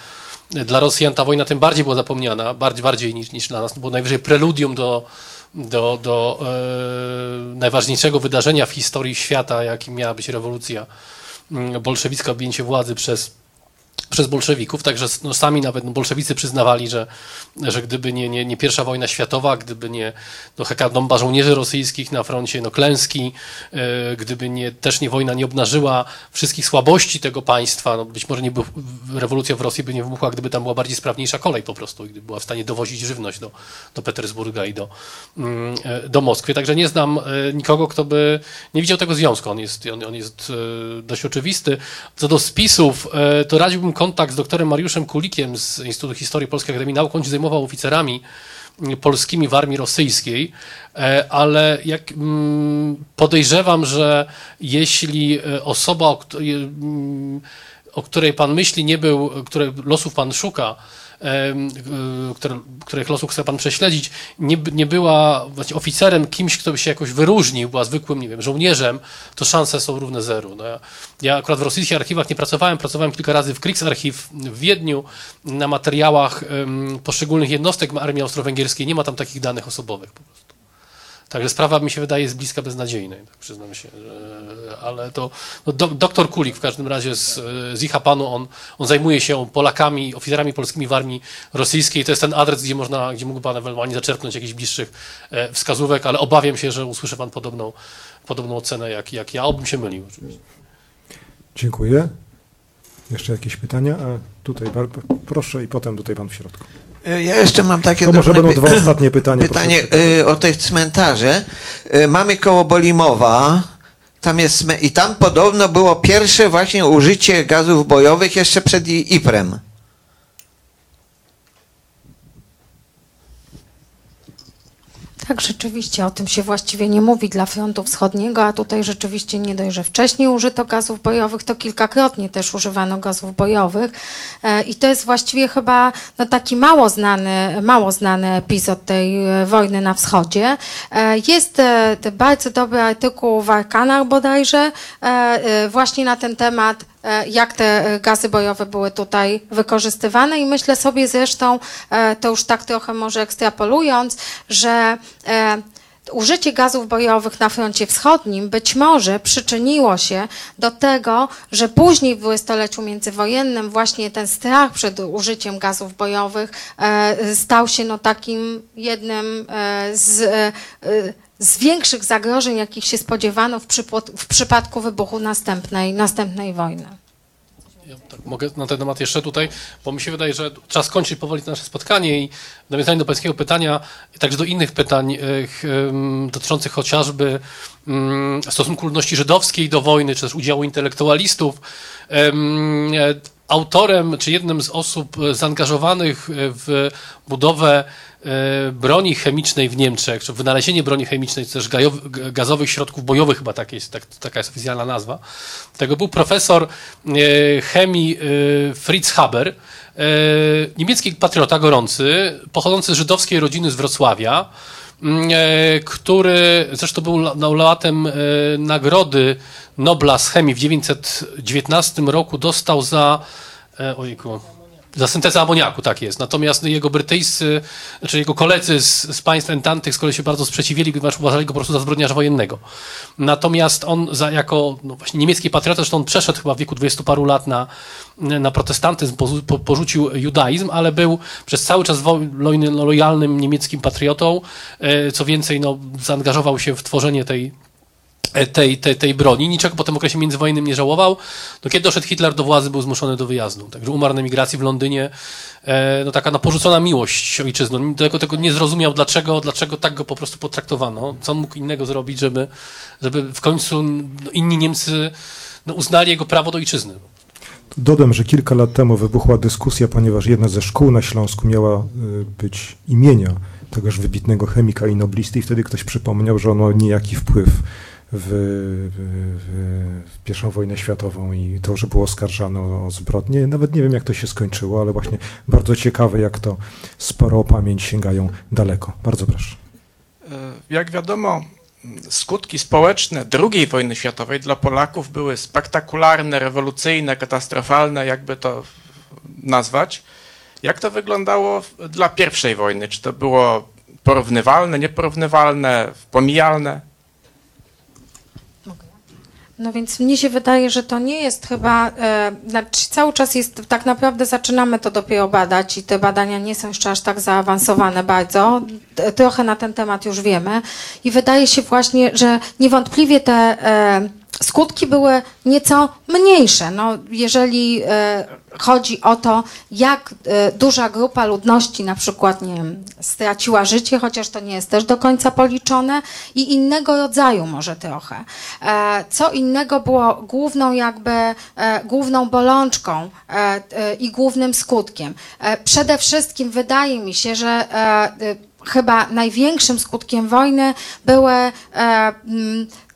dla Rosjan ta wojna tym bardziej była zapomniana, bardziej, bardziej niż, niż dla nas. To było najwyżej preludium do, do, do e, najważniejszego wydarzenia w historii świata, jakim miała być rewolucja mm, bolszewicka, objęcie władzy przez przez bolszewików, także no, sami nawet no, bolszewicy przyznawali, że, że gdyby nie, nie, nie pierwsza wojna światowa, gdyby nie no, hekatomba żołnierzy rosyjskich na froncie, no klęski, e, gdyby nie, też nie wojna nie obnażyła wszystkich słabości tego państwa, no, być może nie by, rewolucja w Rosji by nie wybuchła, gdyby tam była bardziej sprawniejsza kolej po prostu, gdyby była w stanie dowozić żywność do, do Petersburga i do, mm, e, do Moskwy. Także nie znam e, nikogo, kto by nie widział tego związku. On jest, on, on jest dość oczywisty. Co do spisów, to radziłbym kontakt z doktorem Mariuszem Kulikiem z Instytutu Historii Polskiej Akademii Nauk. On się zajmował oficerami polskimi w armii rosyjskiej, e, ale jak mm, podejrzewam, że jeśli e, osoba, o, mm, o której pan myśli, nie był, której losów pan szuka, których losów chce pan prześledzić, nie, nie była właśnie oficerem, kimś, kto by się jakoś wyróżnił, była zwykłym, nie wiem, żołnierzem, to szanse są równe zeru. No ja, ja akurat w rosyjskich archiwach nie pracowałem, pracowałem kilka razy w Kriegsarchiv w Wiedniu na materiałach poszczególnych jednostek armii austro-węgierskiej, nie ma tam takich danych osobowych po prostu. Także sprawa mi się wydaje z bliska beznadziejnej, tak przyznam się. Ale to no, do, doktor Kulik w każdym razie z, z IHAPANu, on, on zajmuje się Polakami, oficerami polskimi w armii rosyjskiej. To jest ten adres, gdzie można, gdzie mógł pan ewentualnie zaczerpnąć jakichś bliższych e, wskazówek, ale obawiam się, że usłyszy pan podobną, podobną ocenę jak, jak ja. Obym się mylił oczywiście. Dziękuję. Jeszcze jakieś pytania? A tutaj proszę i potem tutaj pan w środku. E, ja jeszcze mam takie. To może będą dwa ostatnie pytania. Pytanie y, o tych cmentarze. Y, mamy koło Bolimowa. Tam jest i tam podobno było pierwsze właśnie użycie gazów bojowych jeszcze przed IPREM. Tak, rzeczywiście o tym się właściwie nie mówi dla frontu wschodniego, a tutaj rzeczywiście nie dość, że wcześniej użyto gazów bojowych, to kilkakrotnie też używano gazów bojowych e, i to jest właściwie chyba no, taki mało znany, mało znany epizod tej e, wojny na wschodzie. E, jest bardzo dobry artykuł w Arkanach bodajże właśnie na ten temat jak te e, gazy bojowe były tutaj wykorzystywane. I myślę sobie zresztą, e, to już tak trochę może ekstrapolując, że użycie gazów bojowych na froncie wschodnim być może przyczyniło się do tego, że później w dwudziestoleciu międzywojennym właśnie ten strach przed użyciem gazów bojowych stał się no takim jednym z z większych zagrożeń, jakich się spodziewano w, w przypadku wybuchu następnej, następnej wojny. Ja tak mogę na ten temat jeszcze tutaj, bo mi się wydaje, że czas kończyć powoli nasze spotkanie i w nawiązaniu do pańskiego pytania, także do innych pytań dotyczących chociażby stosunku ludności żydowskiej do wojny, czy też udziału intelektualistów. Autorem, czy jednym z osób zaangażowanych w budowę E, broni chemicznej w Niemczech, czy wynalezienie broni chemicznej, czy też gazowych środków bojowych, chyba tak jest, tak, taka jest oficjalna nazwa, tego był profesor e, chemii e, Fritz Haber, niemiecki patriota gorący, pochodzący z żydowskiej rodziny z Wrocławia, który zresztą był laureatem nagrody Nobla z chemii w 1919 roku, dostał za ojku, za syntezę amoniaku, tak jest. Natomiast jego brytyjscy, znaczy jego koledzy z, z państw entantych z kolei się bardzo sprzeciwili, ponieważ uważali go po prostu za zbrodniarza wojennego. Natomiast on za, jako no właśnie niemiecki patriota, zresztą on przeszedł chyba w wieku dwudziestu paru lat na, na protestantyzm, po, po, porzucił judaizm, ale był przez cały czas wojny lojalnym niemieckim patriotą. E, co więcej, no, zaangażował się w tworzenie tej tej, tej, tej broni. Niczego po tym okresie międzywojennym nie żałował. No, kiedy doszedł Hitler do władzy, był zmuszony do wyjazdu. Także umarł na emigracji w Londynie. E, no, taka no, porzucona miłość ojczyzną. Tego, tego nie zrozumiał, dlaczego, dlaczego tak go po prostu potraktowano. Co on mógł innego zrobić, żeby, żeby w końcu no, inni Niemcy no, uznali jego prawo do ojczyzny. Dodam, że kilka lat temu wybuchła dyskusja, ponieważ jedna ze szkół na Śląsku miała y, być imienia tegoż wybitnego chemika i noblisty i wtedy ktoś przypomniał, że on ma niejaki wpływ w, w, pierwszą wojnę światową i to, że było oskarżane o zbrodnie. Nawet nie wiem, jak to się skończyło, ale właśnie bardzo ciekawe, jak to sporo pamięć sięgają daleko. Bardzo proszę. Jak wiadomo, skutki społeczne II wojny światowej dla Polaków były spektakularne, rewolucyjne, katastrofalne, jakby to nazwać. Jak to wyglądało dla pierwszej wojny? Czy to było porównywalne, nieporównywalne, pomijalne? No więc mnie się wydaje, że to nie jest chyba, e, znaczy cały czas jest, tak naprawdę zaczynamy to dopiero badać i te badania nie są jeszcze aż tak zaawansowane bardzo. Trochę na ten temat już wiemy i wydaje się właśnie, że niewątpliwie te e, skutki były nieco mniejsze. No, jeżeli e, chodzi o to, jak e, duża grupa ludności na przykład nie wiem, straciła życie, chociaż to nie jest też do końca policzone, i innego rodzaju może trochę. E, co innego było główną jakby, główną bolączką i głównym skutkiem. przede wszystkim wydaje mi się, że chyba największym skutkiem wojny były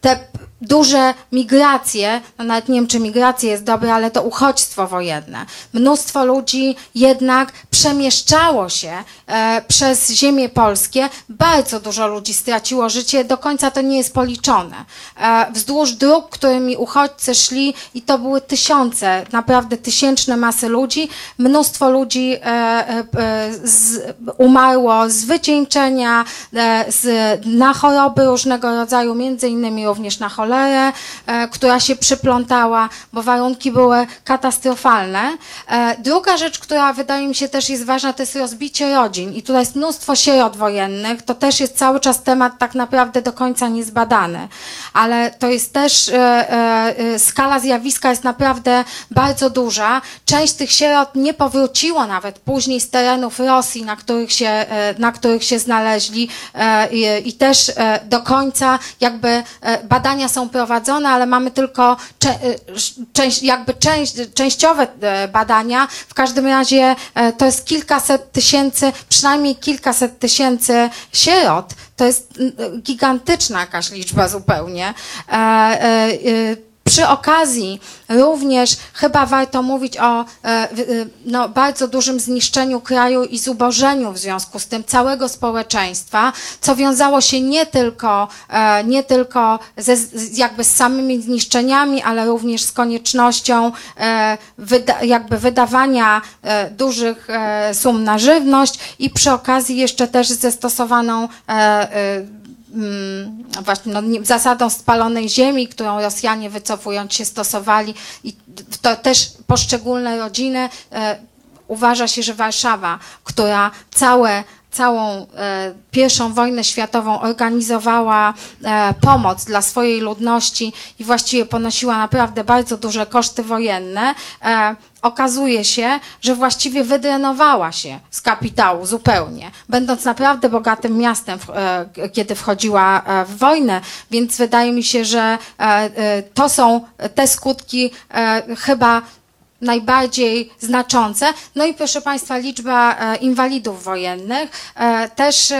te duże migracje, no nawet nie wiem, czy migracje jest dobre, ale to uchodźstwo wojenne. Mnóstwo ludzi jednak przemieszczało się e, przez ziemię polskie. Bardzo dużo ludzi straciło życie, do końca to nie jest policzone. E, wzdłuż dróg, którymi uchodźcy szli i to były tysiące, naprawdę tysięczne masy ludzi, mnóstwo ludzi e, e, z, umarło z wycieńczenia, e, z, na choroby różnego rodzaju, między innymi również na cholerę, cholerę, e, która się przyplątała, bo warunki były katastrofalne. E, druga rzecz, która wydaje mi się też jest ważna, to jest rozbicie rodzin. I tutaj jest mnóstwo sierot wojennych. To też jest cały czas temat tak naprawdę do końca niezbadany. Ale to jest też, e, skala zjawiska jest naprawdę bardzo duża. Część tych sierot nie powróciło nawet później z terenów Rosji, na których się, na których się znaleźli i, i też do końca jakby badania są prowadzone, ale mamy tylko y, część, jakby część, częściowe e, badania. W każdym razie e, to jest kilkaset tysięcy, przynajmniej kilkaset tysięcy sierot. To jest gigantyczna jakaś liczba zupełnie. E, przy okazji również chyba warto mówić o e, e, no, bardzo dużym zniszczeniu kraju i zubożeniu w związku z tym całego społeczeństwa, co wiązało się nie tylko, e, nie tylko ze, jakby z samymi zniszczeniami, ale również z koniecznością wyda, jakby wydawania dużych sum na żywność i przy okazji jeszcze też ze stosowaną właśnie no, zasadą spalonej ziemi, którą Rosjanie wycofując się stosowali i to też poszczególne rodziny e, uważa się, że Warszawa, która całe całą e, pierwszą wojnę światową organizowała e, pomoc dla swojej ludności i właściwie ponosiła naprawdę bardzo duże koszty wojenne, okazuje się, że właściwie wydrenowała się z kapitału zupełnie, będąc naprawdę bogatym miastem, e, kiedy wchodziła e, w wojnę, więc wydaje mi się, że e, to są te skutki chyba najbardziej znaczące. No i proszę Państwa, liczba inwalidów wojennych też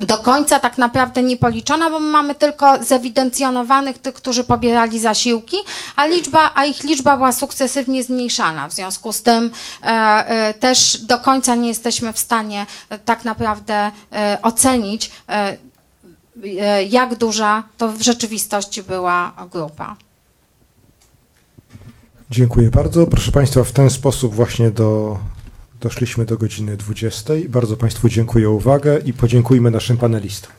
do końca tak naprawdę nie policzona, bo my mamy tylko zewidencjonowanych tych, którzy pobierali zasiłki, a, liczba, a ich liczba była sukcesywnie zmniejszana. W związku z tym e, e, też do końca nie jesteśmy w stanie e, tak naprawdę e, ocenić, e, e, jak duża to w rzeczywistości była grupa. Dziękuję bardzo. Proszę Państwa, w ten sposób właśnie do Doszliśmy do godziny 20. Bardzo Państwu dziękuję za uwagę i podziękujmy naszym panelistom.